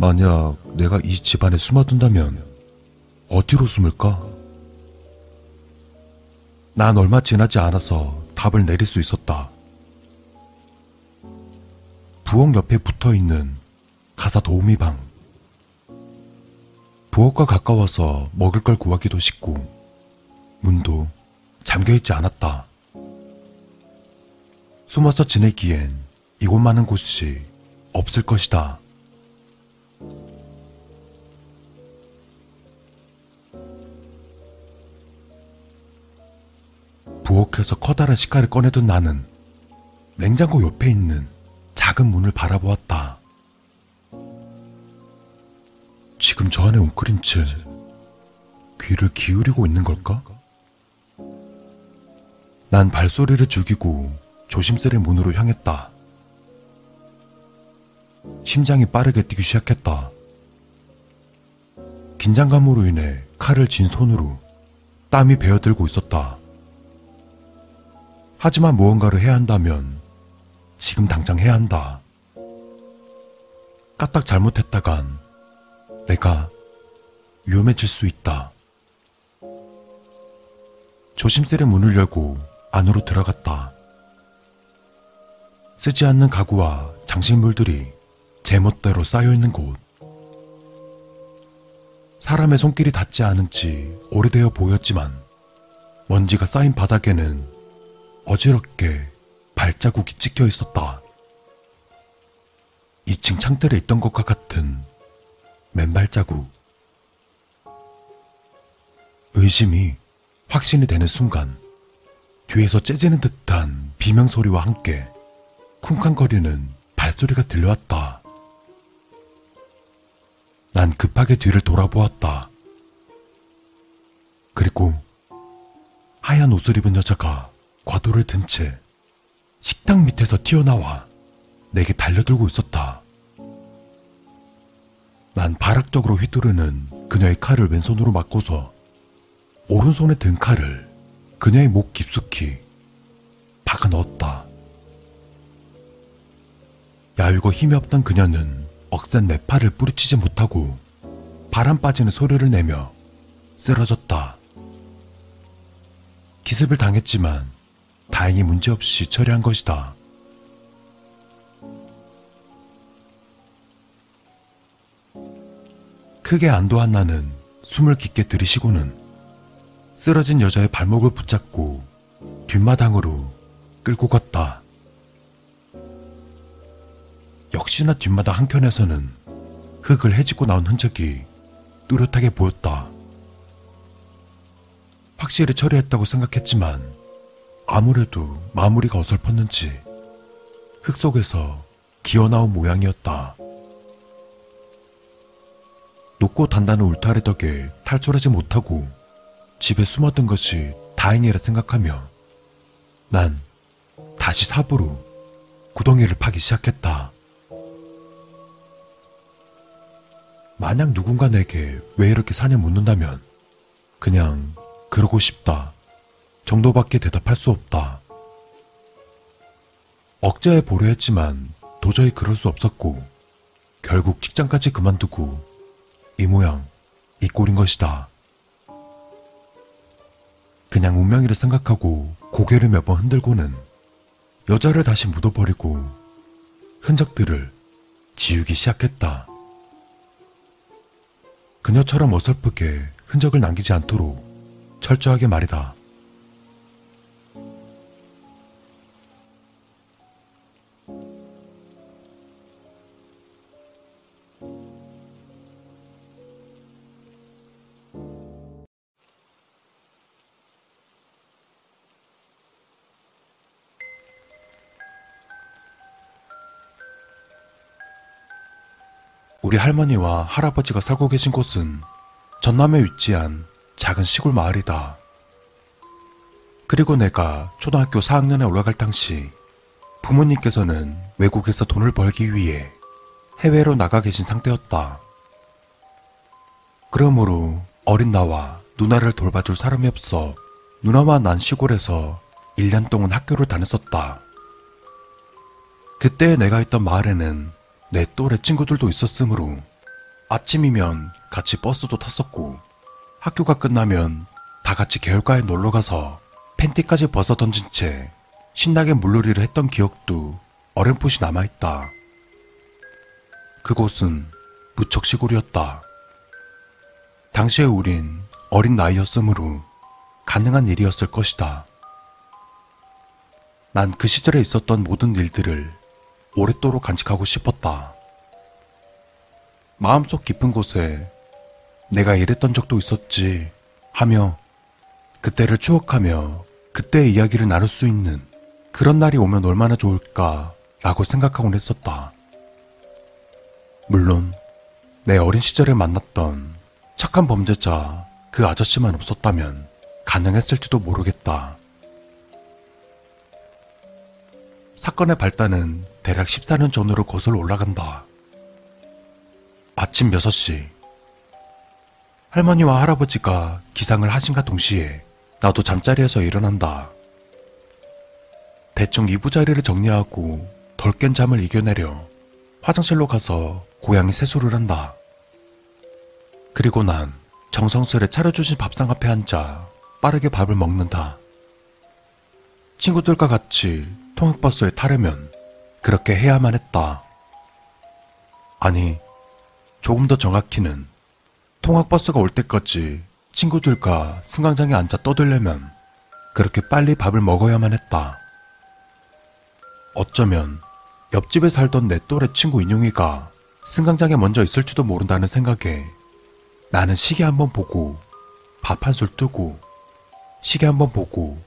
[SPEAKER 1] 만약 내가 이 집안에 숨어든다면 어디로 숨을까? 난 얼마 지나지 않아서 답을 내릴 수 있었다. 부엌 옆에 붙어 있는 가사 도우미 방. 부엌과 가까워서 먹을 걸 구하기도 쉽고, 문도 잠겨 있지 않았다. 숨어서 지내기엔 이곳만한 곳이 없을 것이다. 부엌에서 커다란 식칼을 꺼내던 나는 냉장고 옆에 있는 작은 문을 바라보았다. 지금 저 안에 웅크린 채 귀를 기울이고 있는 걸까? 난 발소리를 죽이고 조심스레 문으로 향했다. 심장이 빠르게 뛰기 시작했다. 긴장감으로 인해 칼을 쥔 손으로 땀이 배어들고 있었다. 하지만 무언가를 해야 한다면 지금 당장 해야 한다. 까딱 잘못했다간 내가 위험해질 수 있다. 조심스레 문을 열고 안으로 들어갔다. 쓰지 않는 가구와 장식물들이 제멋대로 쌓여있는 곳. 사람의 손길이 닿지 않은 지 오래되어 보였지만 먼지가 쌓인 바닥에는 어지럽게 발자국이 찍혀 있었다. 2층 창틀에 있던 것과 같은 맨발 자국. 의심이 확신이 되는 순간 뒤에서 째지는 듯한 비명 소리와 함께 쿵쾅거리는 발소리가 들려왔다. 난 급하게 뒤를 돌아보았다. 그리고 하얀 옷을 입은 여자가 과도를 든 채 식탁 밑에서 튀어나와 내게 달려들고 있었다. 난 발악적으로 휘두르는 그녀의 칼을 왼손으로 맞고서 오른손에 든 칼을 그녀의 목 깊숙이 박아 넣었다. 야유고 힘이 없던 그녀는 억센 내 팔을 뿌리치지 못하고 바람 빠지는 소리를 내며 쓰러졌다. 기습을 당했지만 다행히 문제없이 처리한 것이다. 크게 안도한 나는 숨을 깊게 들이쉬고는 쓰러진 여자의 발목을 붙잡고 뒷마당으로 끌고 갔다. 역시나 뒷마당 한켠에서는 흙을 헤집고 나온 흔적이 뚜렷하게 보였다. 확실히 처리했다고 생각했지만 아무래도 마무리가 어설펐는지 흙 속에서 기어나온 모양이었다. 높고 단단한 울타리 덕에 탈출하지 못하고 집에 숨어든 것이 다행이라 생각하며 난 다시 삽으로 구덩이를 파기 시작했다. 만약 누군가 내게 왜 이렇게 사냐 묻는다면 그냥 그러고 싶다 정도밖에 대답할 수 없다. 억제해 보려 했지만 도저히 그럴 수 없었고 결국 직장까지 그만두고 이 모양 이 꼴인 것이다. 그냥 운명이라 생각하고 고개를 몇 번 흔들고는 여자를 다시 묻어버리고 흔적들을 지우기 시작했다. 그녀처럼 어설프게 흔적을 남기지 않도록 철저하게 말이다. 우리 할머니와 할아버지가 살고 계신 곳은 전남에 위치한 작은 시골 마을이다. 그리고 내가 초등학교 4학년에 올라갈 당시 부모님께서는 외국에서 돈을 벌기 위해 해외로 나가 계신 상태였다. 그러므로 어린 나와 누나를 돌봐줄 사람이 없어 누나와 난 시골에서 1년 동안 학교를 다녔었다. 그때 내가 있던 마을에는 내 또래 친구들도 있었으므로 아침이면 같이 버스도 탔었고 학교가 끝나면 다 같이 개울가에 놀러 가서 팬티까지 벗어 던진 채 신나게 물놀이를 했던 기억도 어렴풋이 남아있다. 그곳은 무척 시골이었다. 당시에 우린 어린 나이였으므로 가능한 일이었을 것이다. 난 그 시절에 있었던 모든 일들을 오랫도록 간직하고 싶었다. 마음속 깊은 곳에 내가 이랬던 적도 있었지 하며 그때를 추억하며 그때의 이야기를 나눌 수 있는 그런 날이 오면 얼마나 좋을까 라고 생각하곤 했었다. 물론 내 어린 시절에 만났던 착한 범죄자 그 아저씨만 없었다면 가능했을지도 모르겠다. 사건의 발단은 대략 14년 전으로 거슬러 올라간다. 아침 6시. 할머니와 할아버지가 기상을 하신가 동시에 나도 잠자리에서 일어난다. 대충 이부자리를 정리하고 덜 깬 잠을 이겨내려 화장실로 가서 고양이 세수를 한다. 그리고 난 정성스레 차려주신 밥상 앞에 앉아 빠르게 밥을 먹는다. 친구들과 같이 통학버스에 타려면 그렇게 해야만 했다. 아니, 조금 더 정확히는 통학버스가 올 때까지 친구들과 승강장에 앉아 떠들려면 그렇게 빨리 밥을 먹어야만 했다. 어쩌면 옆집에 살던 내 또래 친구 인용이가 승강장에 먼저 있을지도 모른다는 생각에 나는 시계 한번 보고 밥 한 술 뜨고 시계 한번 보고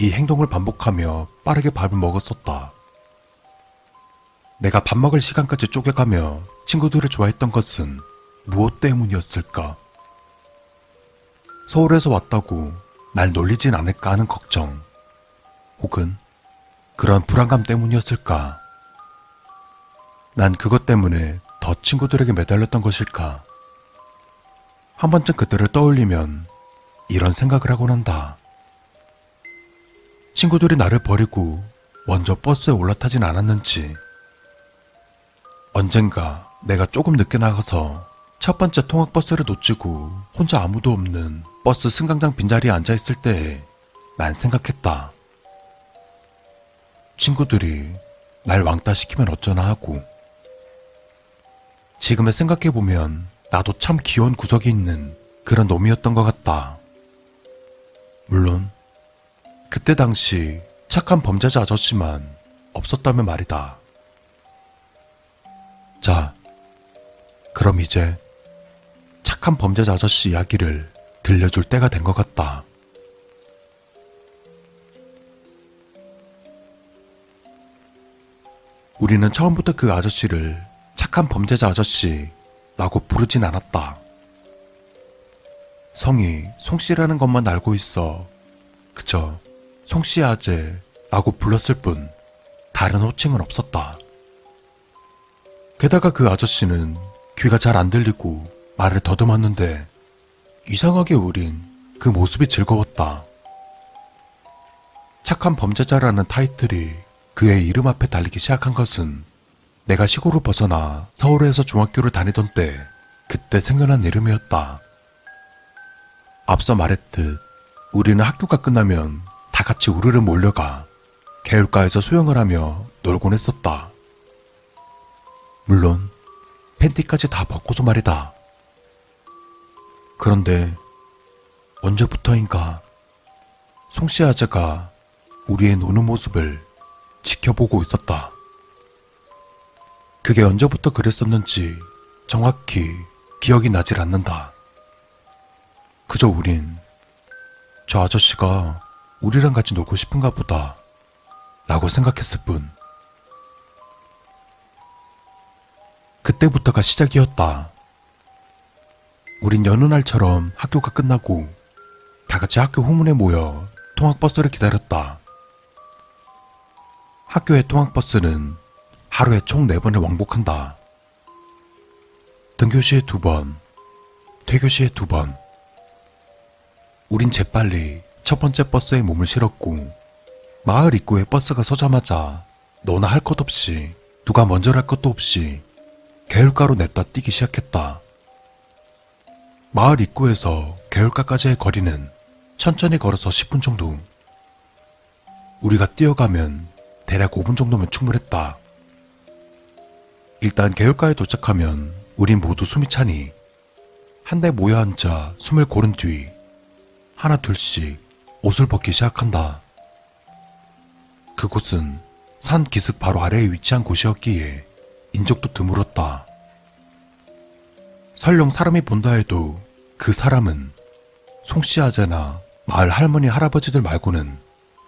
[SPEAKER 1] 이 행동을 반복하며 빠르게 밥을 먹었었다. 내가 밥 먹을 시간까지 쪼개가며 친구들을 좋아했던 것은 무엇 때문이었을까? 서울에서 왔다고 날 놀리진 않을까 하는 걱정, 혹은 그런 불안감 때문이었을까? 난 그것 때문에 더 친구들에게 매달렸던 것일까? 한 번쯤 그때를 떠올리면 이런 생각을 하곤 한다. 친구들이 나를 버리고 먼저 버스에 올라타진 않았는지, 언젠가 내가 조금 늦게 나가서 첫 번째 통학버스를 놓치고 혼자 아무도 없는 버스 승강장 빈자리에 앉아있을 때에 난 생각했다. 친구들이 날 왕따 시키면 어쩌나 하고. 지금에 생각해보면 나도 참 귀여운 구석이 있는 그런 놈이었던 것 같다. 물론, 그때 당시 착한 범죄자 아저씨만 없었다면 말이다. 자, 그럼 이제 착한 범죄자 아저씨 이야기를 들려줄 때가 된 것 같다. 우리는 처음부터 그 아저씨를 착한 범죄자 아저씨라고 부르진 않았다. 성이 송씨라는 것만 알고 있어 그저 송씨 아재라고 불렀을 뿐 다른 호칭은 없었다. 게다가 그 아저씨는 귀가 잘 안 들리고 말을 더듬었는데 이상하게 우린 그 모습이 즐거웠다. 착한 범죄자라는 타이틀이 그의 이름 앞에 달리기 시작한 것은 내가 시골을 벗어나 서울에서 중학교를 다니던 때 그때 생겨난 이름이었다. 앞서 말했듯 우리는 학교가 끝나면 다 같이 우르르 몰려가 개울가에서 수영을 하며 놀곤 했었다. 물론 팬티까지 다 벗고서 말이다. 그런데 언제부터인가 송씨 아재가 우리의 노는 모습을 지켜보고 있었다. 그게 언제부터 그랬었는지 정확히 기억이 나질 않는다. 그저 우린 저 아저씨가 우리랑 같이 놀고 싶은가 보다 라고 생각했을 뿐. 그때부터가 시작이었다. 우린 여느 날처럼 학교가 끝나고 다 같이 학교 후문에 모여 통학버스를 기다렸다. 학교의 통학버스는 하루에 총 4번을 왕복한다. 등교 시에 2번, 퇴교 시에 2번. 우린 재빨리 첫 번째 버스에 몸을 실었고 마을 입구에 버스가 서자마자 너나 할 것 없이 누가 먼저랄 것도 없이 개울가로 냅다 뛰기 시작했다. 마을 입구에서 개울가까지의 거리는 천천히 걸어서 10분 정도. 우리가 뛰어가면 대략 5분 정도면 충분했다. 일단 개울가에 도착하면 우린 모두 숨이 차니 한데 모여 앉아 숨을 고른 뒤 하나 둘씩 옷을 벗기 시작한다. 그곳은 산 기슭 바로 아래에 위치한 곳이었기에 인적도 드물었다. 설령 사람이 본다 해도 그 사람은 송씨 아재나 마을 할머니 할아버지들 말고는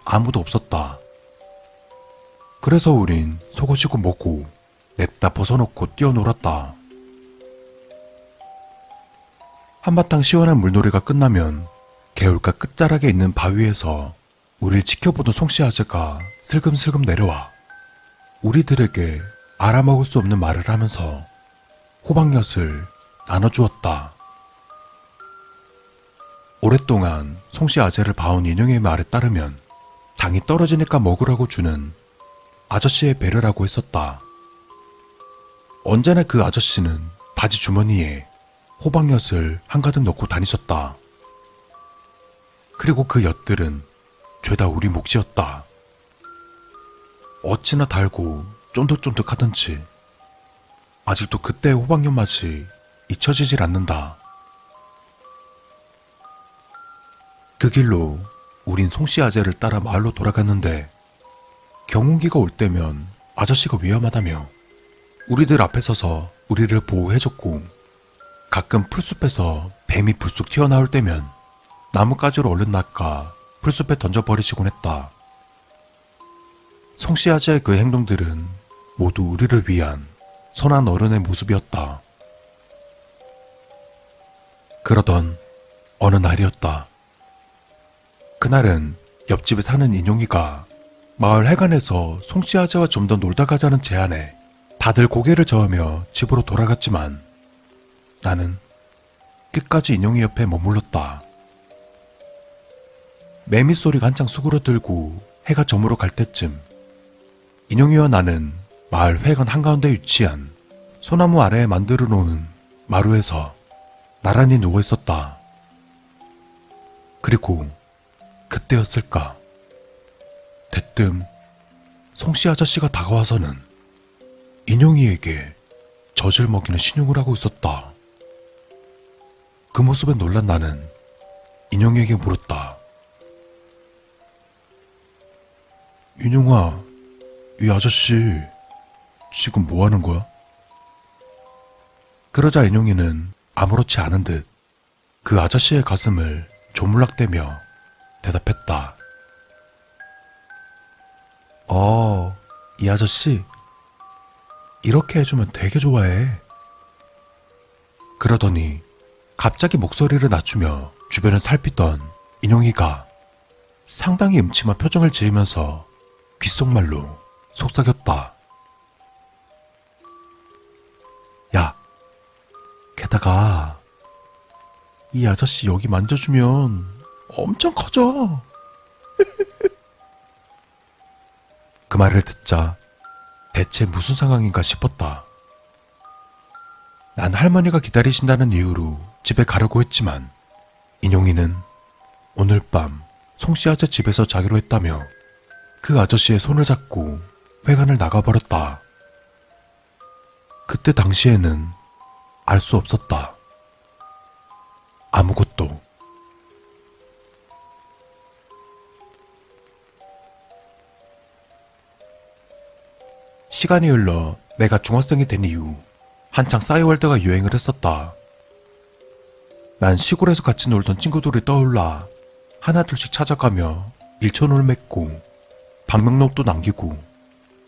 [SPEAKER 1] 아무도 없었다. 그래서 우린 속옷이고 뭐고 냅다 벗어놓고 뛰어놀았다. 한바탕 시원한 물놀이가 끝나면 개울가 끝자락에 있는 바위에서 우릴 지켜보던 송씨 아재가 슬금슬금 내려와 우리들에게 알아먹을 수 없는 말을 하면서 호박엿을 나눠주었다. 오랫동안 송씨 아재를 봐온 인용의 말에 따르면 당이 떨어지니까 먹으라고 주는 아저씨의 배려라고 했었다. 언제나 그 아저씨는 바지 주머니에 호박엿을 한가득 넣고 다니셨다. 그리고 그 엿들은 죄다 우리 몫이었다. 어찌나 달고 쫀득쫀득하던지 아직도 그때의 호박엿 맛이 잊혀지질 않는다. 그 길로 우린 송씨 아재를 따라 마을로 돌아갔는데 경운기가 올 때면 아저씨가 위험하다며 우리들 앞에 서서 우리를 보호해줬고 가끔 풀숲에서 뱀이 불쑥 튀어나올 때면 나뭇가지로 얼른 낚아 풀숲에 던져버리시곤 했다. 송씨 아재의 그 행동들은 모두 우리를 위한 선한 어른의 모습이었다. 그러던 어느 날이었다. 그날은 옆집에 사는 인용이가 마을 해관에서 송씨 아재와 좀 더 놀다 가자는 제안에 다들 고개를 저으며 집으로 돌아갔지만 나는 끝까지 인용이 옆에 머물렀다. 매미 소리가 한창 수그러들고 해가 저물어 갈 때쯤 인용이와 나는 마을 회관 한가운데 위치한 소나무 아래에 만들어 놓은 마루에서 나란히 누워 있었다. 그리고 그때였을까? 대뜸 송씨 아저씨가 다가와서는 인용이에게 젖을 먹이는 신용을 하고 있었다. 그 모습에 놀란 나는 인용이에게 물었다. 인용아, 이 아저씨 지금 뭐 하는 거야? 그러자 인용이는 아무렇지 않은 듯 그 아저씨의 가슴을 조물락대며 대답했다. 어, 이 아저씨 이렇게 해주면 되게 좋아해. 그러더니 갑자기 목소리를 낮추며 주변을 살피던 인용이가 상당히 음침한 표정을 지으면서 귓속말로 속삭였다. 게다가 이 아저씨 여기 만져주면 엄청 커져. 그 말을 듣자 대체 무슨 상황인가 싶었다. 난 할머니가 기다리신다는 이유로 집에 가려고 했지만 인용이는 오늘 밤 송씨 아재 집에서 자기로 했다며 그 아저씨의 손을 잡고 회관을 나가버렸다. 그때 당시에는 알 수 없었다. 아무것도. 시간이 흘러 내가 중학생이 된 이후 한창 싸이월드가 유행을 했었다. 난 시골에서 같이 놀던 친구들이 떠올라 하나둘씩 찾아가며 일천을 맺고 방명록도 남기고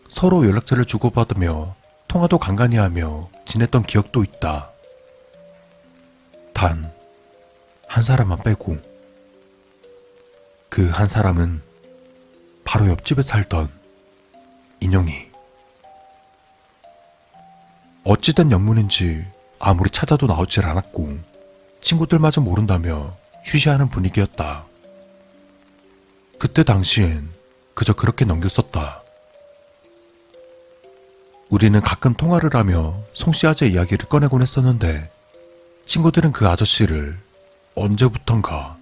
[SPEAKER 1] 서로 연락처를 주고받으며 통화도 간간히 하며 지냈던 기억도 있다. 단, 한 사람만 빼고. 그 한 사람은 바로 옆집에 살던 인형이. 어찌된 영문인지 아무리 찾아도 나오질 않았고 친구들마저 모른다며 휴시하는 분위기였다. 그때 당시엔 그저 그렇게 넘겼었다. 우리는 가끔 통화를 하며 송씨 아재 이야기를 꺼내곤 했었는데 친구들은 그 아저씨를 언제부턴가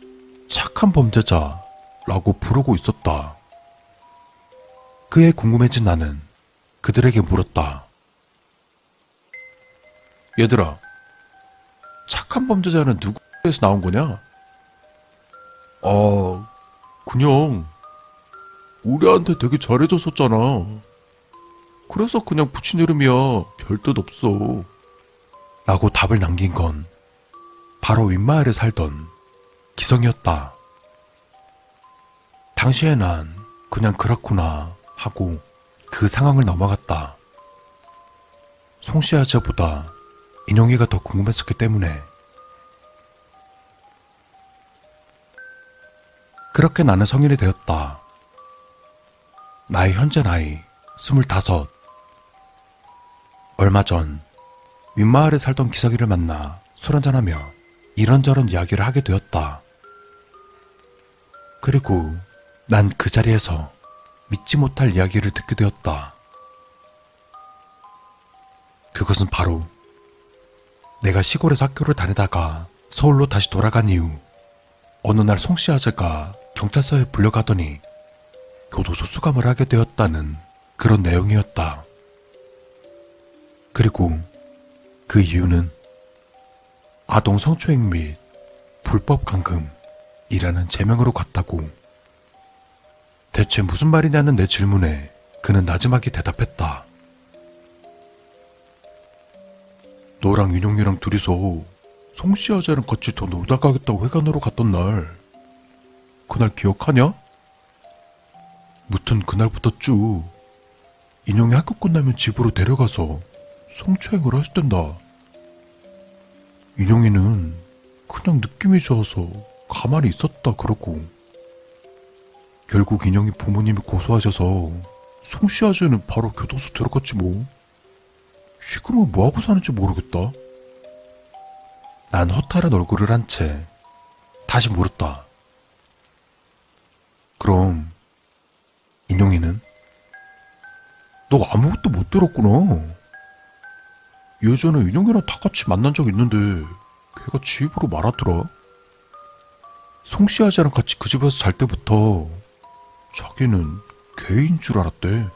[SPEAKER 1] 착한 범죄자라고 부르고 있었다. 그에 궁금해진 나는 그들에게 물었다. 얘들아, 착한 범죄자는 누구에서 나온 거냐? 아, 그냥 우리한테 되게 잘해줬었잖아. 그래서 그냥 붙인 이름이야. 별 뜻 없어. 라고 답을 남긴 건 바로 윗마을에 살던 기성이었다. 당시에 난 그냥 그렇구나 하고 그 상황을 넘어갔다. 송씨 아저보다 인용이가 더 궁금했었기 때문에 그렇게 나는 성인이 되었다. 나의 현재 나이 스물다섯. 얼마 전 윗마을에 살던 기석이를 만나 술 한잔하며 이런저런 이야기를 하게 되었다. 그리고 난 그 자리에서 믿지 못할 이야기를 듣게 되었다. 그것은 바로 내가 시골에서 학교를 다니다가 서울로 다시 돌아간 이후 어느 날 송씨 아재가 경찰서에 불려가더니 교도소 수감을 하게 되었다는 그런 내용이었다. 그리고 그 이유는 아동 성추행 및 불법 감금이라는 제명으로 갔다고. 대체 무슨 말이냐는 내 질문에 그는 나지막이 대답했다. 너랑 윤용이랑 둘이서 송씨 아재랑 같이 더 놀다 가겠다고 회관으로 갔던 날. 그날 기억하냐? 무튼 그날부터 쭉 인형이 학교 끝나면 집으로 데려가서 성추행을 하셨단다. 인형이는 그냥 느낌이 좋아서 가만히 있었다 그러고 결국 인형이 부모님이 고소하셔서 송씨 아재는 바로 교도소 들어갔지 뭐. 지금은 뭐하고 사는지 모르겠다. 난 허탈한 얼굴을 한 채 다시 물었다. 그럼 인용이는? 너 아무것도 못 들었구나. 예전에 인용이랑 다 같이 만난 적 있는데 걔가 집으로 말하더라. 송씨 아재랑 같이 그 집에서 잘 때부터 자기는 개인 줄 알았대.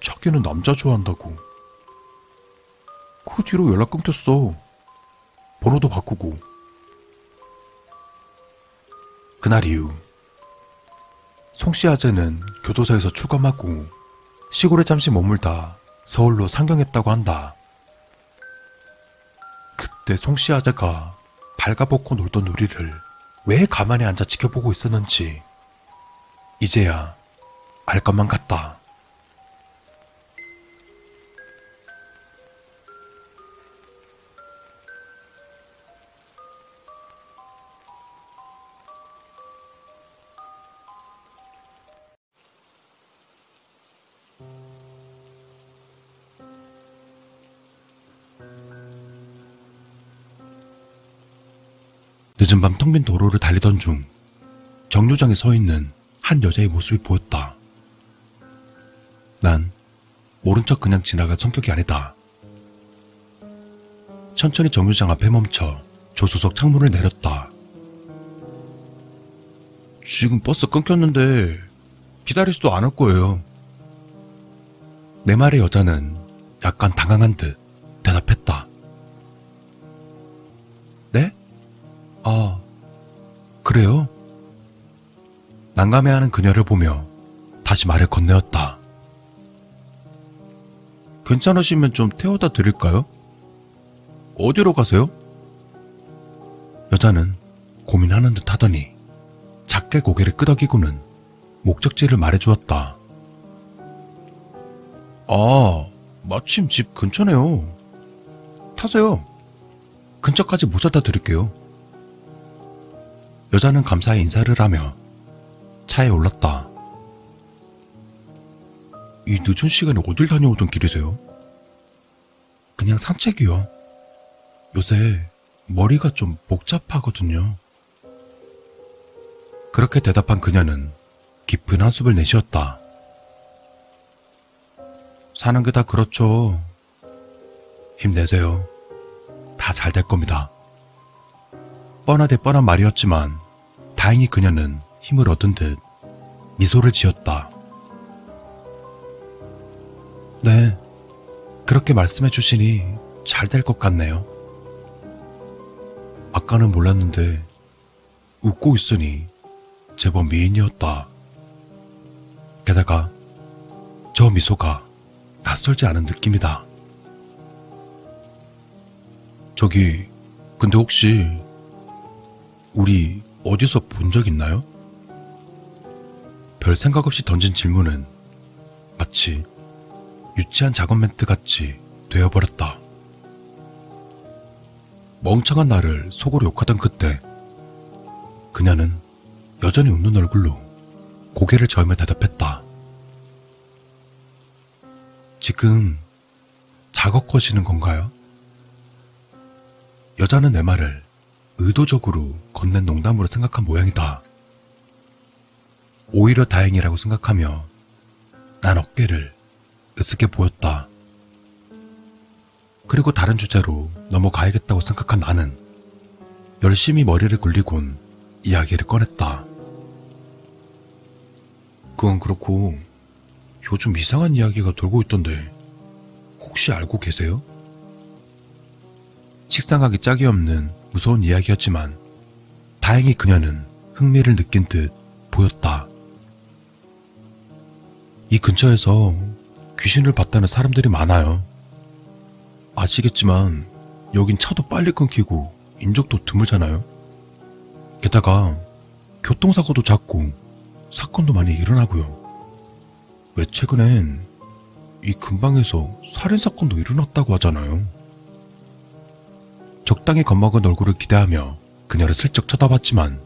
[SPEAKER 1] 자기는 남자 좋아한다고. 그 뒤로 연락 끊겼어. 번호도 바꾸고. 그날 이후 송씨 아재는 교도소에서 출감하고 시골에 잠시 머물다 서울로 상경했다고 한다. 그때 송씨 아재가 발가벗고 놀던 우리를 왜 가만히 앉아 지켜보고 있었는지 이제야 알 것만 같다. 늦은 밤 텅 빈 도로를 달리던 중 정류장에 서 있는 한 여자의 모습이 보였다. 난 모른 척 그냥 지나갈 성격이 아니다. 천천히 정류장 앞에 멈춰 조수석 창문을 내렸다. 지금 버스 끊겼는데 기다리지도 않을 거예요. 내 말에 여자는 약간 당황한 듯 대답했다. 아, 그래요? 난감해하는 그녀를 보며 다시 말을 건네었다. 괜찮으시면 좀 태워다 드릴까요? 어디로 가세요? 여자는 고민하는 듯 하더니 작게 고개를 끄덕이고는 목적지를 말해주었다. 아, 마침 집 근처네요. 타세요. 근처까지 모셔다 드릴게요. 여자는 감사히 인사를 하며 차에 올랐다. 이 늦은 시간에 어딜 다녀오던 길이세요? 그냥 산책이요. 요새 머리가 좀 복잡하거든요. 그렇게 대답한 그녀는 깊은 한숨을 내쉬었다. 사는 게 다 그렇죠. 힘내세요. 다 잘 될 겁니다. 뻔하대 뻔한 말이었지만 다행히 그녀는 힘을 얻은 듯 미소를 지었다. 네, 그렇게 말씀해 주시니 잘 될 것 같네요. 아까는 몰랐는데 웃고 있으니 제법 미인이었다. 게다가 저 미소가 낯설지 않은 느낌이다. 저기, 근데 혹시 우리 어디서 본 적 있나요? 별 생각 없이 던진 질문은 마치 유치한 작업 멘트 같이 되어버렸다. 멍청한 나를 속으로 욕하던 그때 그녀는 여전히 웃는 얼굴로 고개를 저으며 대답했다. 지금 작업 거시는 건가요? 여자는 내 말을 의도적으로 건넨 농담으로 생각한 모양이다. 오히려 다행이라고 생각하며 난 어깨를 으쓱해 보였다. 그리고 다른 주제로 넘어가야겠다고 생각한 나는 열심히 머리를 굴리곤 이야기를 꺼냈다. 그건 그렇고 요즘 이상한 이야기가 돌고 있던데 혹시 알고 계세요? 식상하기 짝이 없는 무서운 이야기였지만 다행히 그녀는 흥미를 느낀 듯 보였다. 이 근처에서 귀신을 봤다는 사람들이 많아요. 아시겠지만 여긴 차도 빨리 끊기고 인적도 드물잖아요. 게다가 교통사고도 잦고 사건도 많이 일어나고요. 왜 최근엔 이 근방에서 살인사건도 일어났다고 하잖아요. 적당히 겁먹은 얼굴을 기대하며 그녀를 슬쩍 쳐다봤지만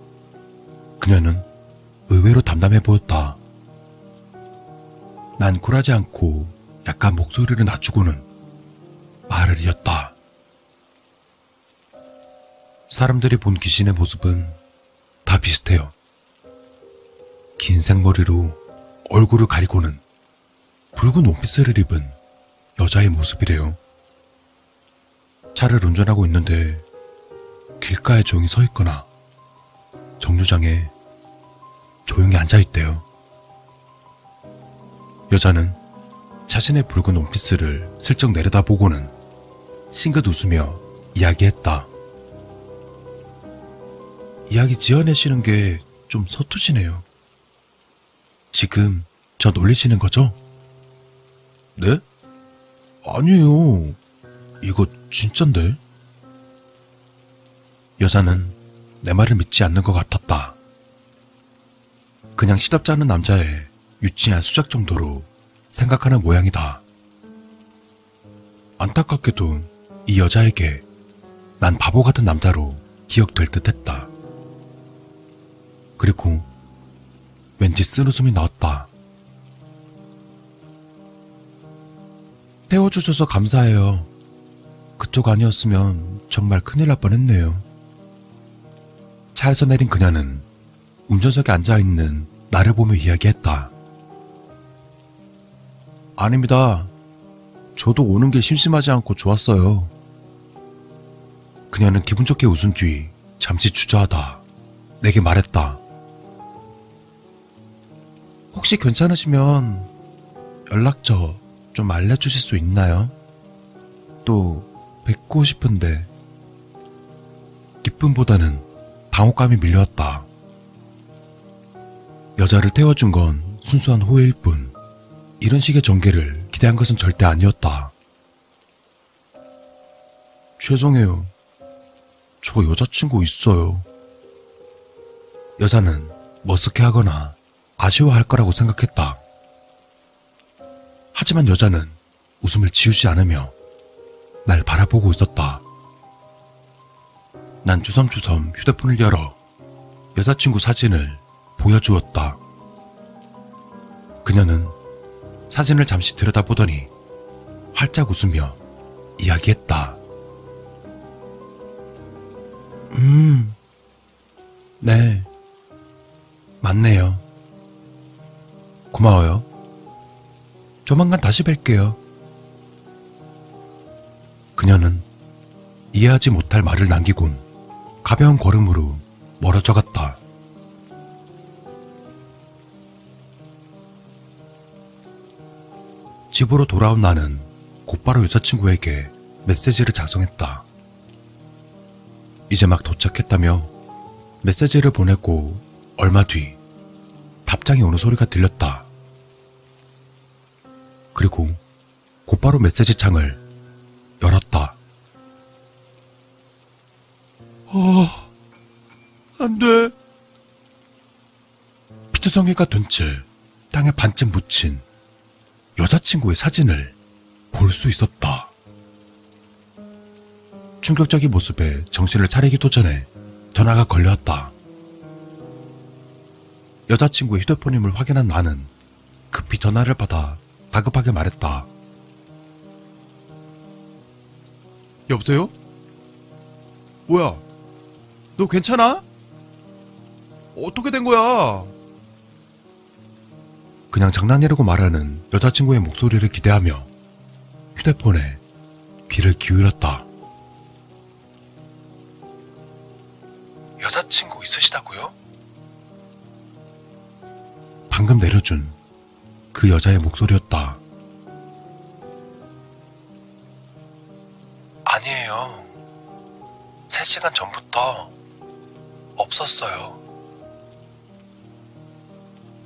[SPEAKER 1] 그녀는 의외로 담담해 보였다. 난 굴하지 않고 약간 목소리를 낮추고는 말을 이었다. 사람들이 본 귀신의 모습은 다 비슷해요. 긴 생머리로 얼굴을 가리고는 붉은 옷깃을 입은 여자의 모습이래요. 차를 운전하고 있는데 길가에 조용히 서 있거나 정류장에 조용히 앉아 있대요. 여자는 자신의 붉은 옷깃을 슬쩍 내려다보고는 싱긋 웃으며 이야기했다. 이야기 지어내시는 게 좀 서투시네요. 지금 저 놀리시는 거죠? 네? 아니에요. 이거 진짠데? 여자는 내 말을 믿지 않는 것 같았다. 그냥 시답지 않은 남자의 유치한 수작 정도로 생각하는 모양이다. 안타깝게도 이 여자에게 난 바보 같은 남자로 기억될 듯 했다. 그리고 왠지 쓴웃음이 나왔다. 태워주셔서 감사해요. 그쪽 아니었으면 정말 큰일 날 뻔했네요. 차에서 내린 그녀는 운전석에 앉아있는 나를 보며 이야기했다. 아닙니다. 저도 오는 게 심심하지 않고 좋았어요. 그녀는 기분 좋게 웃은 뒤 잠시 주저하다 내게 말했다. 혹시 괜찮으시면 연락처 좀 알려주실 수 있나요? 또 뵙고 싶은데 기쁨보다는 당혹감이 밀려왔다. 여자를 태워준 건 순수한 호의일 뿐 이런 식의 전개를 기대한 것은 절대 아니었다. 죄송해요. 저 여자친구 있어요. 여자는 머쓱해하거나 아쉬워할 거라고 생각했다. 하지만 여자는 웃음을 지우지 않으며 날 바라보고 있었다. 난 주섬주섬 휴대폰을 열어 여자친구 사진을 보여주었다. 그녀는 사진을 잠시 들여다보더니 활짝 웃으며 이야기했다. 음, 네, 맞네요. 고마워요. 조만간 다시 뵐게요. 그녀는 이해하지 못할 말을 남기곤 가벼운 걸음으로 멀어져 갔다. 집으로 돌아온 나는 곧바로 여자친구에게 메시지를 작성했다. 이제 막 도착했다며 메시지를 보내고 얼마 뒤 답장이 오는 소리가 들렸다. 그리고 곧바로 메시지 창을 열었다. 어, 안 돼. 피투성이가 된 채 땅에 반쯤 묻힌 여자친구의 사진을 볼 수 있었다. 충격적인 모습에 정신을 차리기도 전에 전화가 걸려왔다. 여자친구의 휴대폰임을 확인한 나는 급히 전화를 받아 다급하게 말했다. 여보세요? 뭐야? 너 괜찮아? 어떻게 된 거야? 그냥 장난이라고 말하는 여자친구의 목소리를 기대하며 휴대폰에 귀를 기울였다. 여자친구 있으시다고요? 방금 내려준 그 여자의 목소리였다. 아니에요. 3시간 전부터 없었어요.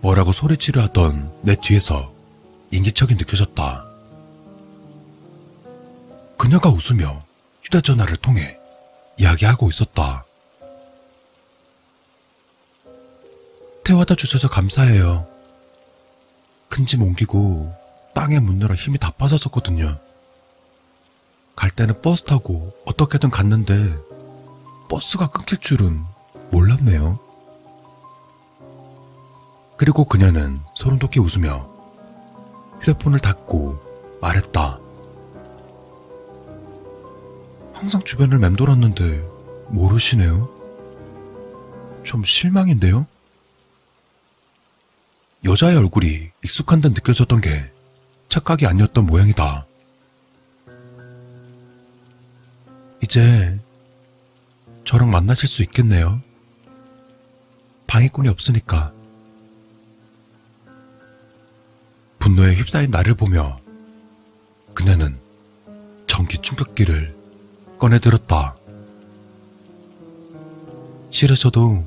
[SPEAKER 1] 뭐라고 소리치려 하던 내 뒤에서 인기척이 느껴졌다. 그녀가 웃으며 휴대전화를 통해 이야기하고 있었다. 태워다 주셔서 감사해요. 큰 짐 옮기고 땅에 묻느라 힘이 다 빠졌었거든요. 갈 때는 버스 타고 어떻게든 갔는데 버스가 끊길 줄은 몰랐네요. 그리고 그녀는 소름 돋게 웃으며 휴대폰을 닫고 말했다. 항상 주변을 맴돌았는데 모르시네요? 좀 실망인데요? 여자의 얼굴이 익숙한 듯 느껴졌던 게 착각이 아니었던 모양이다. 이제 저랑 만나실 수 있겠네요. 방해꾼이 없으니까. 분노에 휩싸인 나를 보며 그녀는 전기 충격기를 꺼내들었다. 싫으셔도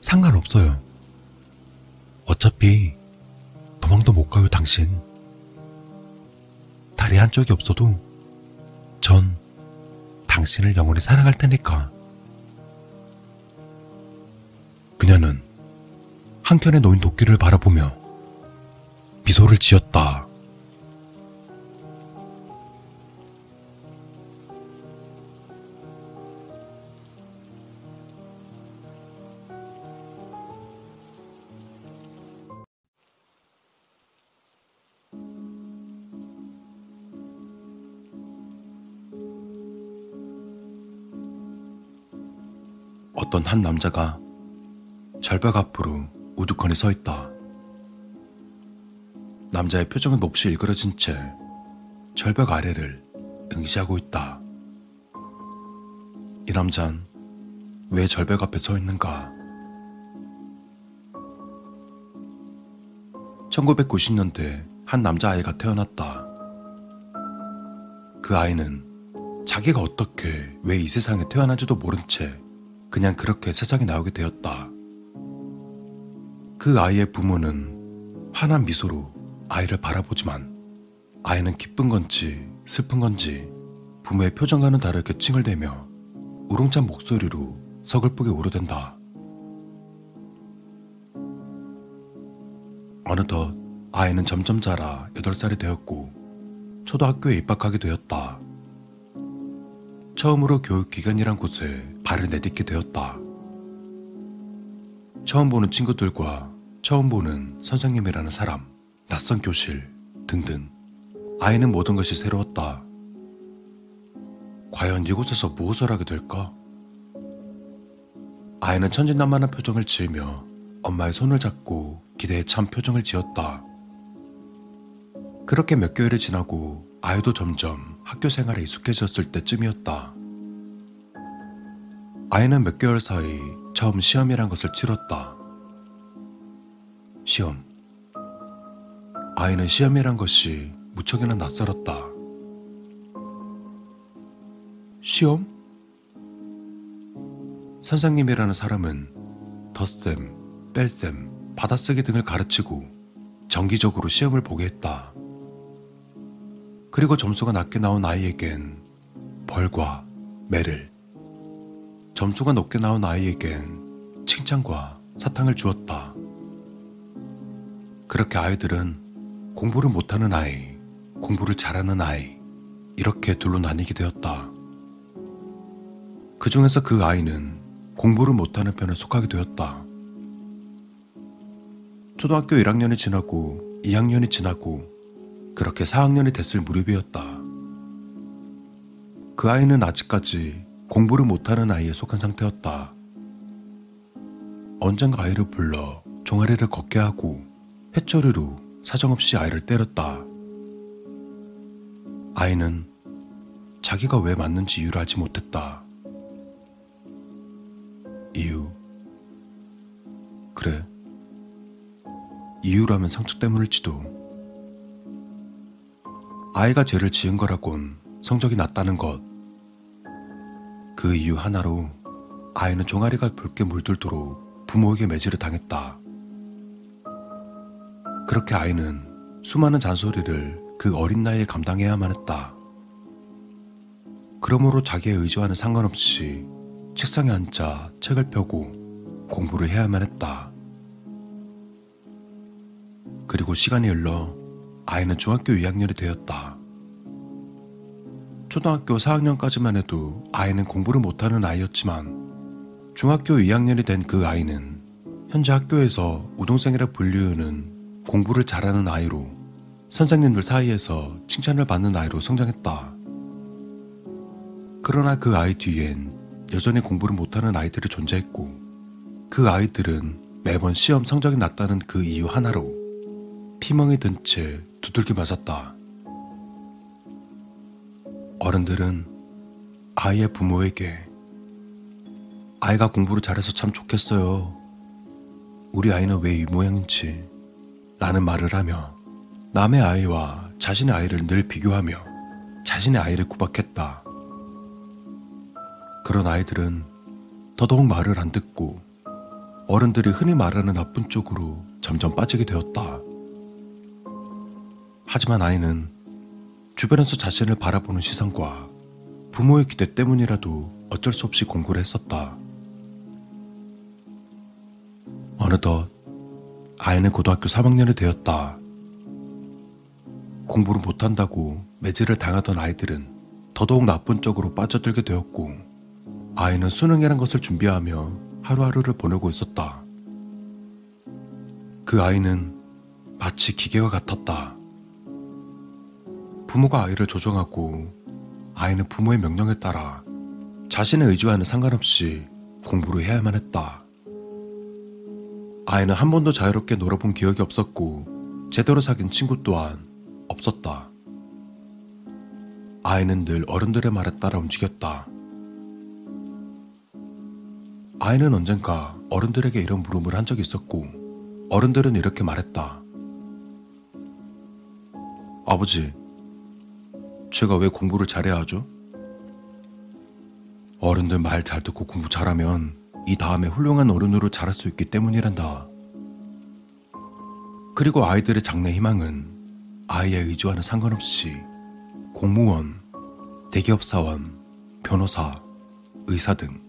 [SPEAKER 1] 상관없어요. 어차피 도망도 못 가요, 당신. 다리 한쪽이 없어도 전 당신을 영원히 사랑할 테니까. 그녀는 한켠에 놓인 도끼를 바라보며 미소를 지었다. 어떤 한 남자가 절벽 앞으로 우두커니 서 있다. 남자의 표정은 몹시 일그러진 채 절벽 아래를 응시하고 있다. 이 남잔 왜 절벽 앞에 서 있는가? 1990년대 한 남자아이가 태어났다. 그 아이는 자기가 어떻게 왜 이 세상에 태어난지도 모른 채 그냥 그렇게 세상에 나오게 되었다. 그 아이의 부모는 환한 미소로 아이를 바라보지만 아이는 기쁜 건지 슬픈 건지 부모의 표정과는 다르게 칭을대며 우렁찬 목소리로 서글프게 울어댄다. 어느덧 아이는 점점 자라 8살이 되었고 초등학교에 입학하게 되었다. 처음으로 교육기관이란 곳에 발을 내딛게 되었다. 처음 보는 친구들과 처음 보는 선생님이라는 사람, 낯선 교실 등등 아이는 모든 것이 새로웠다. 과연 이곳에서 무엇을 하게 될까? 아이는 천진난만한 표정을 지으며 엄마의 손을 잡고 기대에 찬 표정을 지었다. 그렇게 몇 개월이 지나고 아이도 점점 학교 생활에 익숙해졌을 때쯤이었다. 아이는 몇 개월 사이 처음 시험이란 것을 치렀다. 시험. 아이는 시험이란 것이 무척이나 낯설었다. 시험? 선생님이라는 사람은 덧셈, 뺄셈, 받아쓰기 등을 가르치고 정기적으로 시험을 보게 했다. 그리고 점수가 낮게 나온 아이에겐 벌과 매를, 점수가 높게 나온 아이에겐 칭찬과 사탕을 주었다. 그렇게 아이들은 공부를 못하는 아이, 공부를 잘하는 아이, 이렇게 둘로 나뉘게 되었다. 그 중에서 그 아이는 공부를 못하는 편에 속하게 되었다. 초등학교 1학년이 지나고 2학년이 지나고 그렇게 4학년이 됐을 무렵이었다. 그 아이는 아직까지 공부를 못하는 아이에 속한 상태였다. 언젠가 아이를 불러 종아리를 걷게 하고 회초리로 사정없이 아이를 때렸다. 아이는 자기가 왜 맞는지 이유를 알지 못했다. 이유. 그래. 이유라면 상처 때문일지도. 아이가 죄를 지은 거라곤 성적이 낮다는 것. 그 이유 하나로 아이는 종아리가 붉게 물들도록 부모에게 매질을 당했다. 그렇게 아이는 수많은 잔소리를 그 어린 나이에 감당해야만 했다. 그러므로 자기의 의지와는 상관없이 책상에 앉아 책을 펴고 공부를 해야만 했다. 그리고 시간이 흘러 아이는 중학교 2학년이 되었다. 초등학교 4학년까지만 해도 아이는 공부를 못하는 아이였지만 중학교 2학년이 된 그 아이는 현재 학교에서 우동생이라 불리우는 공부를 잘하는 아이로 선생님들 사이에서 칭찬을 받는 아이로 성장했다. 그러나 그 아이 뒤엔 여전히 공부를 못하는 아이들이 존재했고 그 아이들은 매번 시험 성적이 낮다는 그 이유 하나로 피멍이 든 채 두들겨 맞았다. 어른들은 아이의 부모에게 아이가 공부를 잘해서 참 좋겠어요. 우리 아이는 왜 이 모양인지 라는 말을 하며 남의 아이와 자신의 아이를 늘 비교하며 자신의 아이를 구박했다. 그런 아이들은 더더욱 말을 안 듣고 어른들이 흔히 말하는 나쁜 쪽으로 점점 빠지게 되었다. 하지만 아이는 주변에서 자신을 바라보는 시선과 부모의 기대 때문이라도 어쩔 수 없이 공부를 했었다. 어느덧 아이는 고등학교 3학년이 되었다. 공부를 못한다고 매질을 당하던 아이들은 더더욱 나쁜 쪽으로 빠져들게 되었고, 아이는 수능이란 것을 준비하며 하루하루를 보내고 있었다. 그 아이는 마치 기계와 같았다. 부모가 아이를 조정하고 아이는 부모의 명령에 따라 자신의 의지와는 상관없이 공부를 해야만 했다. 아이는 한 번도 자유롭게 놀아본 기억이 없었고 제대로 사귄 친구 또한 없었다. 아이는 늘 어른들의 말에 따라 움직였다. 아이는 언젠가 어른들에게 이런 물음을 한 적이 있었고 어른들은 이렇게 말했다. 아버지, 제가 왜 공부를 잘해야 하죠? 어른들 말 잘 듣고 공부 잘하면 이 다음에 훌륭한 어른으로 자랄 수 있기 때문이란다. 그리고 아이들의 장래 희망은 아이의 의지와는 상관없이 공무원, 대기업 사원, 변호사, 의사 등,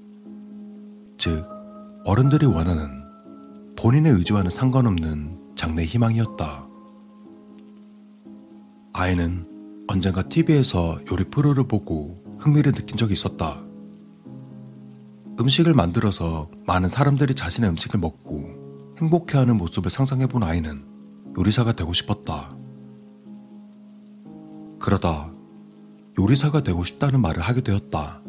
[SPEAKER 1] 즉, 어른들이 원하는 본인의 의지와는 상관없는 장래 희망이었다. 아이는 언젠가 TV에서 요리 프로를 보고 흥미를 느낀 적이 있었다. 음식을 만들어서 많은 사람들이 자신의 음식을 먹고 행복해하는 모습을 상상해본 아이는 요리사가 되고 싶었다. 그러다 요리사가 되고 싶다는 말을 하게 되었다.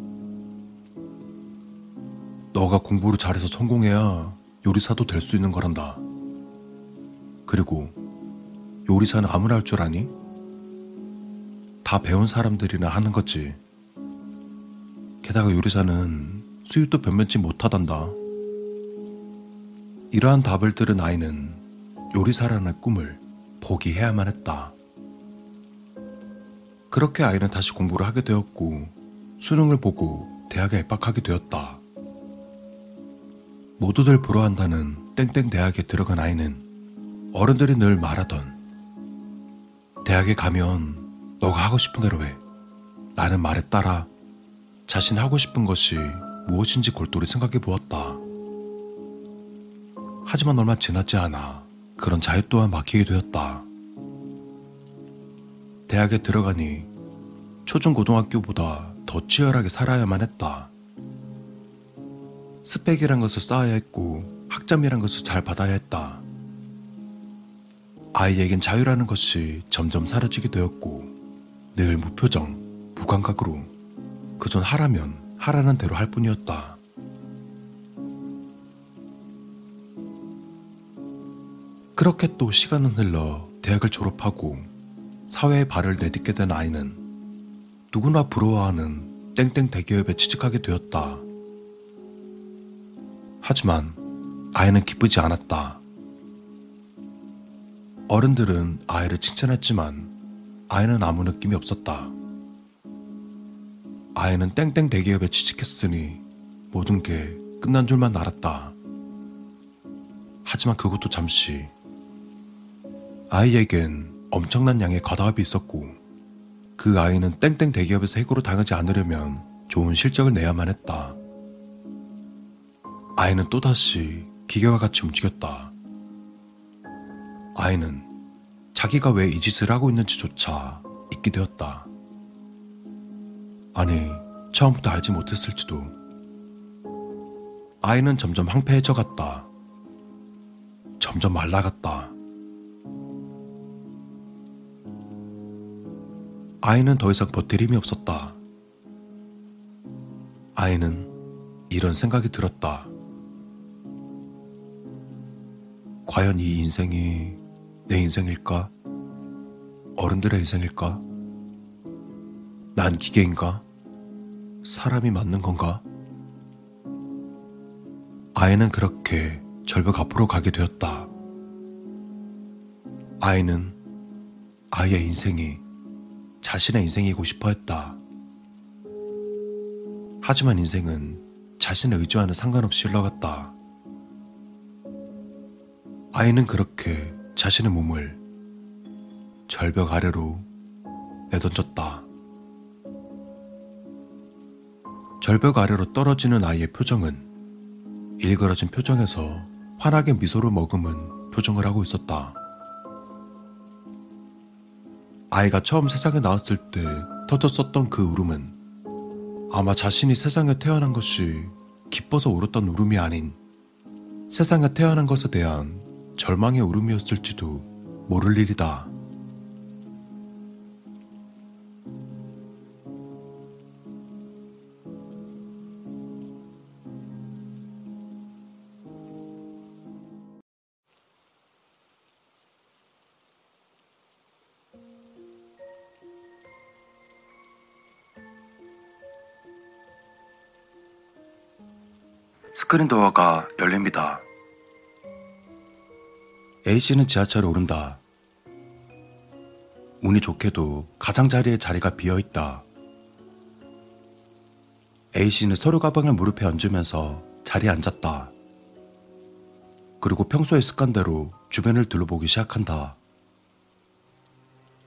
[SPEAKER 1] 너가 공부를 잘해서 성공해야 요리사도 될 수 있는 거란다. 그리고 요리사는 아무나 할 줄 아니? 다 배운 사람들이나 하는 거지. 게다가 요리사는 수입도 변변치 못하단다. 이러한 답을 들은 아이는 요리사라는 꿈을 포기해야만 했다. 그렇게 아이는 다시 공부를 하게 되었고 수능을 보고 대학에 입학하게 되었다. 모두들 부러워한다는 땡땡 대학에 들어간 아이는 어른들이 늘 말하던 대학에 가면 너가 하고 싶은 대로 해. 라는 말에 따라 자신 하고 싶은 것이 무엇인지 골똘히 생각해 보았다. 하지만 얼마 지나지 않아 그런 자유 또한 막히게 되었다. 대학에 들어가니 초중고등학교보다 더 치열하게 살아야만 했다. 스펙이란 것을 쌓아야 했고 학점이란 것을 잘 받아야 했다. 아이에겐 자유라는 것이 점점 사라지게 되었고 늘 무표정, 무감각으로 그전 하라면 하라는 대로 할 뿐이었다. 그렇게 또 시간은 흘러 대학을 졸업하고 사회에 발을 내딛게 된 아이는 누구나 부러워하는 땡땡 대기업에 취직하게 되었다. 하지만 아이는 기쁘지 않았다. 어른들은 아이를 칭찬했지만 아이는 아무 느낌이 없었다. 아이는 땡땡 대기업에 취직했으니 모든 게 끝난 줄만 알았다. 하지만 그것도 잠시 아이에겐 엄청난 양의 과다합이 있었고 그 아이는 땡땡 대기업에서 해고로 당하지 않으려면 좋은 실적을 내야만 했다. 아이는 또다시 기계와 같이 움직였다. 아이는 자기가 왜 이 짓을 하고 있는지조차 잊게 되었다. 아니, 처음부터 알지 못했을지도. 아이는 점점 황폐해져 갔다. 점점 말라갔다. 아이는 더 이상 버틸 힘이 없었다. 아이는 이런 생각이 들었다. 과연 이 인생이 내 인생일까? 어른들의 인생일까? 난 기계인가? 사람이 맞는 건가? 아이는 그렇게 절벽 앞으로 가게 되었다. 아이는 아이의 인생이 자신의 인생이고 싶어 했다. 하지만 인생은 자신의 의지와는 상관없이 흘러갔다. 아이는 그렇게 자신의 몸을 절벽 아래로 내던졌다. 절벽 아래로 떨어지는 아이의 표정은 일그러진 표정에서 환하게 미소를 머금은 표정을 하고 있었다. 아이가 처음 세상에 나왔을 때 터졌었던 그 울음은 아마 자신이 세상에 태어난 것이 기뻐서 울었던 울음이 아닌 세상에 태어난 것에 대한 절망의 울음이었을지도 모를 일이다. 스크린 도어가 열립니다. A씨는 지하철에 오른다. 운이 좋게도 가장자리에 자리가 비어 있다. A씨는 서류 가방을 무릎에 얹으면서 자리에 앉았다. 그리고 평소의 습관대로 주변을 둘러보기 시작한다.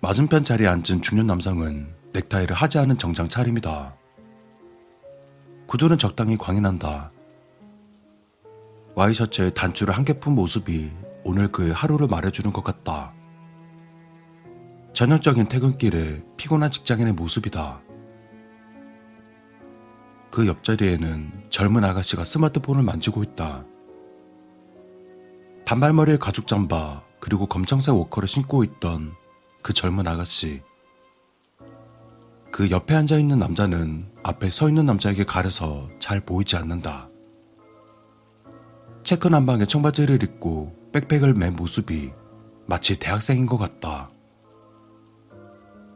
[SPEAKER 1] 맞은편 자리에 앉은 중년 남성은 넥타이를 하지 않은 정장 차림이다. 구두는 적당히 광이 난다. 와이셔츠에 단추를 한 개 푼 모습이 오늘 그의 하루를 말해주는 것 같다. 전형적인 퇴근길에 피곤한 직장인의 모습이다. 그 옆자리에는 젊은 아가씨가 스마트폰을 만지고 있다. 단발머리에 가죽 잠바 그리고 검정색 워커를 신고 있던 그 젊은 아가씨. 그 옆에 앉아 있는 남자는 앞에 서 있는 남자에게 가려서 잘 보이지 않는다. 체크 남방에 청바지를 입고 백팩을 맨 모습이 마치 대학생인 것 같다.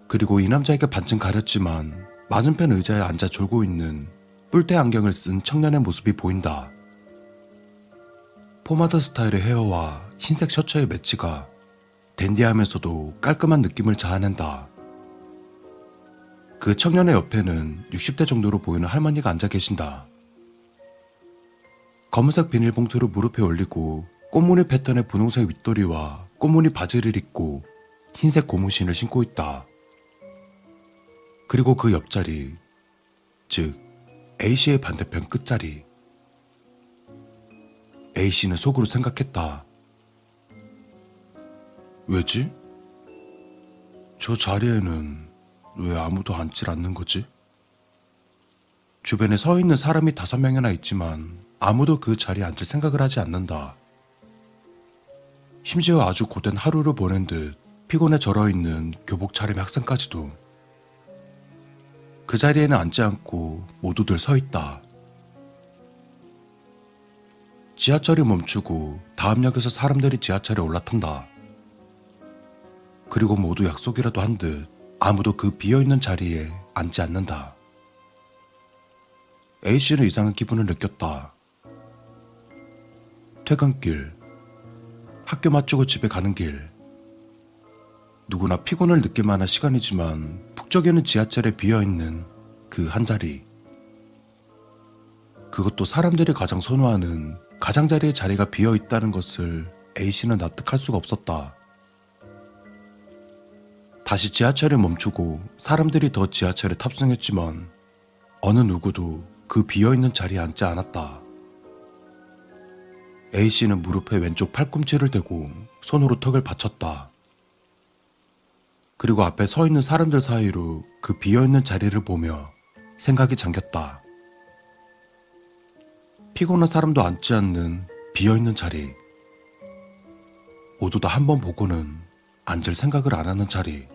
[SPEAKER 1] 그리고 이 남자에게 반쯤 가렸지만 맞은편 의자에 앉아 졸고 있는 뿔테 안경을 쓴 청년의 모습이 보인다. 포마드 스타일의 헤어와 흰색 셔츠의 매치가 댄디하면서도 깔끔한 느낌을 자아낸다. 그 청년의 옆에는 60대 정도로 보이는 할머니가 앉아 계신다. 검은색 비닐봉투를 무릎에 올리고 꽃무늬 패턴의 분홍색 윗도리와 꽃무늬 바지를 입고 흰색 고무신을 신고 있다. 그리고 그 옆자리, 즉 A씨의 반대편 끝자리. A씨는 속으로 생각했다. 왜지? 저 자리에는 왜 아무도 앉질 않는 거지? 주변에 서 있는 사람이 다섯 명이나 있지만 아무도 그 자리에 앉을 생각을 하지 않는다. 심지어 아주 고된 하루를 보낸 듯 피곤에 절어 있는 교복 차림의 학생까지도 그 자리에는 앉지 않고 모두들 서 있다. 지하철이 멈추고 다음 역에서 사람들이 지하철에 올라탄다. 그리고 모두 약속이라도 한 듯 아무도 그 비어있는 자리에 앉지 않는다. A씨는 이상한 기분을 느꼈다. 퇴근길, 학교 마치고 집에 가는 길. 누구나 피곤을 느낄 만 한 시간이지만 북적이는 지하철에 비어있는 그 한 자리. 그것도 사람들이 가장 선호하는 가장자리의 자리가 비어 있다는 것을 A씨는 납득할 수가 없었다. 다시 지하철을 멈추고 사람들이 더 지하철에 탑승했지만 어느 누구도 그 비어있는 자리에 앉지 않았다. A씨는 무릎에 왼쪽 팔꿈치를 대고 손으로 턱을 받쳤다. 그리고 앞에 서 있는 사람들 사이로 그 비어있는 자리를 보며 생각이 잠겼다. 피곤한 사람도 앉지 않는 비어있는 자리. 모두 다 한 번 보고는 앉을 생각을 안 하는 자리.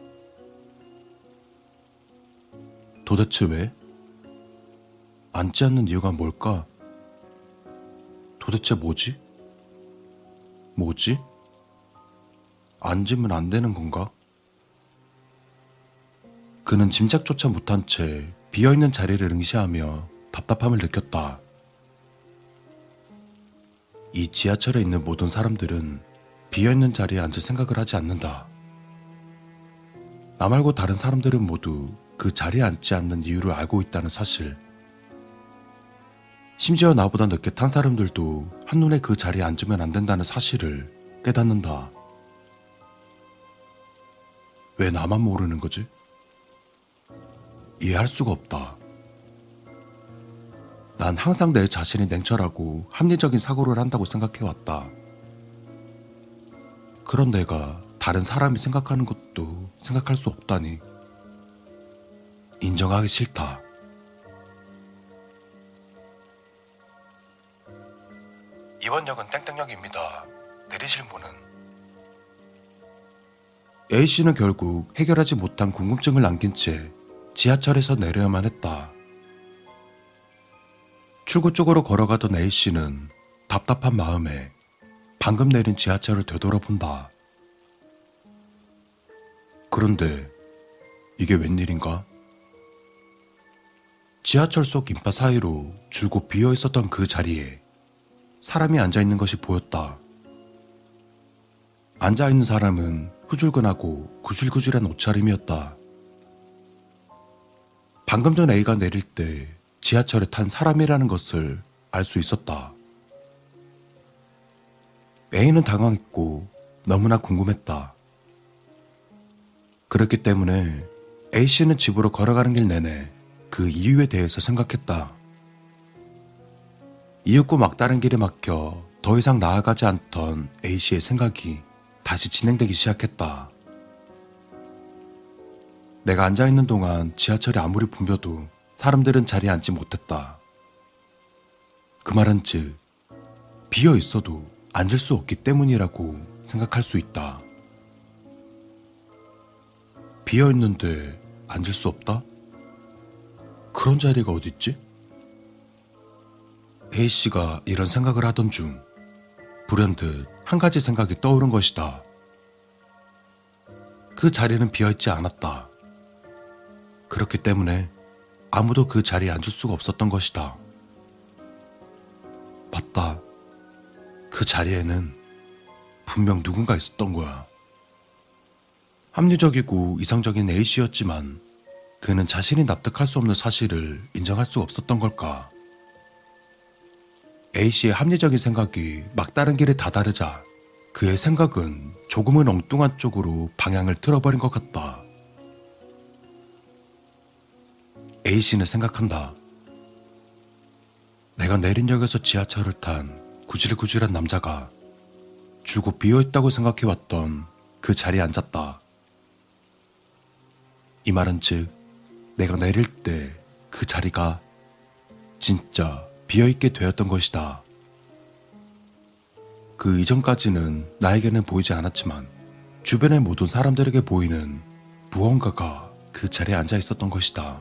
[SPEAKER 1] 도대체 왜? 앉지 않는 이유가 뭘까? 도대체 뭐지? 뭐지? 앉으면 안 되는 건가? 그는 짐작조차 못한 채 비어있는 자리를 응시하며 답답함을 느꼈다. 이 지하철에 있는 모든 사람들은 비어있는 자리에 앉을 생각을 하지 않는다. 나 말고 다른 사람들은 모두 그 자리에 앉지 않는 이유를 알고 있다는 사실. 심지어 나보다 늦게 탄 사람들도 한눈에 그 자리에 앉으면 안 된다는 사실을 깨닫는다. 왜 나만 모르는 거지? 이해할 수가 없다. 난 항상 내 자신이 냉철하고 합리적인 사고를 한다고 생각해왔다. 그런 내가 다른 사람이 생각하는 것도 생각할 수 없다니. 인정하기 싫다. 이번 역은 땡땡역입니다. 내리실 분은 A씨는 결국 해결하지 못한 궁금증을 남긴 채 지하철에서 내려야만 했다. 출구 쪽으로 걸어가던 A씨는 답답한 마음에 방금 내린 지하철을 되돌아본다. 그런데 이게 웬일인가? 지하철 속 인파 사이로 줄곧 비어 있었던 그 자리에 사람이 앉아 있는 것이 보였다. 앉아 있는 사람은 후줄근하고 구질구질한 옷차림이었다. 방금 전 A가 내릴 때 지하철에 탄 사람이라는 것을 알 수 있었다. A는 당황했고 너무나 궁금했다. 그렇기 때문에 A씨는 집으로 걸어가는 길 내내 그 이유에 대해서 생각했다. 이윽고 막다른 길에 막혀 더 이상 나아가지 않던 A씨의 생각이 다시 진행되기 시작했다. 내가 앉아있는 동안 지하철이 아무리 붐벼도 사람들은 자리에 앉지 못했다. 그 말은 즉, 비어 있어도 앉을 수 없기 때문이라고 생각할 수 있다. 비어 있는데 앉을 수 없다? 그런 자리가 어딨지? A씨가 이런 생각을 하던 중 불현듯 한 가지 생각이 떠오른 것이다. 그 자리는 비어있지 않았다. 그렇기 때문에 아무도 그 자리에 앉을 수가 없었던 것이다. 맞다. 그 자리에는 분명 누군가 있었던 거야. 합리적이고 이상적인 A씨였지만 그는 자신이 납득할 수 없는 사실을 인정할 수 없었던 걸까? A씨의 합리적인 생각이 막다른 길에 다다르자 그의 생각은 조금은 엉뚱한 쪽으로 방향을 틀어버린 것 같다. A씨는 생각한다. 내가 내린 역에서 지하철을 탄 구질구질한 남자가 줄곧 비어있다고 생각해왔던 그 자리에 앉았다. 이 말은 즉, 내가 내릴 때 그 자리가 진짜 비어있게 되었던 것이다. 그 이전까지는 나에게는 보이지 않았지만 주변의 모든 사람들에게 보이는 무언가가 그 자리에 앉아 있었던 것이다.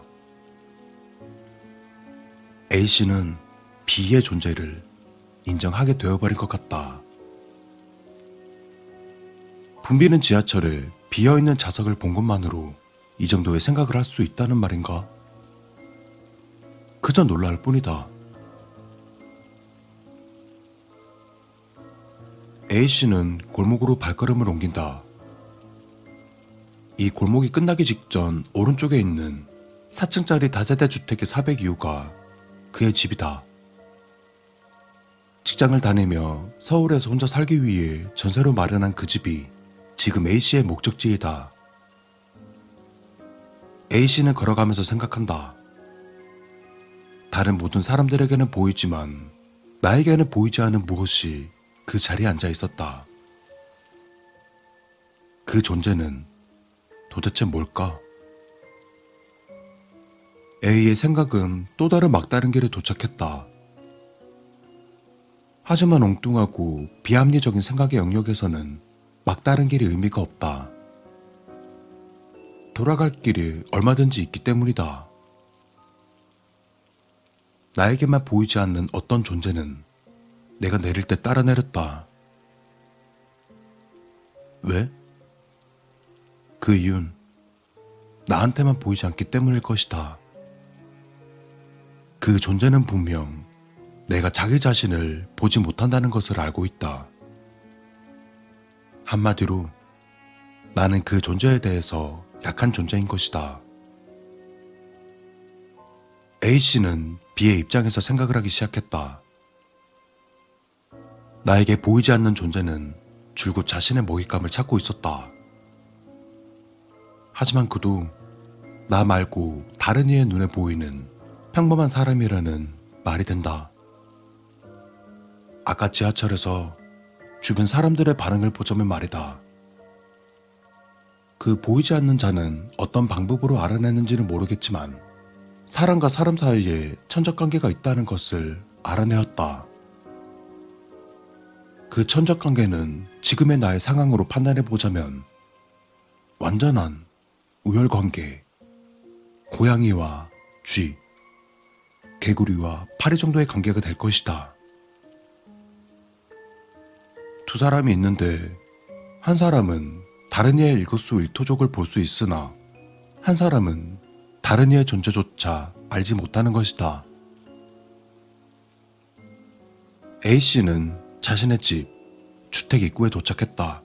[SPEAKER 1] A씨는 B의 존재를 인정하게 되어버린 것 같다. 붐비는 지하철에 비어있는 좌석을 본 것만으로 이 정도의 생각을 할 수 있다는 말인가? 그저 놀랄 뿐이다. A씨는 골목으로 발걸음을 옮긴다. 이 골목이 끝나기 직전 오른쪽에 있는 4층짜리 다세대 주택의 402호가 그의 집이다. 직장을 다니며 서울에서 혼자 살기 위해 전세로 마련한 그 집이 지금 A씨의 목적지이다. A씨는 걸어가면서 생각한다. 다른 모든 사람들에게는 보이지만 나에게는 보이지 않는 무엇이 그 자리에 앉아 있었다. 그 존재는 도대체 뭘까? A의 생각은 또 다른 막다른 길에 도착했다. 하지만 엉뚱하고 비합리적인 생각의 영역에서는 막다른 길이 의미가 없다. 돌아갈 길이 얼마든지 있기 때문이다. 나에게만 보이지 않는 어떤 존재는 내가 내릴 때 따라 내렸다. 왜? 그 이유는 나한테만 보이지 않기 때문일 것이다. 그 존재는 분명 내가 자기 자신을 보지 못한다는 것을 알고 있다. 한마디로 나는 그 존재에 대해서 약한 존재인 것이다. A씨는 B의 입장에서 생각을 하기 시작했다. 나에게 보이지 않는 존재는 줄곧 자신의 먹잇감을 찾고 있었다. 하지만 그도 나 말고 다른 이의 눈에 보이는 평범한 사람이라는 말이 된다. 아까 지하철에서 주변 사람들의 반응을 보자면 말이다. 그 보이지 않는 자는 어떤 방법으로 알아내는지는 모르겠지만 사람과 사람 사이에 천적 관계가 있다는 것을 알아내었다. 그 천적 관계는 지금의 나의 상황으로 판단해 보자면 완전한 우열 관계, 고양이와 쥐, 개구리와 파리 정도의 관계가 될 것이다. 두 사람이 있는데 한 사람은 다른 이의 일거수 일투족을 볼 수 있으나 한 사람은 다른 이의 존재조차 알지 못하는 것이다. A씨는 자신의 집, 주택 입구에 도착했다.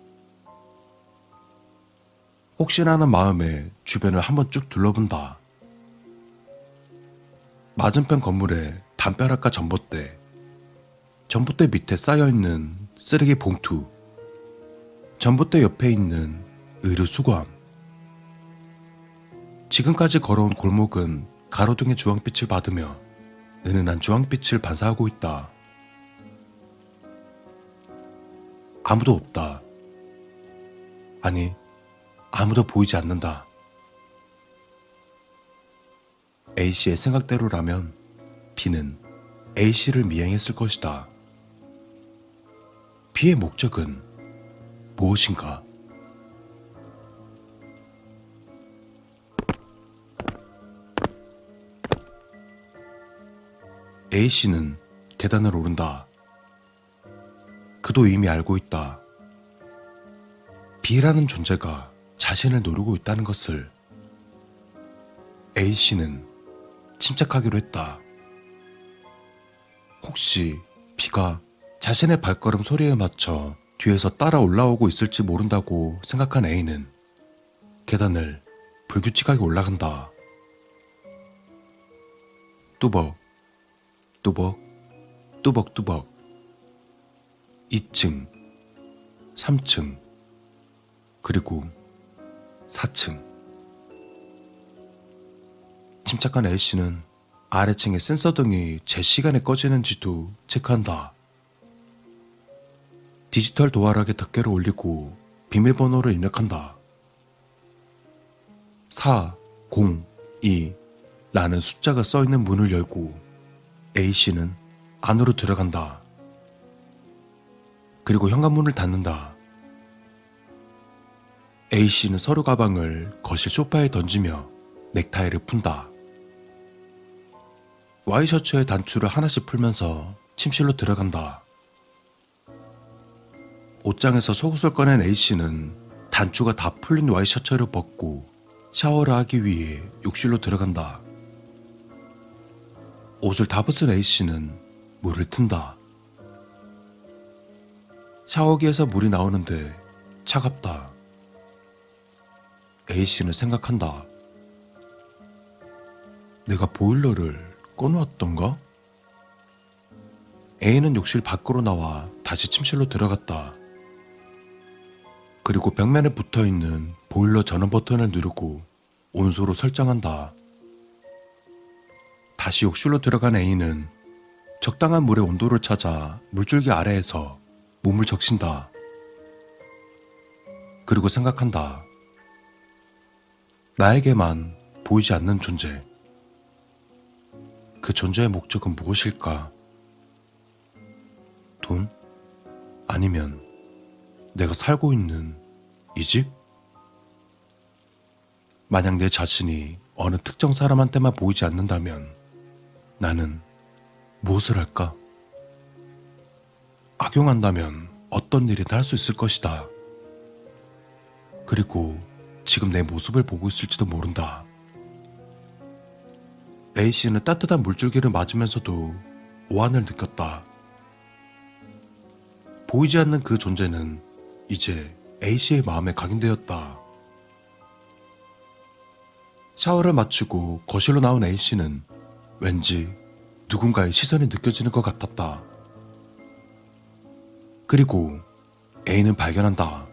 [SPEAKER 1] 혹시나 하는 마음에 주변을 한번 쭉 둘러본다. 맞은편 건물에 담벼락과 전봇대, 전봇대 밑에 쌓여있는 쓰레기 봉투, 전봇대 옆에 있는 의류 수거함. 지금까지 걸어온 골목은 가로등의 주황빛을 받으며 은은한 주황빛을 반사하고 있다. 아무도 없다. 아니, 아무도 보이지 않는다. A씨의 생각대로라면 B는 A씨를 미행했을 것이다. B의 목적은 무엇인가? A씨는 계단을 오른다. 그도 이미 알고 있다. B라는 존재가 자신을 노리고 있다는 것을 A씨는 침착하기로 했다. 혹시 B가 자신의 발걸음 소리에 맞춰 뒤에서 따라 올라오고 있을지 모른다고 생각한 A는 계단을 불규칙하게 올라간다. 뚜벅, 뚜벅, 뚜벅뚜벅. 2층, 3층, 그리고 4층. 침착한 A씨는 아래층의 센서등이 제 시간에 꺼지는지도 체크한다. 디지털 도어락에 덮개를 올리고 비밀번호를 입력한다. 4, 0, 2 라는 숫자가 써있는 문을 열고 A씨는 안으로 들어간다. 그리고 현관문을 닫는다. A씨는 서류 가방을 거실 소파에 던지며 넥타이를 푼다. 와이셔츠의 단추를 하나씩 풀면서 침실로 들어간다. 옷장에서 속옷을 꺼낸 A씨는 단추가 다 풀린 와이셔츠를 벗고 샤워를 하기 위해 욕실로 들어간다. 옷을 다 벗은 A씨는 물을 튼다. 샤워기에서 물이 나오는데 차갑다. A씨는 생각한다. 내가 보일러를 꺼놓았던가? A는 욕실 밖으로 나와 다시 침실로 들어갔다. 그리고 벽면에 붙어 있는 보일러 전원 버튼을 누르고 온수로 설정한다. 다시 욕실로 들어간 A는 적당한 물의 온도를 찾아 물줄기 아래에서 몸을 적신다. 그리고 생각한다. 나에게만 보이지 않는 존재. 그 존재의 목적은 무엇일까? 돈? 아니면 내가 살고 있는 이 집? 만약 내 자신이 어느 특정 사람한테만 보이지 않는다면 나는 무엇을 할까? 악용한다면 어떤 일이든 할 수 있을 것이다. 그리고 지금 내 모습을 보고 있을지도 모른다. A씨는 따뜻한 물줄기를 맞으면서도 오한을 느꼈다. 보이지 않는 그 존재는 이제 A씨의 마음에 각인되었다. 샤워를 마치고 거실로 나온 A씨는 왠지 누군가의 시선이 느껴지는 것 같았다. 그리고 A는 발견한다.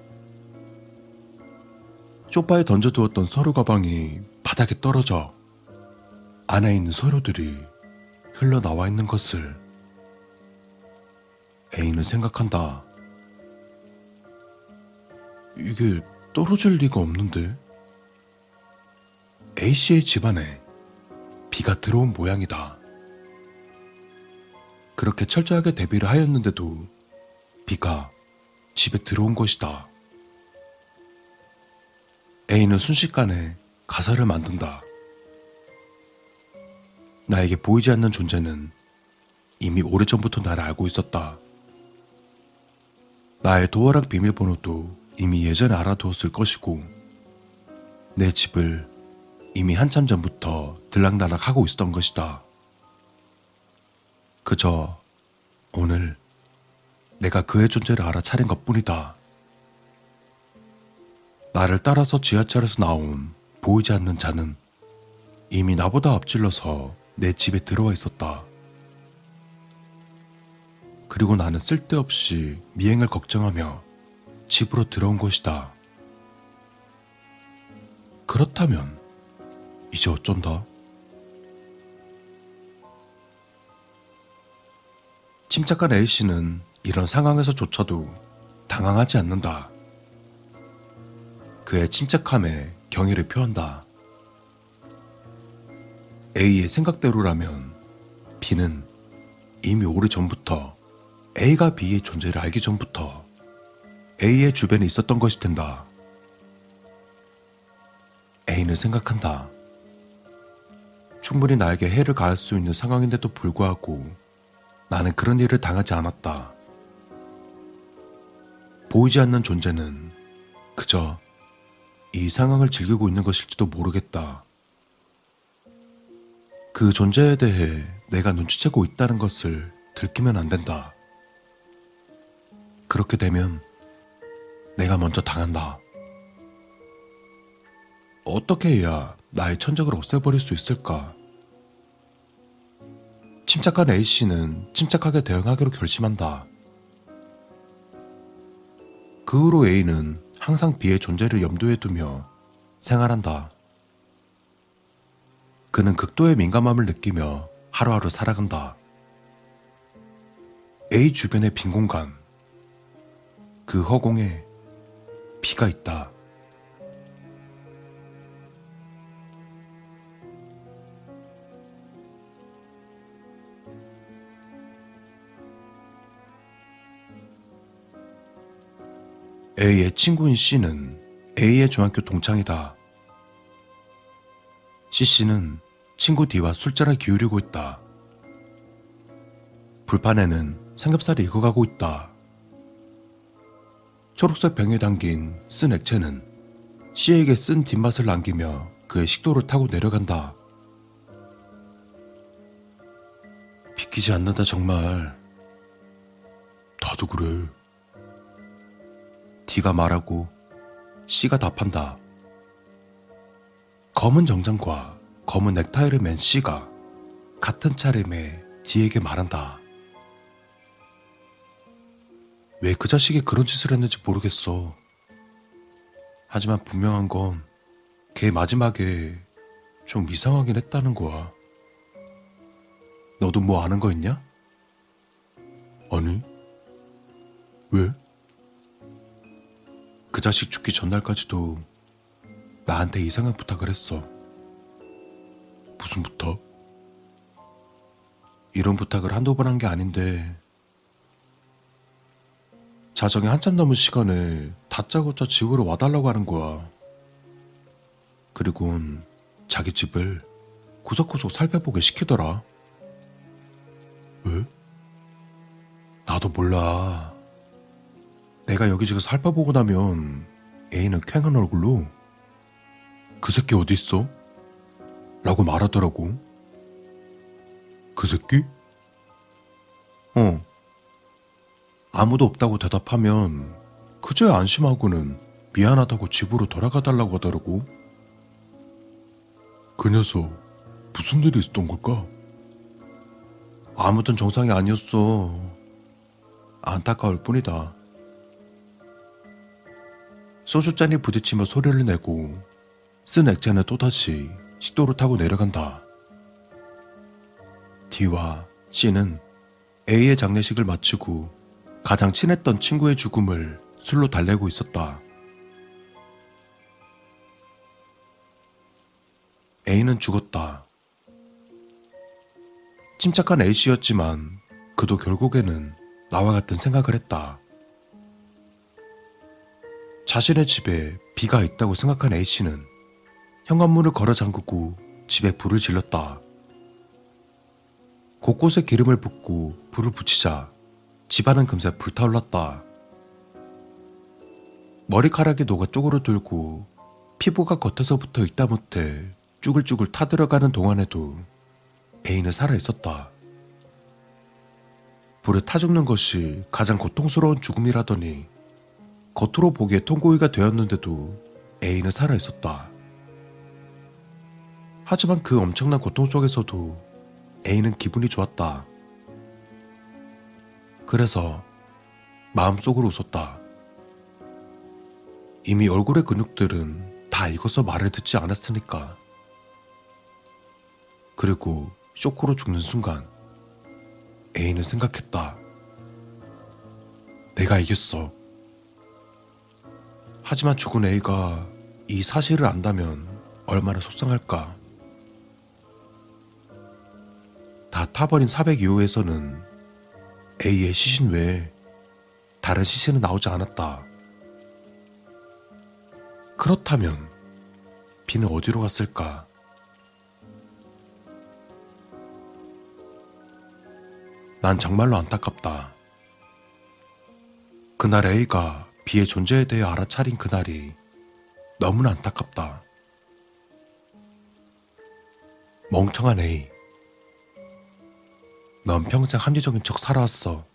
[SPEAKER 1] 소파에 던져두었던 서류 가방이 바닥에 떨어져 안에 있는 서류들이 흘러나와 있는 것을 A는 생각한다. 이게 떨어질 리가 없는데? A씨의 집안에 비가 들어온 모양이다. 그렇게 철저하게 대비를 하였는데도 비가 집에 들어온 것이다. A는 순식간에 가사를 만든다. 나에게 보이지 않는 존재는 이미 오래전부터 나를 알고 있었다. 나의 도어락 비밀번호도 이미 예전에 알아두었을 것이고, 내 집을 이미 한참 전부터 들락날락 하고 있었던 것이다. 그저 오늘 내가 그의 존재를 알아차린 것 뿐이다. 나를 따라서 지하철에서 나온 보이지 않는 자는 이미 나보다 앞질러서 내 집에 들어와 있었다. 그리고 나는 쓸데없이 미행을 걱정하며 집으로 들어온 것이다. 그렇다면 이제 어쩐다? 침착한 A씨는 이런 상황에서조차도 당황하지 않는다. 그의 침착함에 경의를 표한다. A의 생각대로라면 B는 이미 오래전부터 A가 B의 존재를 알기 전부터 A의 주변에 있었던 것이 된다. A는 생각한다. 충분히 나에게 해를 가할 수 있는 상황인데도 불구하고 나는 그런 일을 당하지 않았다. 보이지 않는 존재는 그저 이 상황을 즐기고 있는 것일지도 모르겠다. 그 존재에 대해 내가 눈치채고 있다는 것을 들키면 안 된다. 그렇게 되면 내가 먼저 당한다. 어떻게 해야 나의 천적을 없애버릴 수 있을까? 침착한 A씨는 침착하게 대응하기로 결심한다. 그 후로 A는 항상 B의 존재를 염두에 두며 생활한다. 그는 극도의 민감함을 느끼며 하루하루 살아간다. A 주변의 빈 공간, 그 허공에 비가 있다. A의 친구인 C는 A의 중학교 동창이다. C씨는 친구 D와 술잔을 기울이고 있다. 불판에는 삼겹살이 익어가고 있다. 초록색 병에 담긴 쓴 액체는 C에게 쓴 뒷맛을 남기며 그의 식도를 타고 내려간다. 비키지 않는다 정말. 나도 그래. D가 말하고 C가 답한다. 검은 정장과 검은 넥타이를 맨 C가 같은 차림에 D에게 말한다. 왜 그 자식이 그런 짓을 했는지 모르겠어. 하지만 분명한 건 걔 마지막에 좀 이상하긴 했다는 거야. 너도 뭐 아는 거 있냐? 아니. 왜? 그 자식 죽기 전날까지도 나한테 이상한 부탁을 했어. 무슨 부탁? 이런 부탁을 한두 번 한 게 아닌데, 자정이 한참 넘은 시간에 다짜고짜 집으로 와달라고 하는 거야. 그리곤 자기 집을 구석구석 살펴보게 시키더라. 왜? 나도 몰라. 내가 여기저기 살펴보고 나면 애인은 쾌한 얼굴로 그 새끼 어디 있어? 라고 말하더라고. 그 새끼? 어. 아무도 없다고 대답하면 그저야 안심하고는 미안하다고 집으로 돌아가 달라고 하더라고. 그 녀석 무슨 일이 있었던 걸까? 아무튼 정상이 아니었어. 안타까울 뿐이다. 소주잔이 부딪히며 소리를 내고 쓴 액체는 또다시 식도를 타고 내려간다. D와 C는 A의 장례식을 마치고 가장 친했던 친구의 죽음을 술로 달래고 있었다. A는 죽었다. 침착한 A씨였지만 그도 결국에는 나와 같은 생각을 했다. 자신의 집에 비가 있다고 생각한 A씨는 현관문을 걸어 잠그고 집에 불을 질렀다. 곳곳에 기름을 붓고 불을 붙이자 집안은 금세 불타올랐다. 머리카락이 녹아 쪼그러들고 피부가 겉에서부터 있다 못해 쭈글쭈글 타들어가는 동안에도 애인은 살아있었다. 불에 타 죽는 것이 가장 고통스러운 죽음이라더니 겉으로 보기에 통고이가 되었는데도 애인은 살아있었다. 하지만 그 엄청난 고통 속에서도 애인은 기분이 좋았다. 그래서 마음속으로 웃었다. 이미 얼굴의 근육들은 다 익어서 말을 듣지 않았으니까. 그리고 쇼크로 죽는 순간 애인은 생각했다. 내가 이겼어. 하지만 죽은 A가 이 사실을 안다면 얼마나 속상할까. 다 타버린 402호에서는 A의 시신 외에 다른 시신은 나오지 않았다. 그렇다면 B는 어디로 갔을까? 난 정말로 안타깝다. 그날 A가 B의 존재에 대해 알아차린 그날이 너무나 안타깝다. 멍청한 A. 넌 평생 합리적인 척 살아왔어.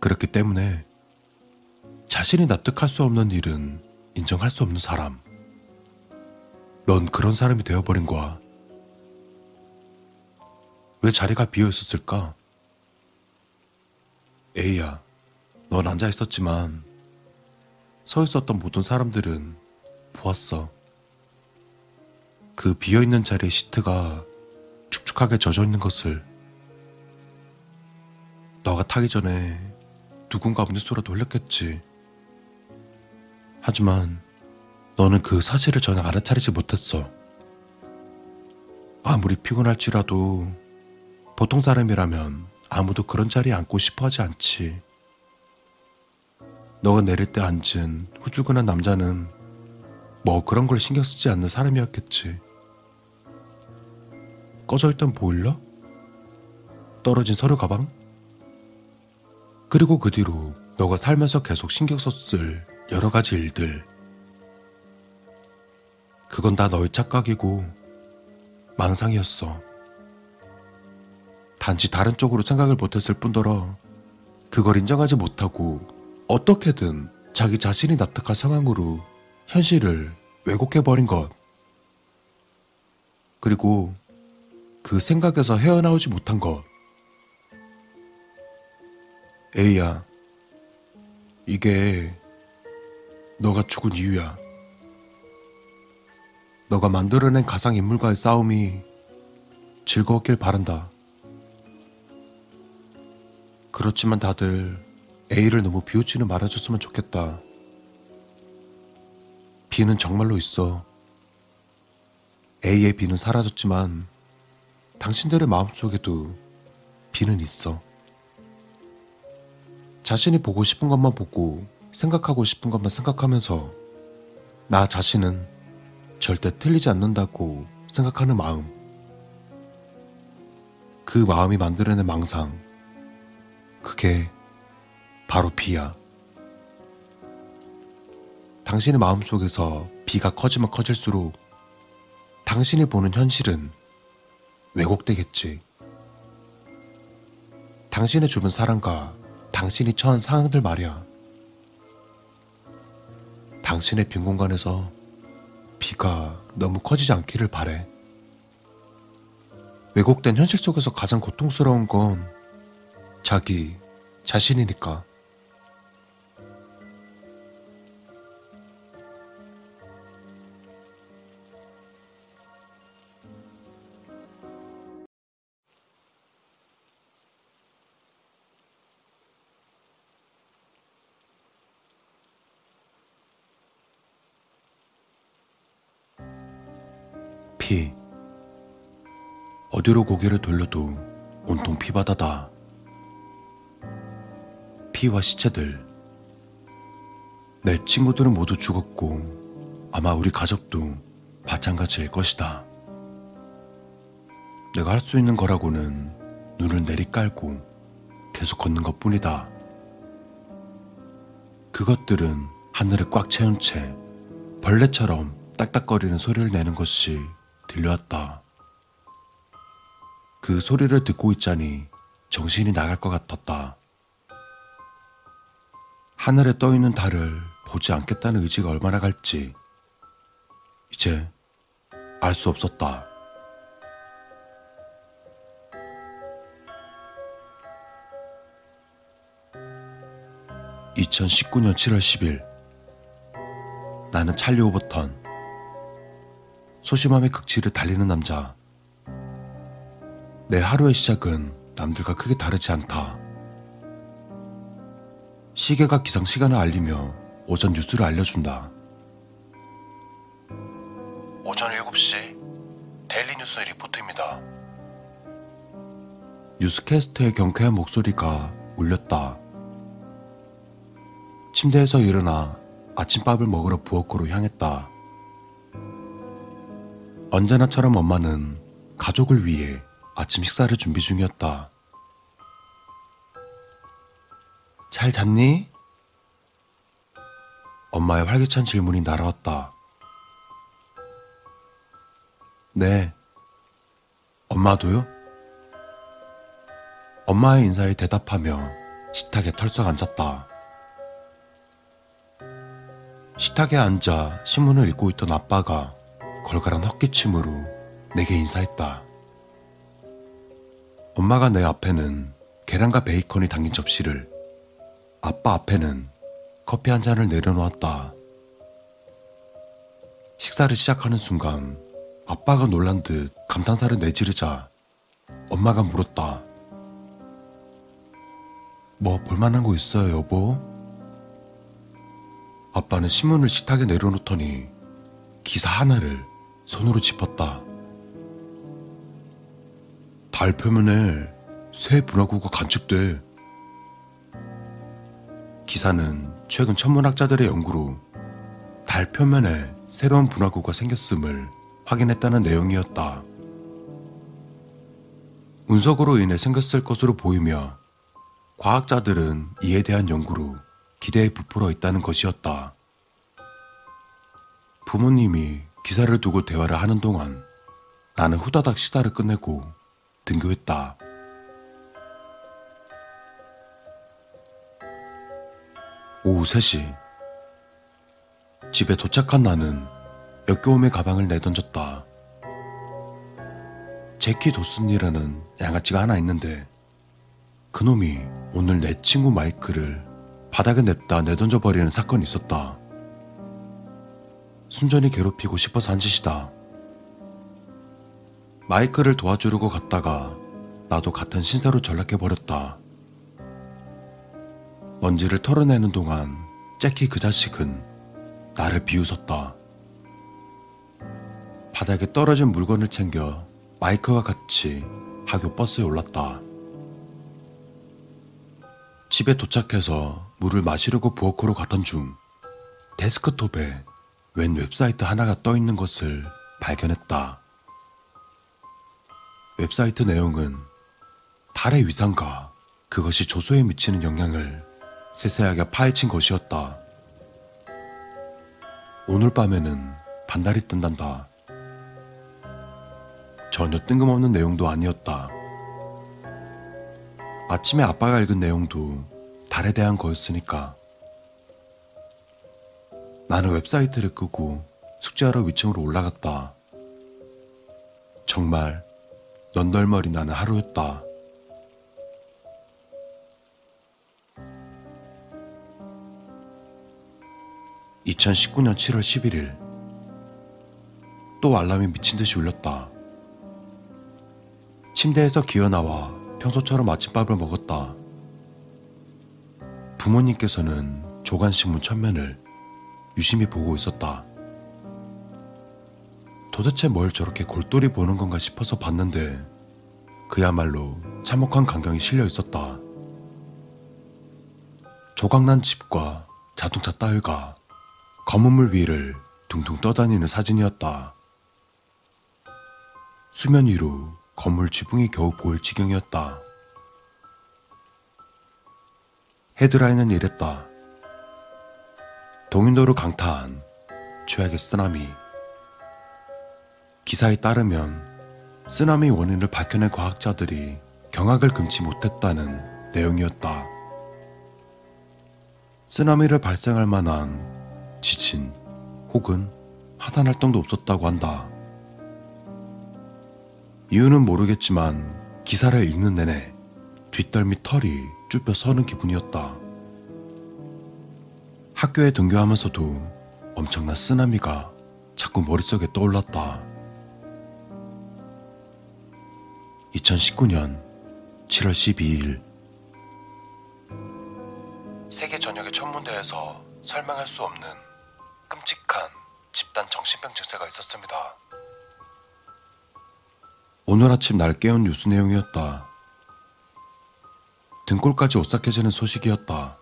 [SPEAKER 1] 그렇기 때문에 자신이 납득할 수 없는 일은 인정할 수 없는 사람. 넌 그런 사람이 되어버린 거야. 왜 자리가 비어 있었을까? A야, 넌 앉아 있었지만 서 있었던 모든 사람들은 보았어. 그 비어 있는 자리의 시트가 축축하게 젖어 있는 것을 너가 타기 전에 누군가 문소라도 흘렸겠지. 하지만 너는 그 사실을 전혀 알아차리지 못했어. 아무리 피곤할지라도 보통 사람이라면 아무도 그런 자리에 앉고 싶어 하지 않지. 너가 내릴 때 앉은 후줄근한 남자는 뭐 그런 걸 신경 쓰지 않는 사람이었겠지. 꺼져 있던 보일러? 떨어진 서류 가방? 그리고 그 뒤로 너가 살면서 계속 신경 썼을 여러 가지 일들. 그건 다 너의 착각이고 망상이었어. 단지 다른 쪽으로 생각을 못했을 뿐더러 그걸 인정하지 못하고 어떻게든 자기 자신이 납득할 상황으로 현실을 왜곡해버린 것. 그리고 그 생각에서 헤어나오지 못한 것. 에이야, 이게 너가 죽은 이유야. 너가 만들어낸 가상인물과의 싸움이 즐거웠길 바란다. 그렇지만 다들 A를 너무 비웃지는 말아줬으면 좋겠다. B는 정말로 있어. A의 B는 사라졌지만 당신들의 마음속에도 B는 있어. 자신이 보고 싶은 것만 보고 생각하고 싶은 것만 생각하면서 나 자신은 절대 틀리지 않는다고 생각하는 마음. 그 마음이 만들어낸 망상. 그게 바로 비야. 당신의 마음속에서 비가 커지면 커질수록 당신이 보는 현실은 왜곡되겠지. 당신의 주변 사람과 당신이 처한 상황들 말이야. 당신의 빈 공간에서 비가 너무 커지지 않기를 바래. 왜곡된 현실 속에서 가장 고통스러운 건 자기 자신이니까. 어디로 고개를 돌려도 온통 피바다다. 피와 시체들. 내 친구들은 모두 죽었고, 아마 우리 가족도 마찬가지일 것이다. 내가 할 수 있는 거라고는 눈을 내리깔고 계속 걷는 것 뿐이다. 그것들은 하늘을 꽉 채운 채 벌레처럼 딱딱거리는 소리를 내는 것이 들려왔다. 그 소리를 듣고 있자니 정신이 나갈 것 같았다. 하늘에 떠 있는 달을 보지 않겠다는 의지가 얼마나 갈지 이제 알 수 없었다. (2019년 7월 10일) 나는 찰리 오버턴 소심함의 극치를 달리는 남자 내 하루의 시작은 남들과 크게 다르지 않다. 시계가 기상 시간을 알리며 오전 뉴스를 알려준다. 오전 7시 데일리 뉴스의 리포트입니다. 뉴스캐스터의 경쾌한 목소리가 울렸다. 침대에서 일어나 아침밥을 먹으러 부엌으로 향했다. 언제나처럼 엄마는 가족을 위해 아침 식사를 준비 중이었다. 잘 잤니? 엄마의 활기찬 질문이 날아왔다. 네. 엄마도요? 엄마의 인사에 대답하며 식탁에 털썩 앉았다. 식탁에 앉아 신문을 읽고 있던 아빠가 걸걸한 헛기침으로 내게 인사했다. 엄마가 내 앞에는 계란과 베이컨이 담긴 접시를, 아빠 앞에는 커피 한 잔을 내려놓았다. 식사를 시작하는 순간 아빠가 놀란 듯 감탄사를 내지르자 엄마가 물었다. 뭐 볼만한 거 있어요, 여보? 아빠는 신문을 식탁에 내려놓더니 기사 하나를 손으로 짚었다. 달 표면에 새 분화구가 관측돼. 기사는 최근 천문학자들의 연구로 달 표면에 새로운 분화구가 생겼음을 확인했다는 내용이었다. 운석으로 인해 생겼을 것으로 보이며 과학자들은 이에 대한 연구로 기대에 부풀어 있다는 것이었다. 부모님이 기사를 두고 대화를 하는 동안 나는 후다닥 시다를 끝내고 등교했다. 오후 3시. 집에 도착한 나는 역겨움의 가방을 내던졌다. 제키 도슨이라는 양아치가 하나 있는데 그놈이 오늘 내 친구 마이크를 바닥에 냅다 내던져 버리는 사건이 있었다. 순전히 괴롭히고 싶어서 한 짓이다. 마이크를 도와주려고 갔다가 나도 같은 신세로 전락해버렸다. 먼지를 털어내는 동안 잭키 그 자식은 나를 비웃었다. 바닥에 떨어진 물건을 챙겨 마이크와 같이 학교 버스에 올랐다. 집에 도착해서 물을 마시려고 부엌으로 가던 중 데스크톱에 웬 웹사이트 하나가 떠 있는 것을 발견했다. 웹사이트 내용은 달의 위상과 그것이 조소에 미치는 영향을 세세하게 파헤친 것이었다. 오늘 밤에는 반달이 뜬단다. 전혀 뜬금없는 내용도 아니었다. 아침에 아빠가 읽은 내용도 달에 대한 거였으니까. 나는 웹사이트를 끄고 숙제하러 위층으로 올라갔다. 정말 넌덜머리 나는 하루였다. (2019년 7월 11일) 또 알람이 미친 듯이 울렸다. 침대에서 기어 나와 평소처럼 아침밥을 먹었다. 부모님께서는 조간신문 천면을 유심히 보고 있었다. 도대체 뭘 저렇게 골똘히 보는 건가 싶어서 봤는데 그야말로 참혹한 광경이 실려 있었다. 조각난 집과 자동차 따위가 검은 물 위를 둥둥 떠다니는 사진이었다. 수면 위로 건물 지붕이 겨우 보일 지경이었다. 헤드라인은 이랬다. 동인도로 강타한 최악의 쓰나미. 기사에 따르면 쓰나미 원인을 밝혀낸 과학자들이 경악을 금치 못했다는 내용이었다. 쓰나미를 발생할 만한 지진 혹은 화산 활동도 없었다고 한다. 이유는 모르겠지만 기사를 읽는 내내 뒷덜 미 털이 쭈뼛 서는 기분이었다. 학교에 등교하면서도 엄청난 쓰나미가 자꾸 머릿속에 떠올랐다. 2019년 7월 12일 세계 전역의 천문대에서 설명할 수 없는 끔찍한 집단 정신병 증세가 있었습니다. 오늘 아침 날 깨운 뉴스 내용이었다. 등골까지 오싹해지는 소식이었다.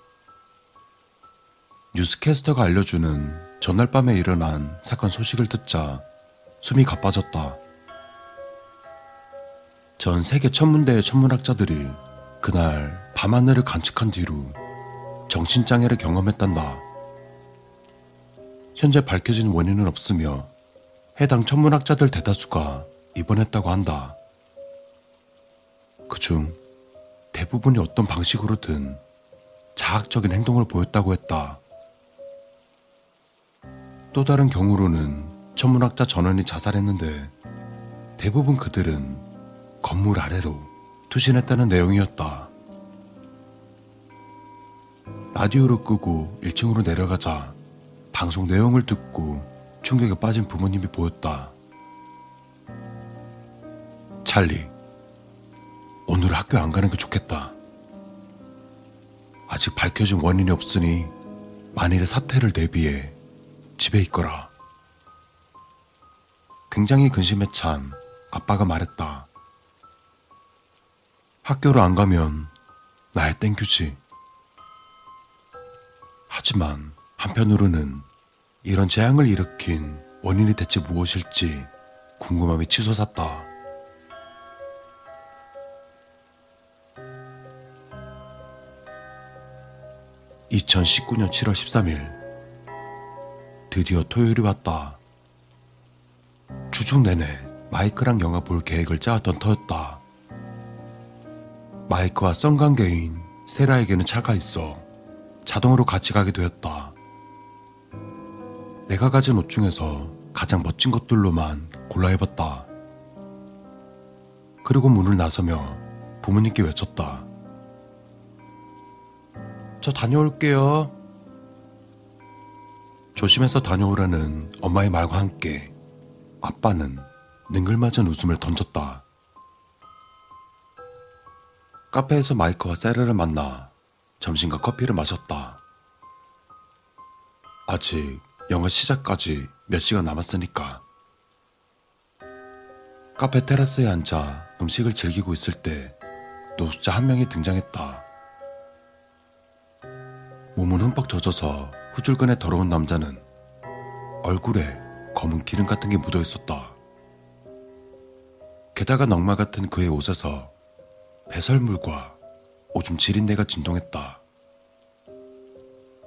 [SPEAKER 1] 뉴스캐스터가 알려주는 전날 밤에 일어난 사건 소식을 듣자 숨이 가빠졌다. 전 세계 천문대의 천문학자들이 그날 밤하늘을 관측한 뒤로 정신장애를 경험했단다. 현재 밝혀진 원인은 없으며 해당 천문학자들 대다수가 입원했다고 한다. 그중 대부분이 어떤 방식으로든 자학적인 행동을 보였다고 했다. 또 다른 경우로는 천문학자 전원이 자살했는데 대부분 그들은 건물 아래로 투신했다는 내용이었다. 라디오를 끄고 1층으로 내려가자 방송 내용을 듣고 충격에 빠진 부모님이 보였다. 찰리, 오늘 학교 안 가는 게 좋겠다. 아직 밝혀진 원인이 없으니 만일의 사태를 대비해 집에 있거라. 굉장히 근심에 찬 아빠가 말했다. 학교를 안 가면 나의 땡큐지. 하지만 한편으로는 이런 재앙을 일으킨 원인이 대체 무엇일지 궁금함이 치솟았다. 2019년 7월 13일. 드디어 토요일이 왔다. 주중 내내 마이크랑 영화 볼 계획을 짜왔던 터였다. 마이크와 썬관계인 세라에게는 차가 있어 자동으로 같이 가게 되었다. 내가 가진 옷 중에서 가장 멋진 것들로만 골라 입었다. 그리고 문을 나서며 부모님께 외쳤다. 저 다녀올게요. 조심해서 다녀오라는 엄마의 말과 함께 아빠는 능글맞은 웃음을 던졌다. 카페에서 마이크와 세르를 만나 점심과 커피를 마셨다. 아직 영화 시작까지 몇 시간 남았으니까. 카페 테라스에 앉아 음식을 즐기고 있을 때 노숙자 한 명이 등장했다. 몸은 흠뻑 젖어서 후줄근에 더러운 남자는 얼굴에 검은 기름 같은 게 묻어 있었다. 게다가 넝마 같은 그의 옷에서 배설물과 오줌 지린내가 진동했다.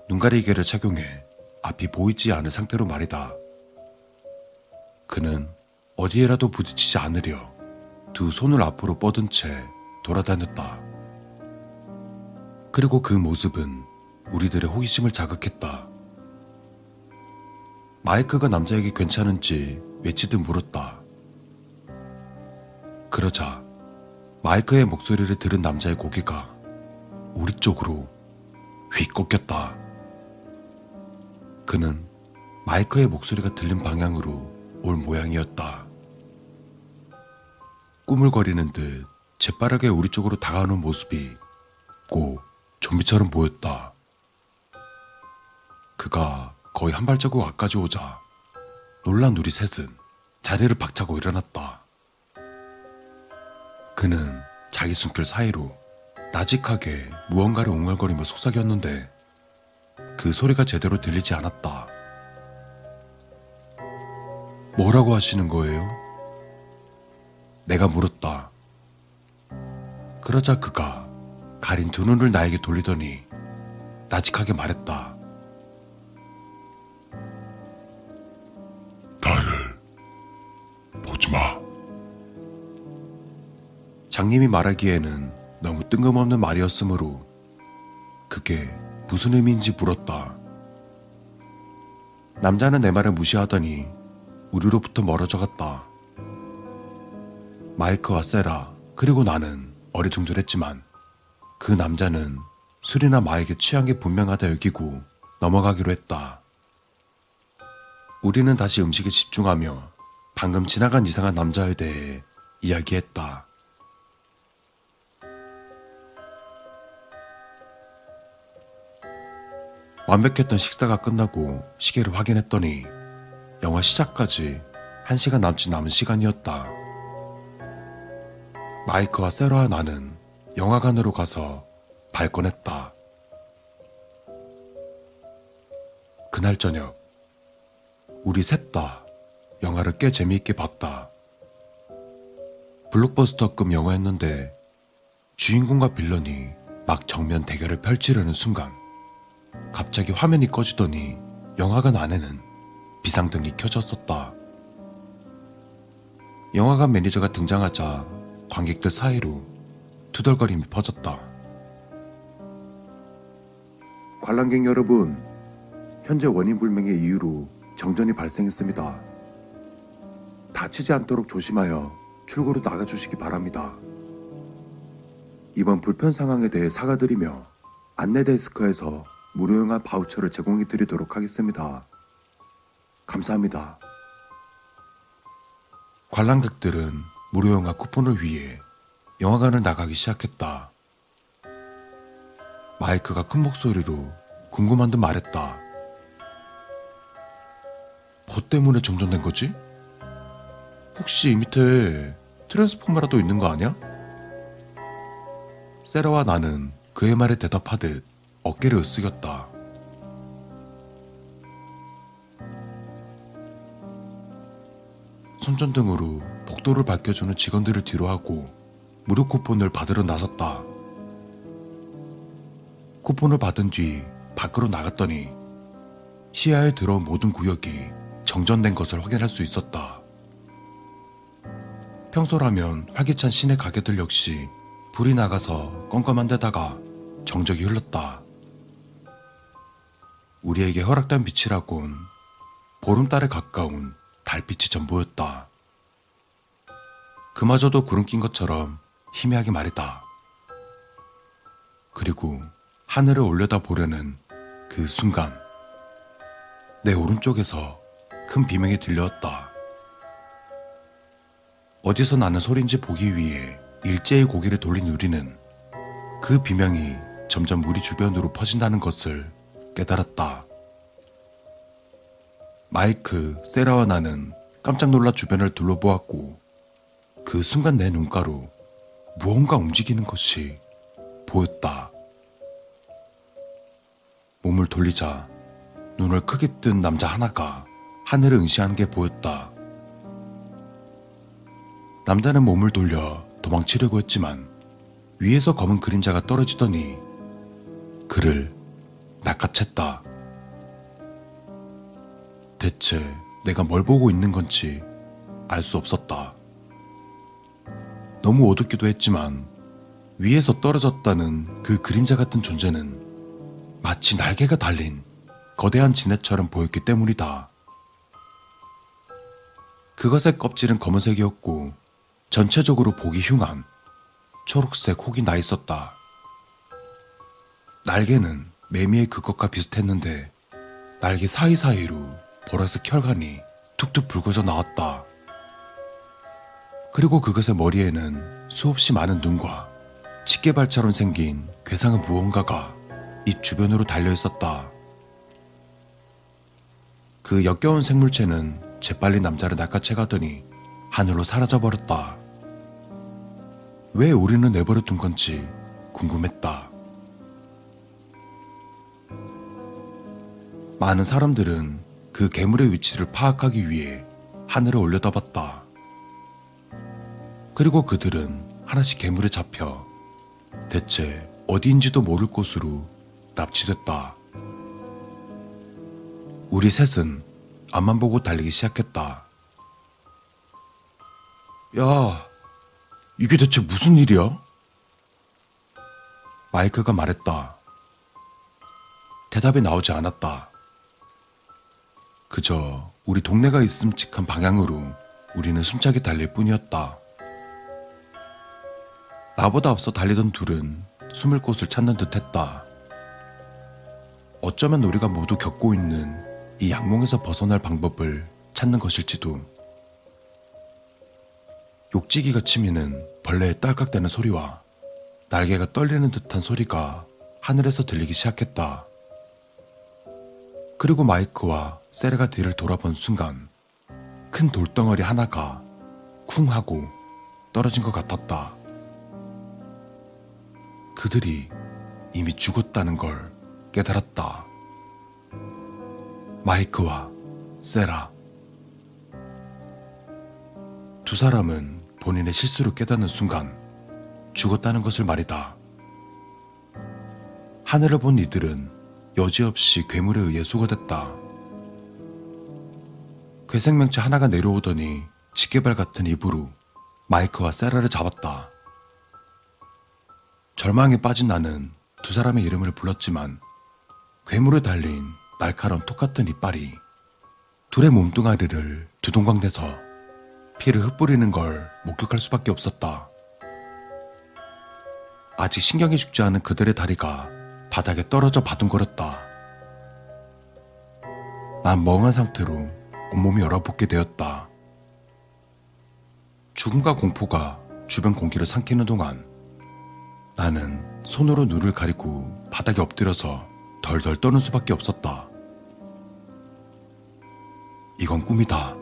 [SPEAKER 1] 눈가리개를 착용해 앞이 보이지 않을 상태로 말이다. 그는 어디에라도 부딪히지 않으려 두 손을 앞으로 뻗은 채 돌아다녔다. 그리고 그 모습은 우리들의 호기심을 자극했다. 마이크가 남자에게 괜찮은지 외치듯 물었다. 그러자 마이크의 목소리를 들은 남자의 고개가 우리 쪽으로 휙 꺾였다. 그는 마이크의 목소리가 들린 방향으로 올 모양이었다. 꾸물거리는 듯 재빠르게 우리 쪽으로 다가오는 모습이 꼭 좀비처럼 보였다. 그가 거의 한 발자국 앞까지 오자 놀란 우리 셋은 자리를 박차고 일어났다. 그는 자기 숨길 사이로 나직하게 무언가를 웅얼거리며 속삭였는데 그 소리가 제대로 들리지 않았다. 뭐라고 하시는 거예요? 내가 물었다. 그러자 그가 가린 두 눈을 나에게 돌리더니 나직하게 말했다. 나를 보지 마. 장님이 말하기에는 너무 뜬금없는 말이었으므로 그게 무슨 의미인지 물었다. 남자는 내 말을 무시하더니 우리로부터 멀어져 갔다. 마이크와 세라 그리고 나는 어리둥절했지만 그 남자는 술이나 마에게 취한 게 분명하다 여기고 넘어가기로 했다. 우리는 다시 음식에 집중하며 방금 지나간 이상한 남자에 대해 이야기했다. 완벽했던 식사가 끝나고 시계를 확인했더니 영화 시작까지 1시간 남짓 남은 시간이었다. 마이크와 세라와 나는 영화관으로 가서 발권했다. 그날 저녁, 우리 셋 다 영화를 꽤 재미있게 봤다. 블록버스터급 영화였는데 주인공과 빌런이 막 정면 대결을 펼치려는 순간 갑자기 화면이 꺼지더니 영화관 안에는 비상등이 켜졌었다. 영화관 매니저가 등장하자 관객들 사이로 투덜거림이 퍼졌다. 관람객 여러분, 현재 원인 불명의 이유로 정전이 발생했습니다. 다치지 않도록 조심하여 출구로 나가주시기 바랍니다. 이번 불편 상황에 대해 사과드리며 안내 데스크에서 무료 영화 바우처를 제공해 드리도록 하겠습니다. 감사합니다. 관람객들은 무료 영화 쿠폰을 위해 영화관을 나가기 시작했다. 마이크가 큰 목소리로 궁금한 듯 말했다. 뭐 때문에 정전된 거지? 혹시 이 밑에 트랜스포머라도 있는 거 아니야? 세라와 나는 그의 말에 대답하듯 어깨를 으쓱였다. 손전등으로 복도를 밝혀주는 직원들을 뒤로 하고 무료 쿠폰을 받으러 나섰다. 쿠폰을 받은 뒤 밖으로 나갔더니 시야에 들어온 모든 구역이 정전된 것을 확인할 수 있었다. 평소라면 활기찬 시내 가게들 역시 불이 나가서 껌껌한 데다가 정적이 흘렀다. 우리에게 허락된 빛이라곤 보름달에 가까운 달빛이 전부였다. 그마저도 구름 낀 것처럼 희미하게 말이다. 그리고 하늘을 올려다 보려는 그 순간, 내 오른쪽에서 큰 비명이 들려왔다. 어디서 나는 소리인지 보기 위해 일제히 고개를 돌린 우리는 그 비명이 점점 우리 주변으로 퍼진다는 것을 깨달았다. 마이크, 세라와 나는 깜짝 놀라 주변을 둘러보았고 그 순간 내 눈가로 무언가 움직이는 것이 보였다. 몸을 돌리자 눈을 크게 뜬 남자 하나가 하늘을 응시하는 게 보였다. 남자는 몸을 돌려 도망치려고 했지만 위에서 검은 그림자가 떨어지더니 그를 낚아챘다. 대체 내가 뭘 보고 있는 건지 알 수 없었다. 너무 어둡기도 했지만 위에서 떨어졌다는 그 그림자 같은 존재는 마치 날개가 달린 거대한 지네처럼 보였기 때문이다. 그것의 껍질은 검은색이었고 전체적으로 보기 흉한 초록색 혹이 나 있었다. 날개는 매미의 그것과 비슷했는데 날개 사이사이로 보라색 혈관이 툭툭 붉어져 나왔다. 그리고 그것의 머리에는 수없이 많은 눈과 집게발처럼 생긴 괴상한 무언가가 입 주변으로 달려 있었다. 그 역겨운 생물체는 재빨리 남자를 낚아채 가더니 하늘로 사라져 버렸다. 왜 우리는 내버려 둔 건지 궁금했다. 많은 사람들은 그 괴물의 위치를 파악하기 위해 하늘을 올려다봤다. 그리고 그들은 하나씩 괴물에 잡혀 대체 어디인지도 모를 곳으로 납치됐다. 우리 셋은 앞만 보고 달리기 시작했다. 야, 이게 대체 무슨 일이야? 마이크가 말했다. 대답이 나오지 않았다. 그저 우리 동네가 있음직한 방향으로 우리는 숨차게 달릴 뿐이었다. 나보다 앞서 달리던 둘은 숨을 곳을 찾는 듯 했다. 어쩌면 우리가 모두 겪고 있는 이 악몽에서 벗어날 방법을 찾는 것일지도. 욕지기가 치미는 벌레의 딸깍대는 소리와 날개가 떨리는 듯한 소리가 하늘에서 들리기 시작했다. 그리고 마이크와 세레가 뒤를 돌아본 순간 큰 돌덩어리 하나가 쿵 하고 떨어진 것 같았다. 그들이 이미 죽었다는 걸 깨달았다. 마이크와 세라. 두 사람은 본인의 실수를 깨닫는 순간 죽었다는 것을 말이다. 하늘을 본 이들은 여지없이 괴물에 의해 수거됐다. 괴생명체 하나가 내려오더니 지게발 같은 입으로 마이크와 세라를 잡았다. 절망에 빠진 나는 두 사람의 이름을 불렀지만 괴물에 달린 날카로운 톡 같은 이빨이 둘의 몸뚱아리를 두동강대서 피를 흩뿌리는 걸 목격할 수밖에 없었다. 아직 신경이 죽지 않은 그들의 다리가 바닥에 떨어져 바둥거렸다. 난 멍한 상태로 온몸이 얼어붙게 되었다. 죽음과 공포가 주변 공기를 삼키는 동안 나는 손으로 눈을 가리고 바닥에 엎드려서 덜덜 떠는 수밖에 없었다. 이건 꿈이다.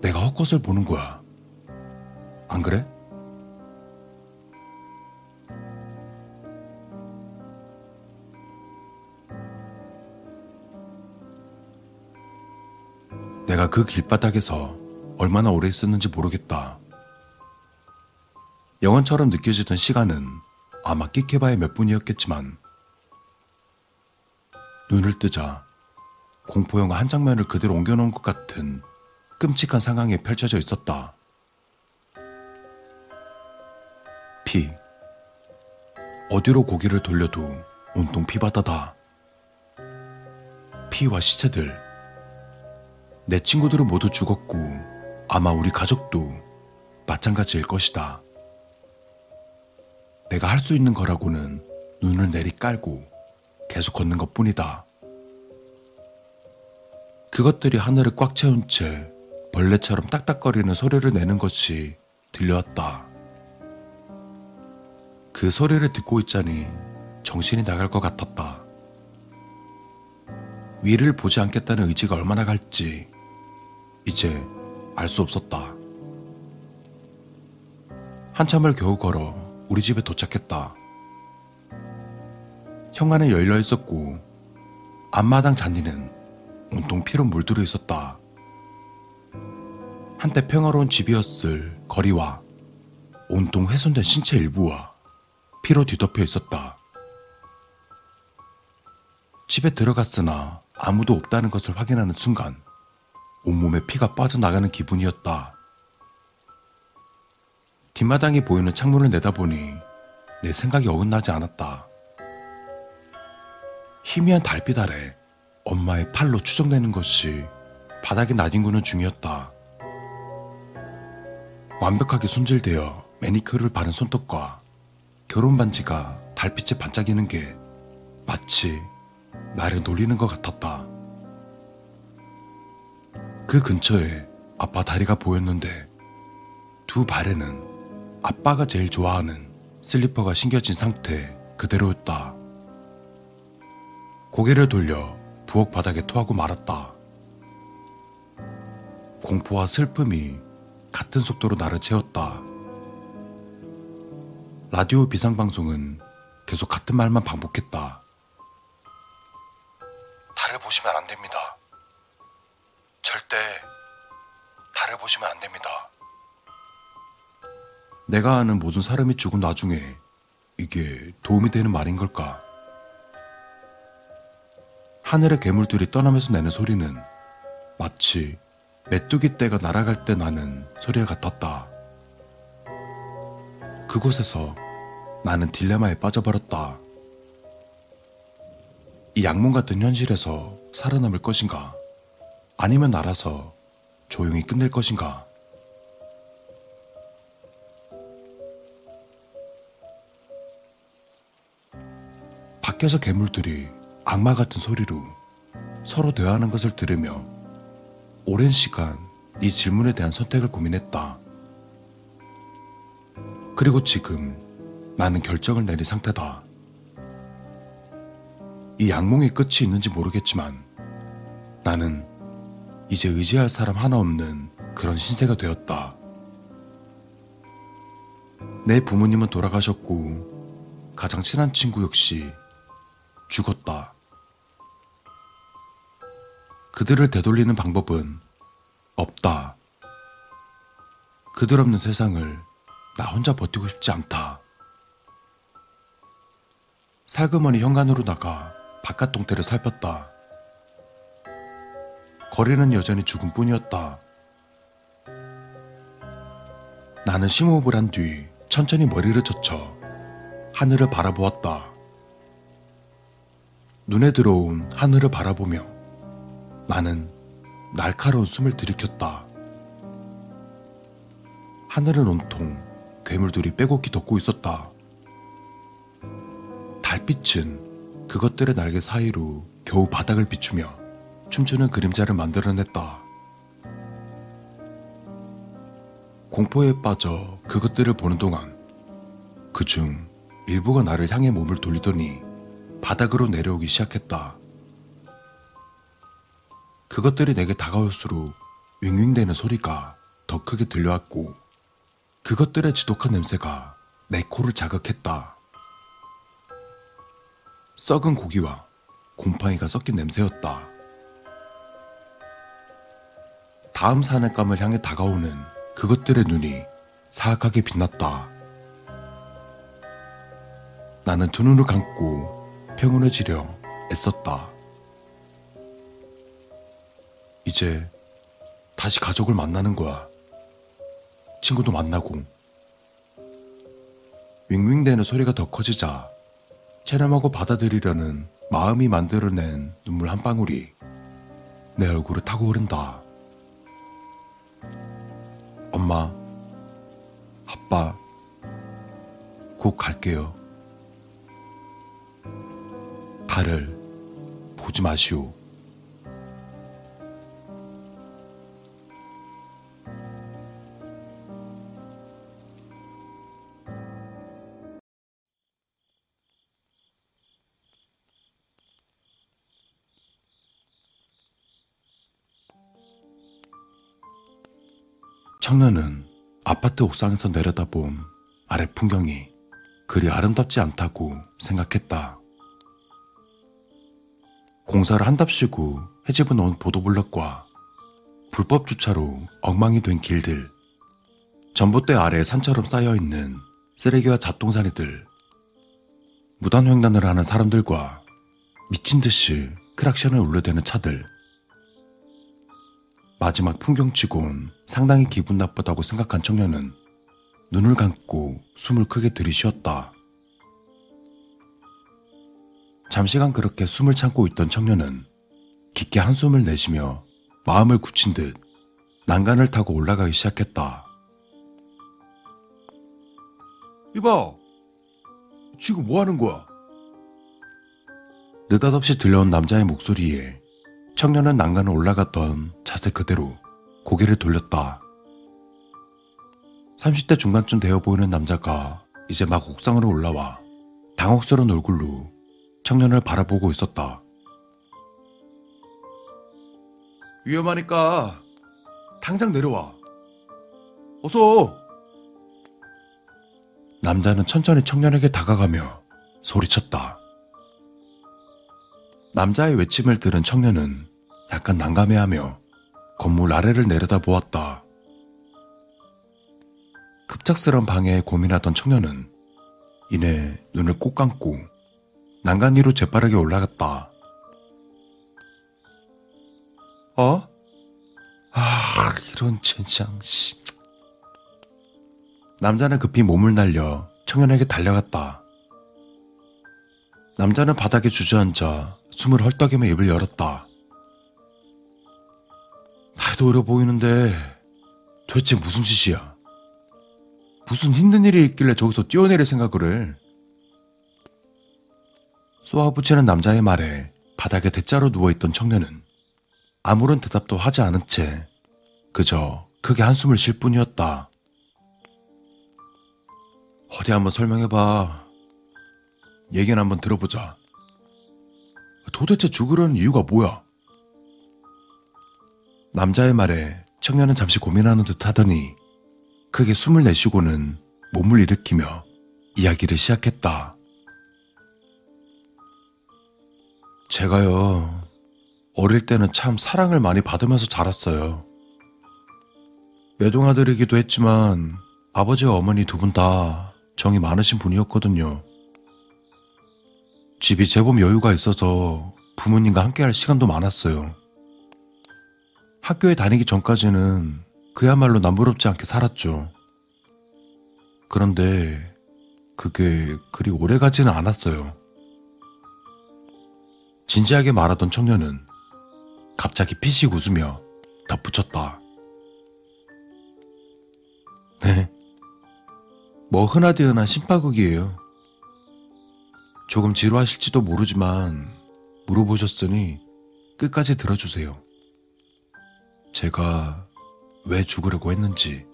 [SPEAKER 1] 내가 헛것을 보는 거야. 안 그래? 내가 그 길바닥에서 얼마나 오래 있었는지 모르겠다. 영원처럼 느껴지던 시간은 아마 끽해봐야 몇 분이었겠지만 눈을 뜨자 공포영화 한 장면을 그대로 옮겨놓은 것 같은 끔찍한 상황이 펼쳐져 있었다. 피. 어디로 고개를 돌려도 온통 피바다다. 피와 시체들. 내 친구들은 모두 죽었고 아마 우리 가족도 마찬가지일 것이다. 내가 할 수 있는 거라고는 눈을 내리 깔고 계속 걷는 것 뿐이다. 그것들이 하늘을 꽉 채운 채 벌레처럼 딱딱거리는 소리를 내는 것이 들려왔다. 그 소리를 듣고 있자니 정신이 나갈 것 같았다. 위를 보지 않겠다는 의지가 얼마나 갈지 이제 알 수 없었다. 한참을 겨우 걸어 우리 집에 도착했다. 현관은 열려 있었고 앞마당 잔디는 온통 피로 물들어 있었다. 한때 평화로운 집이었을 거리와 온통 훼손된 신체 일부와 피로 뒤덮여 있었다. 집에 들어갔으나 아무도 없다는 것을 확인하는 순간 온몸에 피가 빠져나가는 기분이었다. 뒷마당에 보이는 창문을 내다보니 내 생각이 어긋나지 않았다. 희미한 달빛 아래 엄마의 팔로 추정되는 것이 바닥에 나뒹구는 중이었다. 완벽하게 손질되어 매니큐어를 바른 손톱과 결혼 반지가 달빛에 반짝이는 게 마치 나를 놀리는 것 같았다. 그 근처에 아빠 다리가 보였는데 두 발에는 아빠가 제일 좋아하는 슬리퍼가 신겨진 상태 그대로였다. 고개를 돌려 부엌 바닥에 토하고 말았다. 공포와 슬픔이 같은 속도로 나를 채웠다. 라디오 비상방송은 계속 같은 말만 반복했다. 달을 보시면 안 됩니다. 절대 달을 보시면 안 됩니다. 내가 아는 모든 사람이 죽은 나중에 이게 도움이 되는 말인 걸까? 하늘의 괴물들이 떠나면서 내는 소리는 마치 메뚜기 떼가 날아갈 때 나는 소리와 같았다. 그곳에서 나는 딜레마에 빠져버렸다. 이 악몽 같은 현실에서 살아남을 것인가? 아니면 알아서 조용히 끝낼 것인가? 밖에서 괴물들이 악마 같은 소리로 서로 대화하는 것을 들으며 오랜 시간 이 질문에 대한 선택을 고민했다. 그리고 지금 나는 결정을 내린 상태다. 이 악몽의 끝이 있는지 모르겠지만 나는 이제 의지할 사람 하나 없는 그런 신세가 되었다. 내 부모님은 돌아가셨고 가장 친한 친구 역시 죽었다. 그들을 되돌리는 방법은 없다. 그들 없는 세상을 나 혼자 버티고 싶지 않다. 살그머니 현관으로 나가 바깥 동태를 살폈다. 거리는 여전히 죽음 뿐이었다. 나는 심호흡을 한 뒤 천천히 머리를 젖혀 하늘을 바라보았다. 눈에 들어온 하늘을 바라보며 나는 날카로운 숨을 들이켰다. 하늘은 온통 괴물들이 빼곡히 덮고 있었다. 달빛은 그것들의 날개 사이로 겨우 바닥을 비추며 춤추는 그림자를 만들어냈다. 공포에 빠져 그것들을 보는 동안 그 중 일부가 나를 향해 몸을 돌리더니 바닥으로 내려오기 시작했다. 그것들이 내게 다가올수록 윙윙대는 소리가 더 크게 들려왔고 그것들의 지독한 냄새가 내 코를 자극했다. 썩은 고기와 곰팡이가 섞인 냄새였다. 다음 사냥감을 향해 다가오는 그것들의 눈이 사악하게 빛났다. 나는 두 눈을 감고 평온해지려 애썼다. 이제 다시 가족을 만나는 거야. 친구도 만나고. 윙윙대는 소리가 더 커지자 체념하고 받아들이려는 마음이 만들어낸 눈물 한 방울이 내 얼굴을 타고 흐른다. 엄마, 아빠, 곧 갈게요. 달을 보지 마시오. 청년은 아파트 옥상에서 내려다본 아래 풍경이 그리 아름답지 않다고 생각했다. 공사를 한답시고 해집어 놓은 보도블럭과 불법 주차로 엉망이 된 길들, 전봇대 아래 산처럼 쌓여있는 쓰레기와 잡동사니들, 무단 횡단을 하는 사람들과 미친 듯이 크락션을 울려대는 차들, 마지막 풍경치곤 상당히 기분 나쁘다고 생각한 청년은 눈을 감고 숨을 크게 들이쉬었다. 잠시간 그렇게 숨을 참고 있던 청년은 깊게 한숨을 내쉬며 마음을 굳힌 듯 난간을 타고 올라가기 시작했다. 이봐! 지금 뭐 하는 거야? 느닷없이 들려온 남자의 목소리에 청년은 난간을 올라갔던 자세 그대로 고개를 돌렸다. 30대 중반쯤 되어 보이는 남자가 이제 막 옥상으로 올라와 당혹스러운 얼굴로 청년을 바라보고 있었다. 위험하니까 당장 내려와. 어서! 남자는 천천히 청년에게 다가가며 소리쳤다. 남자의 외침을 들은 청년은 약간 난감해하며 건물 아래를 내려다 보았다. 급작스런 방해에 고민하던 청년은 이내 눈을 꼭 감고 난간 위로 재빠르게 올라갔다. 어? 아, 이런 젠장, 씨. 남자는 급히 몸을 날려 청년에게 달려갔다. 남자는 바닥에 주저앉아 숨을 헐떡이며 입을 열었다. 나도 어려 보이는데 도대체 무슨 짓이야? 무슨 힘든 일이 있길래 저기서 뛰어내릴 생각을 해? 쏘아붙이는 남자의 말에 바닥에 대자로 누워있던 청년은 아무런 대답도 하지 않은 채 그저 크게 한숨을 쉴 뿐이었다. 어디 한번 설명해봐. 얘기는 한번 들어보자. 도대체 죽으려는 이유가 뭐야? 남자의 말에 청년은 잠시 고민하는 듯 하더니 크게 숨을 내쉬고는 몸을 일으키며 이야기를 시작했다. 제가요, 어릴 때는 참 사랑을 많이 받으면서 자랐어요. 외동아들이기도 했지만 아버지와 어머니 두 분 다 정이 많으신 분이었거든요. 집이 제법 여유가 있어서 부모님과 함께 할 시간도 많았어요. 학교에 다니기 전까지는 그야말로 남부럽지 않게 살았죠. 그런데 그게 그리 오래 가지는 않았어요. 진지하게 말하던 청년은 갑자기 피식 웃으며 덧붙였다. 네. 뭐 흔하디 흔한 심파극이에요. 조금 지루하실지도 모르지만 물어보셨으니 끝까지 들어주세요. 제가 왜 죽으려고 했는지.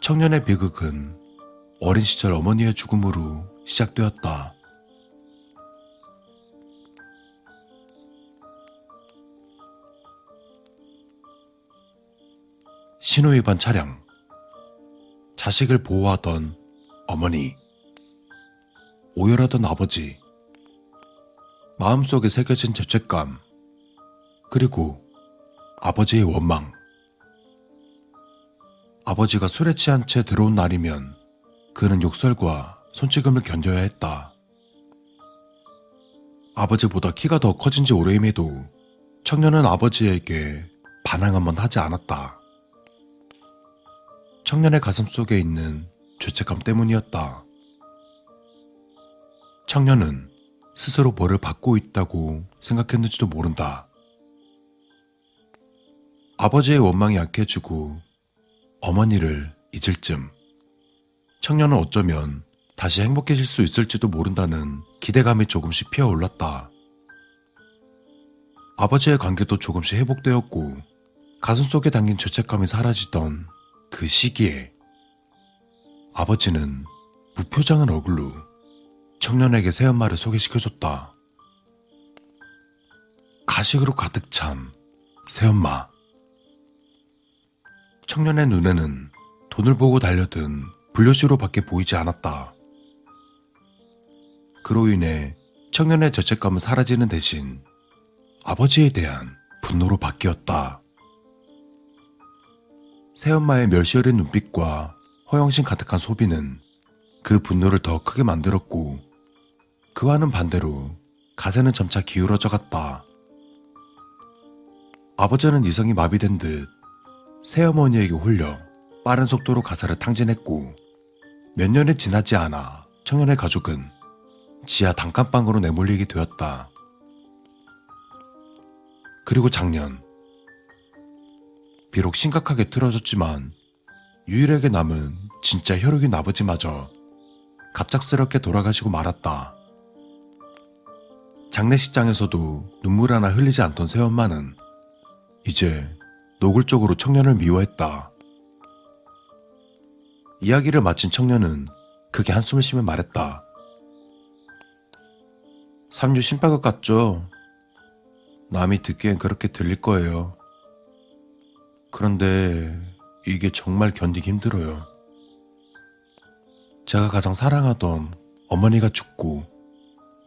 [SPEAKER 1] 청년의 비극은 어린 시절 어머니의 죽음으로 시작되었다. 신호위반 차량. 자식을 보호하던 어머니. 오열하던 아버지. 마음속에 새겨진 죄책감. 그리고 아버지의 원망. 아버지가 술에 취한 채 들어온 날이면 그는 욕설과 손찌검을 견뎌야 했다. 아버지보다 키가 더 커진 지 오래임에도 청년은 아버지에게 반항 한번 하지 않았다. 청년의 가슴 속에 있는 죄책감 때문이었다. 청년은 스스로 벌을 받고 있다고 생각했는지도 모른다. 아버지의 원망이 약해지고 어머니를 잊을 쯤 청년은 어쩌면 다시 행복해질 수 있을지도 모른다는 기대감이 조금씩 피어올랐다. 아버지의 관계도 조금씩 회복되었고 가슴 속에 담긴 죄책감이 사라지던 그 시기에 아버지는 무표정한 얼굴로 청년에게 새엄마를 소개시켜줬다. 가식으로 가득 찬 새엄마. 청년의 눈에는 돈을 보고 달려든 불효시로밖에 보이지 않았다. 그로 인해 청년의 죄책감은 사라지는 대신 아버지에 대한 분노로 바뀌었다. 새엄마의 멸시어린 눈빛과 허영심 가득한 소비는 그 분노를 더 크게 만들었고 그와는 반대로 가세는 점차 기울어져 갔다. 아버지는 이성이 마비된 듯 새어머니에게 홀려 빠른 속도로 가사를 탕진했고 몇 년이 지나지 않아 청년의 가족은 지하 단칸방으로 내몰리게 되었다. 그리고 작년 비록 심각하게 틀어졌지만 유일하게 남은 진짜 혈육인 아버지마저 갑작스럽게 돌아가시고 말았다. 장례식장에서도 눈물 하나 흘리지 않던 새엄마는 이제 노골적으로 청년을 미워했다. 이야기를 마친 청년은 크게 한숨을 쉬며 말했다. 삼류 심박것 같죠? 남이 듣기엔 그렇게 들릴 거예요. 그런데 이게 정말 견디기 힘들어요. 제가 가장 사랑하던 어머니가 죽고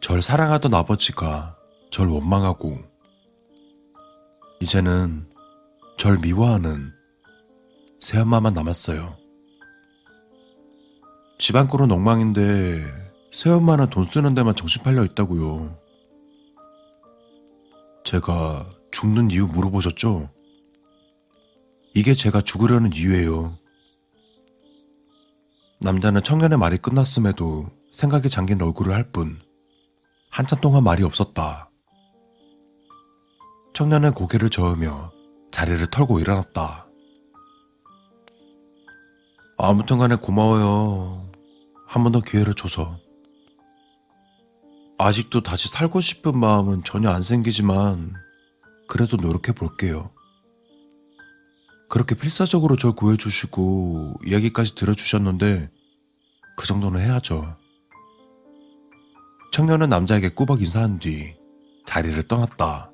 [SPEAKER 1] 절 사랑하던 아버지가 절 원망하고 이제는 절 미워하는 새엄마만 남았어요. 집안 꼴은 엉망인데 새엄마는 돈 쓰는 데만 정신 팔려 있다고요. 제가 죽는 이유 물어보셨죠? 이게 제가 죽으려는 이유예요. 남자는 청년의 말이 끝났음에도 생각에 잠긴 얼굴을 할 뿐 한참 동안 말이 없었다. 청년은 고개를 저으며 자리를 털고 일어났다. 아무튼 간에 고마워요. 한 번 더 기회를 줘서. 아직도 다시 살고 싶은 마음은 전혀 안 생기지만, 그래도 노력해 볼게요. 그렇게 필사적으로 절 구해주시고, 이야기까지 들어주셨는데, 그 정도는 해야죠. 청년은 남자에게 꾸벅 인사한 뒤, 자리를 떠났다.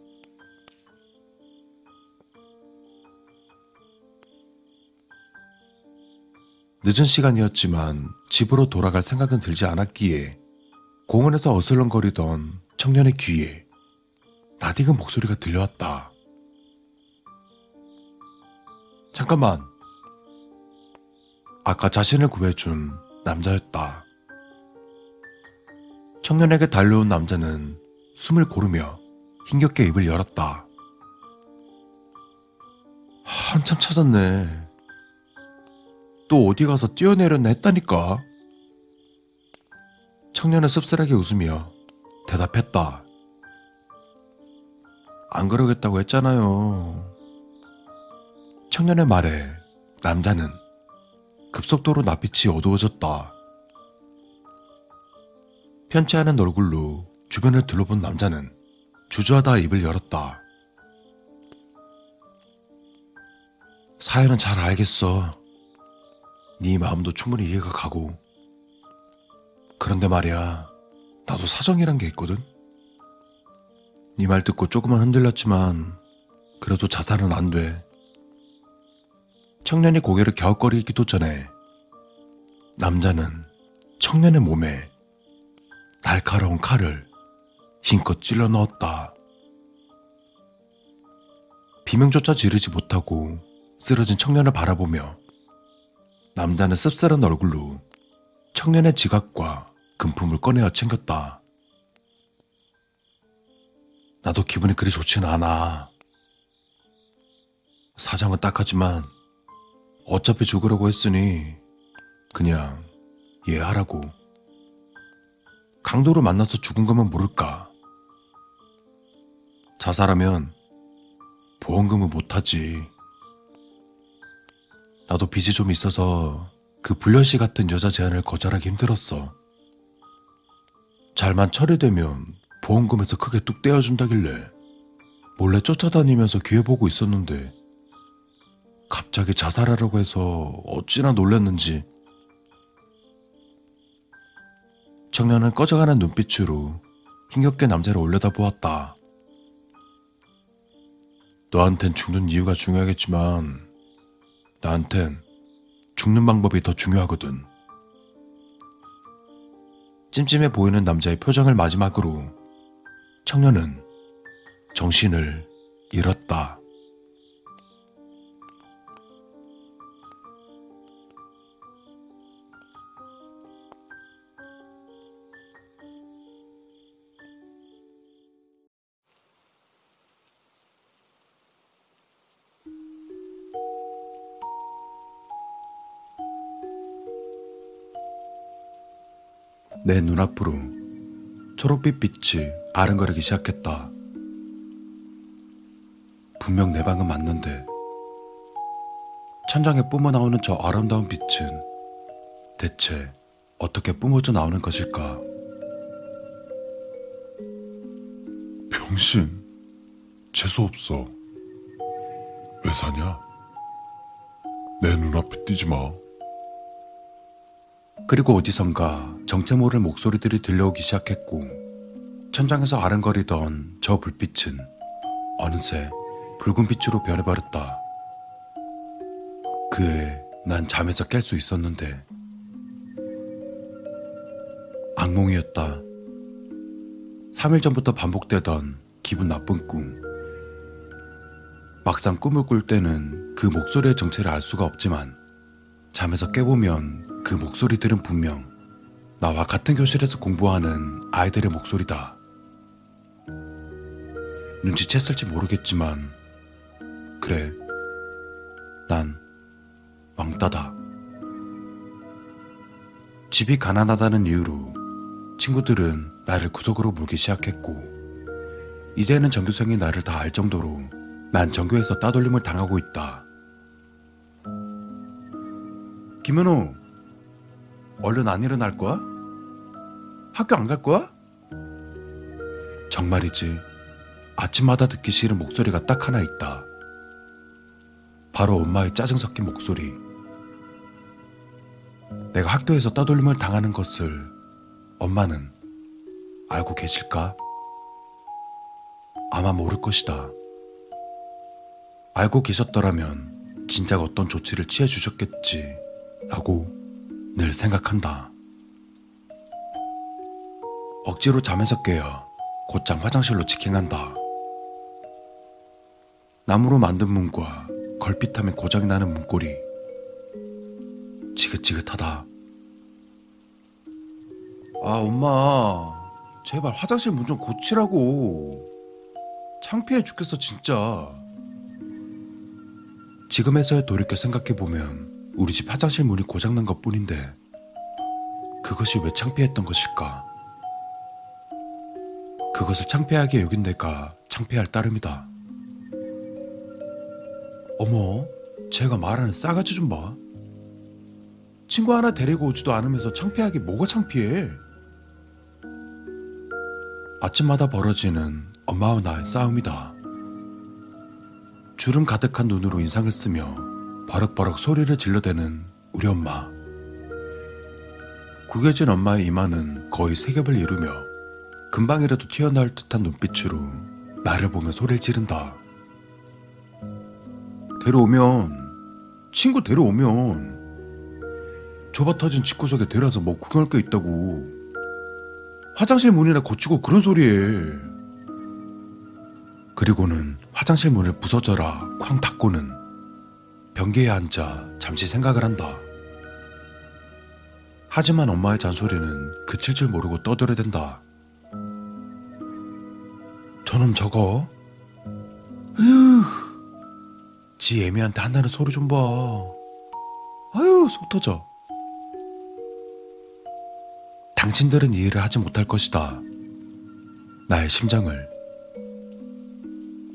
[SPEAKER 1] 늦은 시간이었지만 집으로 돌아갈 생각은 들지 않았기에 공원에서 어슬렁거리던 청년의 귀에 낯익은 목소리가 들려왔다. 잠깐만. 아까 자신을 구해준 남자였다. 청년에게 달려온 남자는 숨을 고르며 힘겹게 입을 열었다. 한참 찾았네. 또 어디 가서 뛰어내렸나 했다니까. 청년은 씁쓸하게 웃으며 대답했다. 안 그러겠다고 했잖아요. 청년의 말에 남자는 급속도로 낯빛이 어두워졌다. 편치 않은 얼굴로 주변을 둘러본 남자는 주저하다 입을 열었다. 사연은 잘 알겠어. 네 마음도 충분히 이해가 가고. 그런데 말이야, 나도 사정이란 게 있거든? 네 말 듣고 조금만 흔들렸지만, 그래도 자살은 안 돼. 청년이 고개를 갸웃거리기도 전에, 남자는 청년의 몸에 날카로운 칼을 힘껏 찔러 넣었다. 비명조차 지르지 못하고 쓰러진 청년을 바라보며 남자는 씁쓸한 얼굴로 청년의 지갑과 금품을 꺼내어 챙겼다. 나도 기분이 그리 좋지는 않아. 사장은 딱하지만 어차피 죽으라고 했으니 그냥 이해하라고. 강도로 만나서 죽은 거면 모를까. 자살하면 보험금은 못하지. 나도 빚이 좀 있어서 그 불려시 같은 여자 제안을 거절하기 힘들었어. 잘만 처리되면 보험금에서 크게 뚝 떼어준다길래 몰래 쫓아다니면서 기회 보고 있었는데 갑자기 자살하라고 해서 어찌나 놀랐는지 청년은 꺼져가는 눈빛으로 힘겹게 남자를 올려다 보았다. 너한텐 죽는 이유가 중요하겠지만 나한텐 죽는 방법이 더 중요하거든. 찜찜해 보이는 남자의 표정을 마지막으로 청년은 정신을 잃었다. 내 눈앞으로 초록빛 빛이 아른거리기 시작했다. 분명 내 방은 맞는데 천장에 뿜어 나오는 저 아름다운 빛은 대체 어떻게 뿜어져 나오는 것일까?
[SPEAKER 3] 병신, 재수없어. 왜 사냐? 내 눈앞에 띄지 마.
[SPEAKER 1] 그리고 어디선가 정체 모를 목소리들이 들려오기 시작했고 천장에서 아른거리던 저 불빛은 어느새 붉은 빛으로 변해버렸다. 그에 난 잠에서 깰 수 있었는데 악몽이었다. 3일 전부터 반복되던 기분 나쁜 꿈. 막상 꿈을 꿀 때는 그 목소리의 정체를 알 수가 없지만 잠에서 깨보면 그 목소리들은 분명 나와 같은 교실에서 공부하는 아이들의 목소리다. 눈치챘을지 모르겠지만, 그래. 난 왕따다. 집이 가난하다는 이유로 친구들은 나를 구석으로 몰기 시작했고, 이제는 전교생이 나를 다 알 정도로 난 전교에서 따돌림을 당하고 있다. 김현우, 얼른 안 일어날 거야? 학교 안 갈 거야? 정말이지. 아침마다 듣기 싫은 목소리가 딱 하나 있다. 바로 엄마의 짜증 섞인 목소리. 내가 학교에서 따돌림을 당하는 것을 엄마는 알고 계실까? 아마 모를 것이다. 알고 계셨더라면 진작 어떤 조치를 취해 주셨겠지. 라고 늘 생각한다. 억지로 잠에서 깨어 곧장 화장실로 직행한다. 나무로 만든 문과 걸핏하면 고장이 나는 문고리. 지긋지긋하다. 아, 엄마. 제발 화장실 문 좀 고치라고. 창피해 죽겠어, 진짜. 지금에서야 돌이켜 생각해보면 우리 집 화장실 문이 고장난 것 뿐인데 그것이 왜 창피했던 것일까? 그것을 창피하게 여긴 내가 창피할 따름이다. 어머, 제가 말하는 싸가지 좀 봐. 친구 하나 데리고 오지도 않으면서 창피하게 뭐가 창피해? 아침마다 벌어지는 엄마와 나의 싸움이다. 주름 가득한 눈으로 인상을 쓰며 버럭버럭 소리를 질러대는 우리 엄마. 구겨진 엄마의 이마는 거의 세 겹을 이루며 금방이라도 튀어나올 듯한 눈빛으로 나를 보며 소리를 지른다. 데려오면, 친구 데려오면, 좁아 터진 집구 석에 데려와서 뭐 구경할 게 있다고. 화장실 문이나 고치고 그런 소리에. 그리고는 화장실 문을 부서져라 쾅 닫고는 변기에 앉아 잠시 생각을 한다. 하지만 엄마의 잔소리는 그칠 줄 모르고 떠들어댄다. 저놈 저거? 으지 애미한테 한다는 소리 좀 봐. 아유, 속 터져. 당신들은 이해를 하지 못할 것이다. 나의 심장을.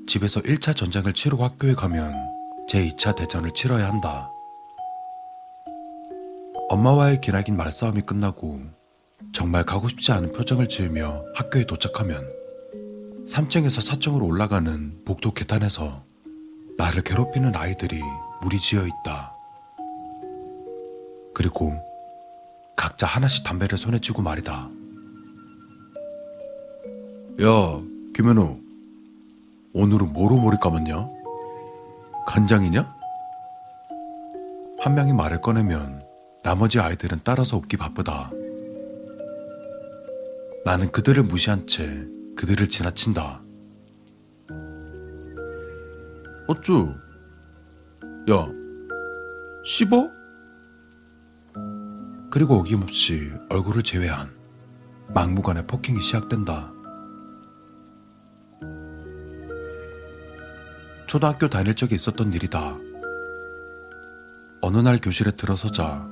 [SPEAKER 1] 집에서 1차 전쟁을 치르고 학교에 가면 제2차 대전을 치러야 한다. 엄마와의 기나긴 말싸움이 끝나고 정말 가고 싶지 않은 표정을 지으며 학교에 도착하면 3층에서 4층으로 올라가는 복도 계단에서 나를 괴롭히는 아이들이 무리지어 있다. 그리고 각자 하나씩 담배를 손에 쥐고 말이다. 야, 김현우. 오늘은 뭐로 감았냐? 간장이냐? 한 명이 말을 꺼내면 나머지 아이들은 따라서 웃기 바쁘다. 나는 그들을 무시한 채 그들을 지나친다. 어쭈? 야, 씹어? 그리고 어김없이 얼굴을 제외한 막무가내 폭행이 시작된다. 초등학교 다닐 적에 있었던 일이다. 어느 날 교실에 들어서자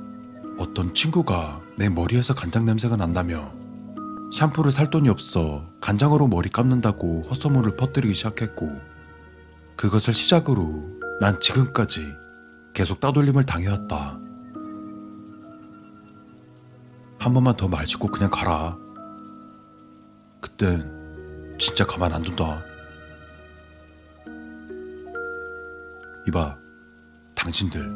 [SPEAKER 1] 어떤 친구가 내 머리에서 간장 냄새가 난다며 샴푸를 살 돈이 없어 간장으로 머리 감는다고 헛소문을 퍼뜨리기 시작했고 그것을 시작으로 난 지금까지 계속 따돌림을 당해왔다. 한 번만 더말 짚고 그냥 가라. 그땐 진짜 가만 안 둔다. 이봐, 당신들.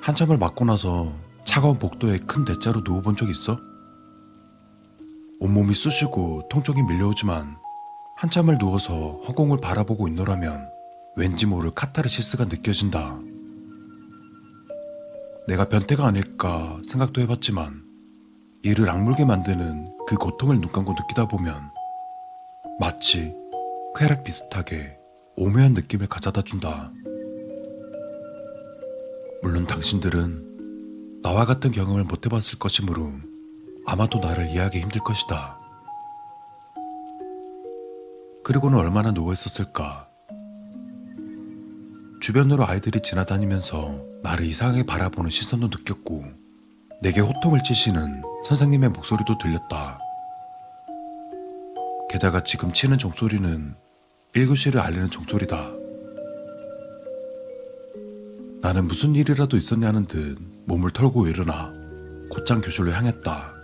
[SPEAKER 1] 한참을 맞고 나서 차가운 복도에 큰 대자로 누워본 적 있어? 온몸이 쑤시고 통증이 밀려오지만 한참을 누워서 허공을 바라보고 있노라면 왠지 모를 카타르시스가 느껴진다. 내가 변태가 아닐까 생각도 해봤지만 이를 악물게 만드는 그 고통을 눈 감고 느끼다 보면 마치 쾌락 비슷하게 오묘한 느낌을 가져다 준다. 물론 당신들은 나와 같은 경험을 못 해봤을 것이므로 아마도 나를 이해하기 힘들 것이다. 그리고는 얼마나 누워있었을까. 주변으로 아이들이 지나다니면서 나를 이상하게 바라보는 시선도 느꼈고 내게 호통을 치시는 선생님의 목소리도 들렸다. 게다가 지금 치는 종소리는 1교시를 알리는 종소리다. 나는 무슨 일이라도 있었냐는 듯 몸을 털고 일어나 곧장 교실로 향했다.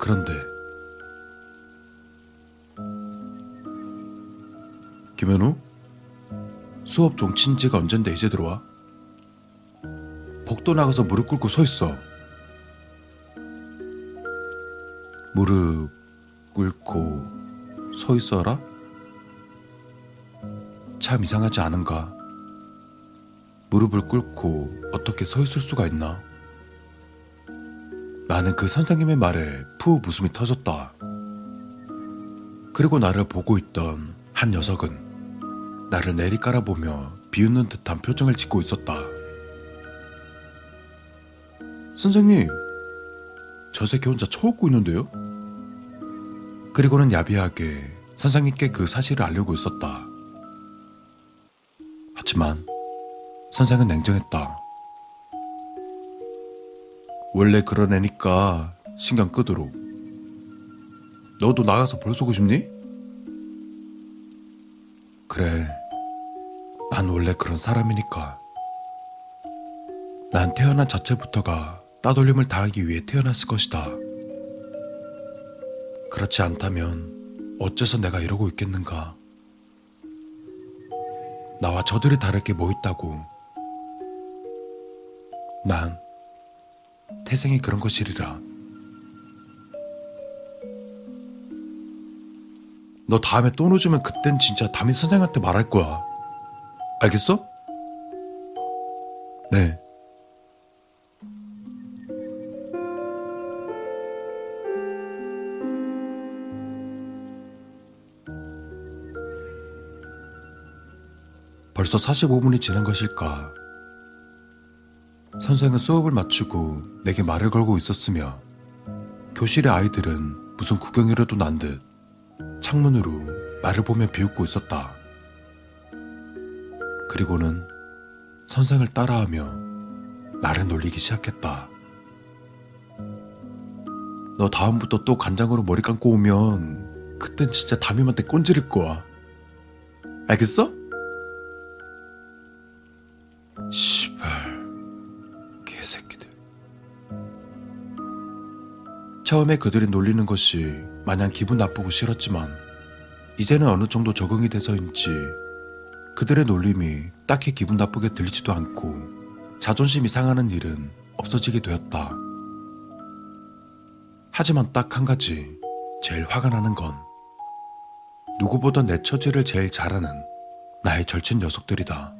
[SPEAKER 1] 그런데 김현우? 수업 종친 지가 언젠데 이제 들어와? 복도 나가서 무릎 꿇고 서 있어. 무릎 꿇고 서 있어라? 참 이상하지 않은가? 무릎을 꿇고 어떻게 서 있을 수가 있나? 나는 그 선생님의 말에 푸 웃음이 터졌다. 그리고 나를 보고 있던 한 녀석은 나를 내리 깔아보며 비웃는 듯한 표정을 짓고 있었다. 선생님, 저 새끼 혼자 쳐웃고 있는데요? 그리고는 야비하게 선생님께 그 사실을 알리고 있었다. 하지만 선생은 냉정했다. 원래 그런 애니까 신경 끄도록. 너도 나가서 볼 쏘고 싶니? 그래. 난 원래 그런 사람이니까. 난 태어난 자체부터가 따돌림을 당하기 위해 태어났을 것이다. 그렇지 않다면 어째서 내가 이러고 있겠는가? 나와 저들이 다를 게 뭐 있다고. 난 태생이 그런 것이리라. 너 다음에 또 늦으면 그땐 진짜 담임 선생한테 말할 거야. 알겠어? 네. 벌써 45분이 지난 것일까? 선생은 수업을 마치고 내게 말을 걸고 있었으며 교실의 아이들은 무슨 구경이라도 난 듯 창문으로 나를 보며 비웃고 있었다. 그리고는 선생을 따라하며 나를 놀리기 시작했다. 너 다음부터 또 간장으로 머리 감고 오면 그땐 진짜 담임한테 꼰지를 거야. 알겠어? 시발 개새끼들. 처음에 그들이 놀리는 것이 마냥 기분 나쁘고 싫었지만 이제는 어느 정도 적응이 돼서인지 그들의 놀림이 딱히 기분 나쁘게 들리지도 않고 자존심이 상하는 일은 없어지게 되었다. 하지만 딱 한 가지 제일 화가 나는 건 누구보다 내 처지를 제일 잘하는 나의 절친 녀석들이다.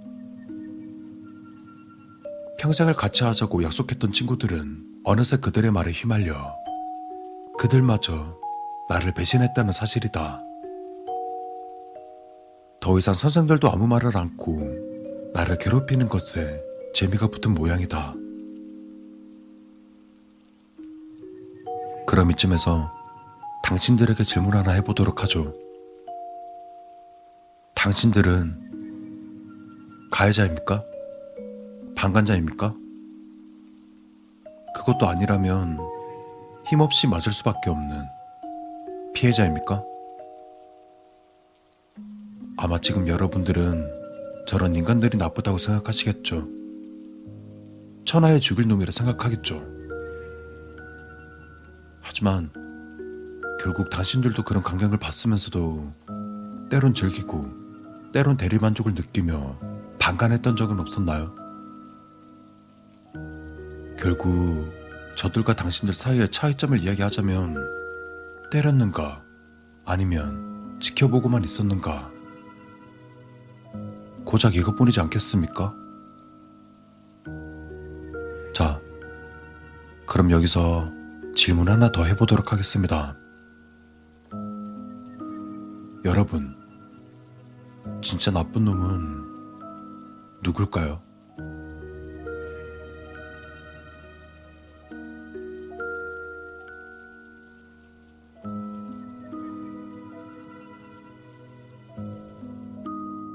[SPEAKER 1] 평생을 같이 하자고 약속했던 친구들은 어느새 그들의 말에 휘말려 그들마저 나를 배신했다는 사실이다. 더 이상 선생들도 아무 말을 않고 나를 괴롭히는 것에 재미가 붙은 모양이다. 그럼 이쯤에서 당신들에게 질문 하나 해보도록 하죠. 당신들은 가해자입니까? 방관자입니까? 그것도 아니라면 힘없이 맞을 수밖에 없는 피해자입니까? 아마 지금 여러분들은 저런 인간들이 나쁘다고 생각하시겠죠. 천하에 죽일 놈이라 생각하겠죠. 하지만 결국 당신들도 그런 강경을 받으면서도 때론 즐기고 때론 대리만족을 느끼며 반간했던 적은 없었나요? 결국 저들과 당신들 사이의 차이점을 이야기하자면 때렸는가 아니면 지켜보고만 있었는가 고작 이것뿐이지 않겠습니까? 자, 그럼 여기서 질문 하나 더 해보도록 하겠습니다. 여러분, 진짜 나쁜 놈은 누굴까요?